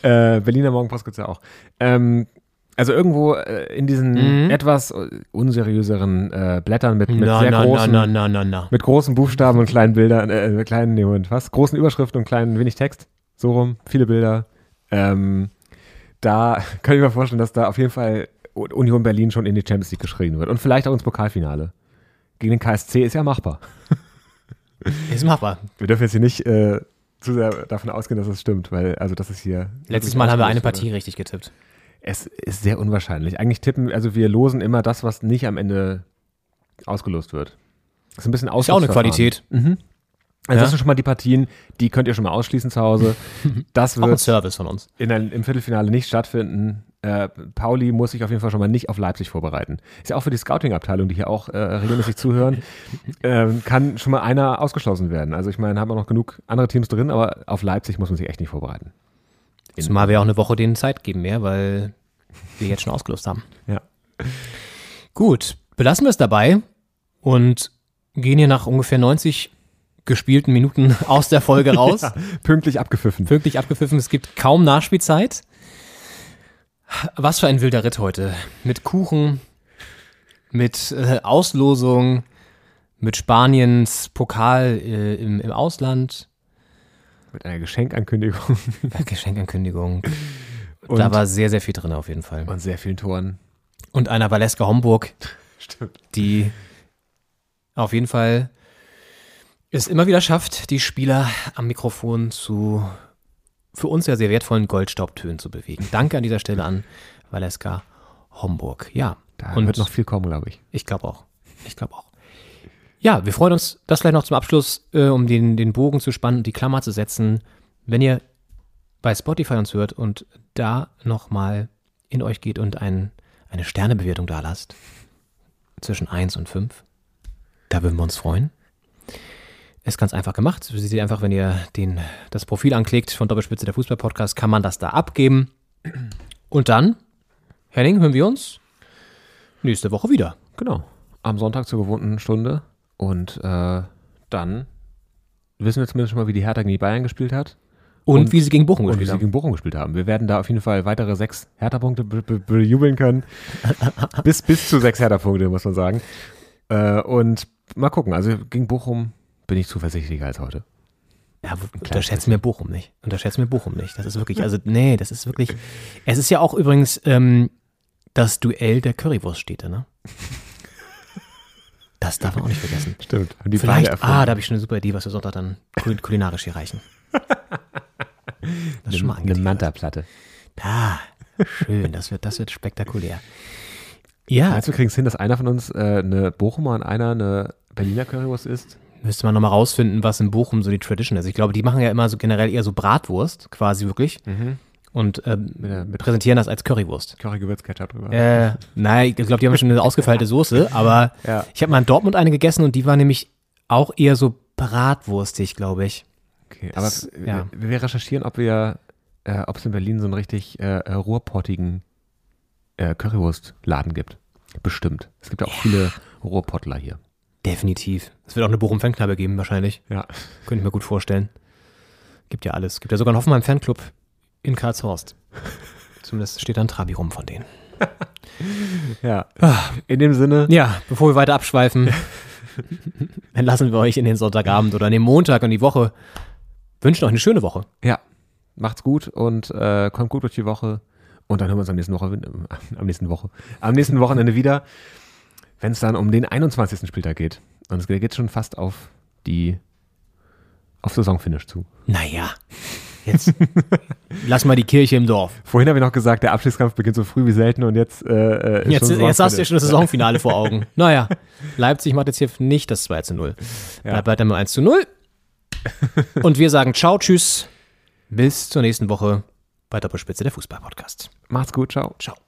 G: Äh, Berliner Morgenpost gibt's ja auch. Ähm, also irgendwo äh, in diesen
F: Mhm.
G: etwas äh, unseriöseren äh, Blättern mit, mit
F: Na,
G: sehr
F: na,
G: großen,
F: na,
G: mit großen Buchstaben und kleinen Bildern, äh, äh, kleinen, nee, Moment, was? Großen Überschriften und kleinen, wenig Text. So rum, viele Bilder. Ähm, da kann ich mir vorstellen, dass da auf jeden Fall Union Berlin schon in die Champions League geschrieben wird. Und vielleicht auch ins Pokalfinale. Gegen den KSC ist ja machbar.
F: Ist machbar.
G: Wir dürfen jetzt hier nicht äh, zu sehr davon ausgehen, dass es stimmt, weil, also das ist hier.
F: Letztes Mal haben wir eine. Partie richtig getippt.
G: Es ist sehr unwahrscheinlich. Eigentlich tippen, also wir losen immer das, was nicht am Ende ausgelost wird. Das ist ein bisschen
F: Ist ja auch eine. Qualität.
G: Mhm. Also
F: Ja.
G: das sind schon mal die Partien, die könnt ihr schon mal ausschließen zu Hause. Das
F: Auch ein
G: wird
F: Service von uns.
G: in ein, im Viertelfinale nicht stattfinden. Äh, Pauli muss sich auf jeden Fall schon mal nicht auf Leipzig vorbereiten. Ist ja auch für die Scouting-Abteilung, die hier auch äh, regelmäßig zuhören, ähm, kann schon mal einer ausgeschlossen werden. Also ich meine, haben wir noch genug andere Teams drin, aber auf Leipzig muss man sich echt nicht vorbereiten.
F: Zumal wir auch eine Woche denen Zeit geben mehr, weil wir jetzt schon ausgelost haben.
G: Ja.
F: Gut, belassen wir es dabei und gehen hier nach ungefähr 90 gespielten Minuten aus der Folge raus.
G: Ja, pünktlich abgepfiffen.
F: Pünktlich abgepfiffen. Es gibt kaum Nachspielzeit. Was für ein wilder Ritt heute. Mit Kuchen, mit äh, Auslosung, mit Spaniens Pokal äh, im, im Ausland,
G: Mit einer Geschenkankündigung
F: Geschenkankündigung.
G: Und-
F: da war sehr, sehr viel drin auf jeden Fall.
G: und sehr vielen Toren.
F: Und einer Valeska Homburg,
G: Stimmt.
F: die auf jeden Fall es immer wieder schafft, die Spieler am Mikrofon zu für uns ja sehr wertvollen Goldstaubtönen zu bewegen. Danke an dieser Stelle an Valeska Homburg. Ja.
G: Da wird noch viel kommen, glaube ich.
F: Ich glaube auch. Ich glaube auch. Ja, wir freuen uns, das vielleicht noch zum Abschluss, äh, um den, den Bogen zu spannen und die Klammer zu setzen. Wenn ihr bei Spotify uns hört und da nochmal in euch geht und ein, eine Sternebewertung da lasst, zwischen 1 und 5, da würden wir uns freuen. Ist ganz einfach gemacht. Sie seht einfach, wenn ihr den, das Profil anklickt von Doppelspitze der Fußball-Podcast, kann man das da abgeben. Und dann, Henning, hören wir uns nächste Woche wieder.
G: Genau. Am Sonntag zur gewohnten Stunde. Und äh, dann wissen wir zumindest schon mal, wie die Hertha gegen die Bayern gespielt hat.
F: Und, wie sie gegen Bochum
G: und wie
F: gespielt
G: sie
F: haben.
G: gegen Bochum gespielt haben. Wir werden da auf jeden Fall weitere sechs Hertha-Punkte be be bejubeln können. bis, bis zu sechs Hertha-Punkte, muss man sagen. Äh, und mal gucken. Also gegen Bochum bin ich zuversichtlicher als heute.
F: Ja, unterschätzt mir Bochum nicht. Unterschätzt mir Bochum nicht. Das ist wirklich, also nee, das ist wirklich. Es ist ja auch übrigens ähm, das Duell der Currywurst steht da, ne? Das darf man auch nicht vergessen.
G: Stimmt.
F: Vielleicht, ah, da habe ich schon eine super Idee, was wir Sonntag dann kul kulinarisch hier reichen. Das ist schon mal
G: eine. Manta-Platte.
F: Ah, schön, das wird, das wird spektakulär. Ja,
G: Meinst du, wir kriegen es hin, dass einer von uns äh, eine Bochumer und einer eine Berliner Currywurst isst?
F: müsste man nochmal rausfinden, was in Bochum so die Tradition ist. Ich glaube, die machen ja immer so generell eher so Bratwurst, quasi wirklich. Und ähm,
G: mit-
F: präsentieren das als Currywurst.
G: Curry-Gewürzketchup drüber.
F: Äh, nein, ich glaube, die haben schon eine ausgefeilte Soße, aber
G: Ja.
F: ich habe mal in Dortmund eine gegessen und die war nämlich auch eher so bratwurstig, glaube ich.
G: Okay, aber
F: Das-
G: wir,
F: ja.
G: wir recherchieren, ob wir, äh, ob es in Berlin so einen richtig äh, ruhrpottigen äh, Currywurstladen gibt. Bestimmt. Es gibt ja auch viele Ruhrpottler hier.
F: Definitiv. Es wird auch eine Bochum-Fankneipe geben, wahrscheinlich.
G: Ja.
F: Könnte ich mir gut vorstellen. Gibt ja alles. Gibt ja sogar einen Hoffenheim-Fanclub in Karlshorst. Zumindest steht da ein Trabi rum von denen.
G: Ja. In dem Sinne,
F: Ja, bevor wir weiter abschweifen, entlassen wir euch in den Sonntagabend oder in den Montag und die Woche. Wünschen euch eine schöne Woche.
G: ja, macht's gut und äh, kommt gut durch die Woche. Und dann hören wir uns am nächsten Woche, am nächsten Woche, am nächsten Wochenende wieder, wenn es dann um den 21. Spieltag geht. Und es geht schon fast auf die, auf Saisonfinish zu.
F: Naja, jetzt lass mal die Kirche im Dorf.
G: Vorhin habe ich noch gesagt, der Abstiegskampf beginnt so früh wie selten und jetzt, äh, äh, ist
F: Jetzt, jetzt hast du ja schon das Saisonfinale vor Augen. Naja, Leipzig macht jetzt hier nicht das 2 zu 0.
G: Ja.
F: Bleibt weiter mit 1 zu 0. Und wir sagen Ciao, Tschüss. Bis zur nächsten Woche bei Doppelspitze der Fußball-Podcast.
G: Macht's gut, ciao.
F: Ciao.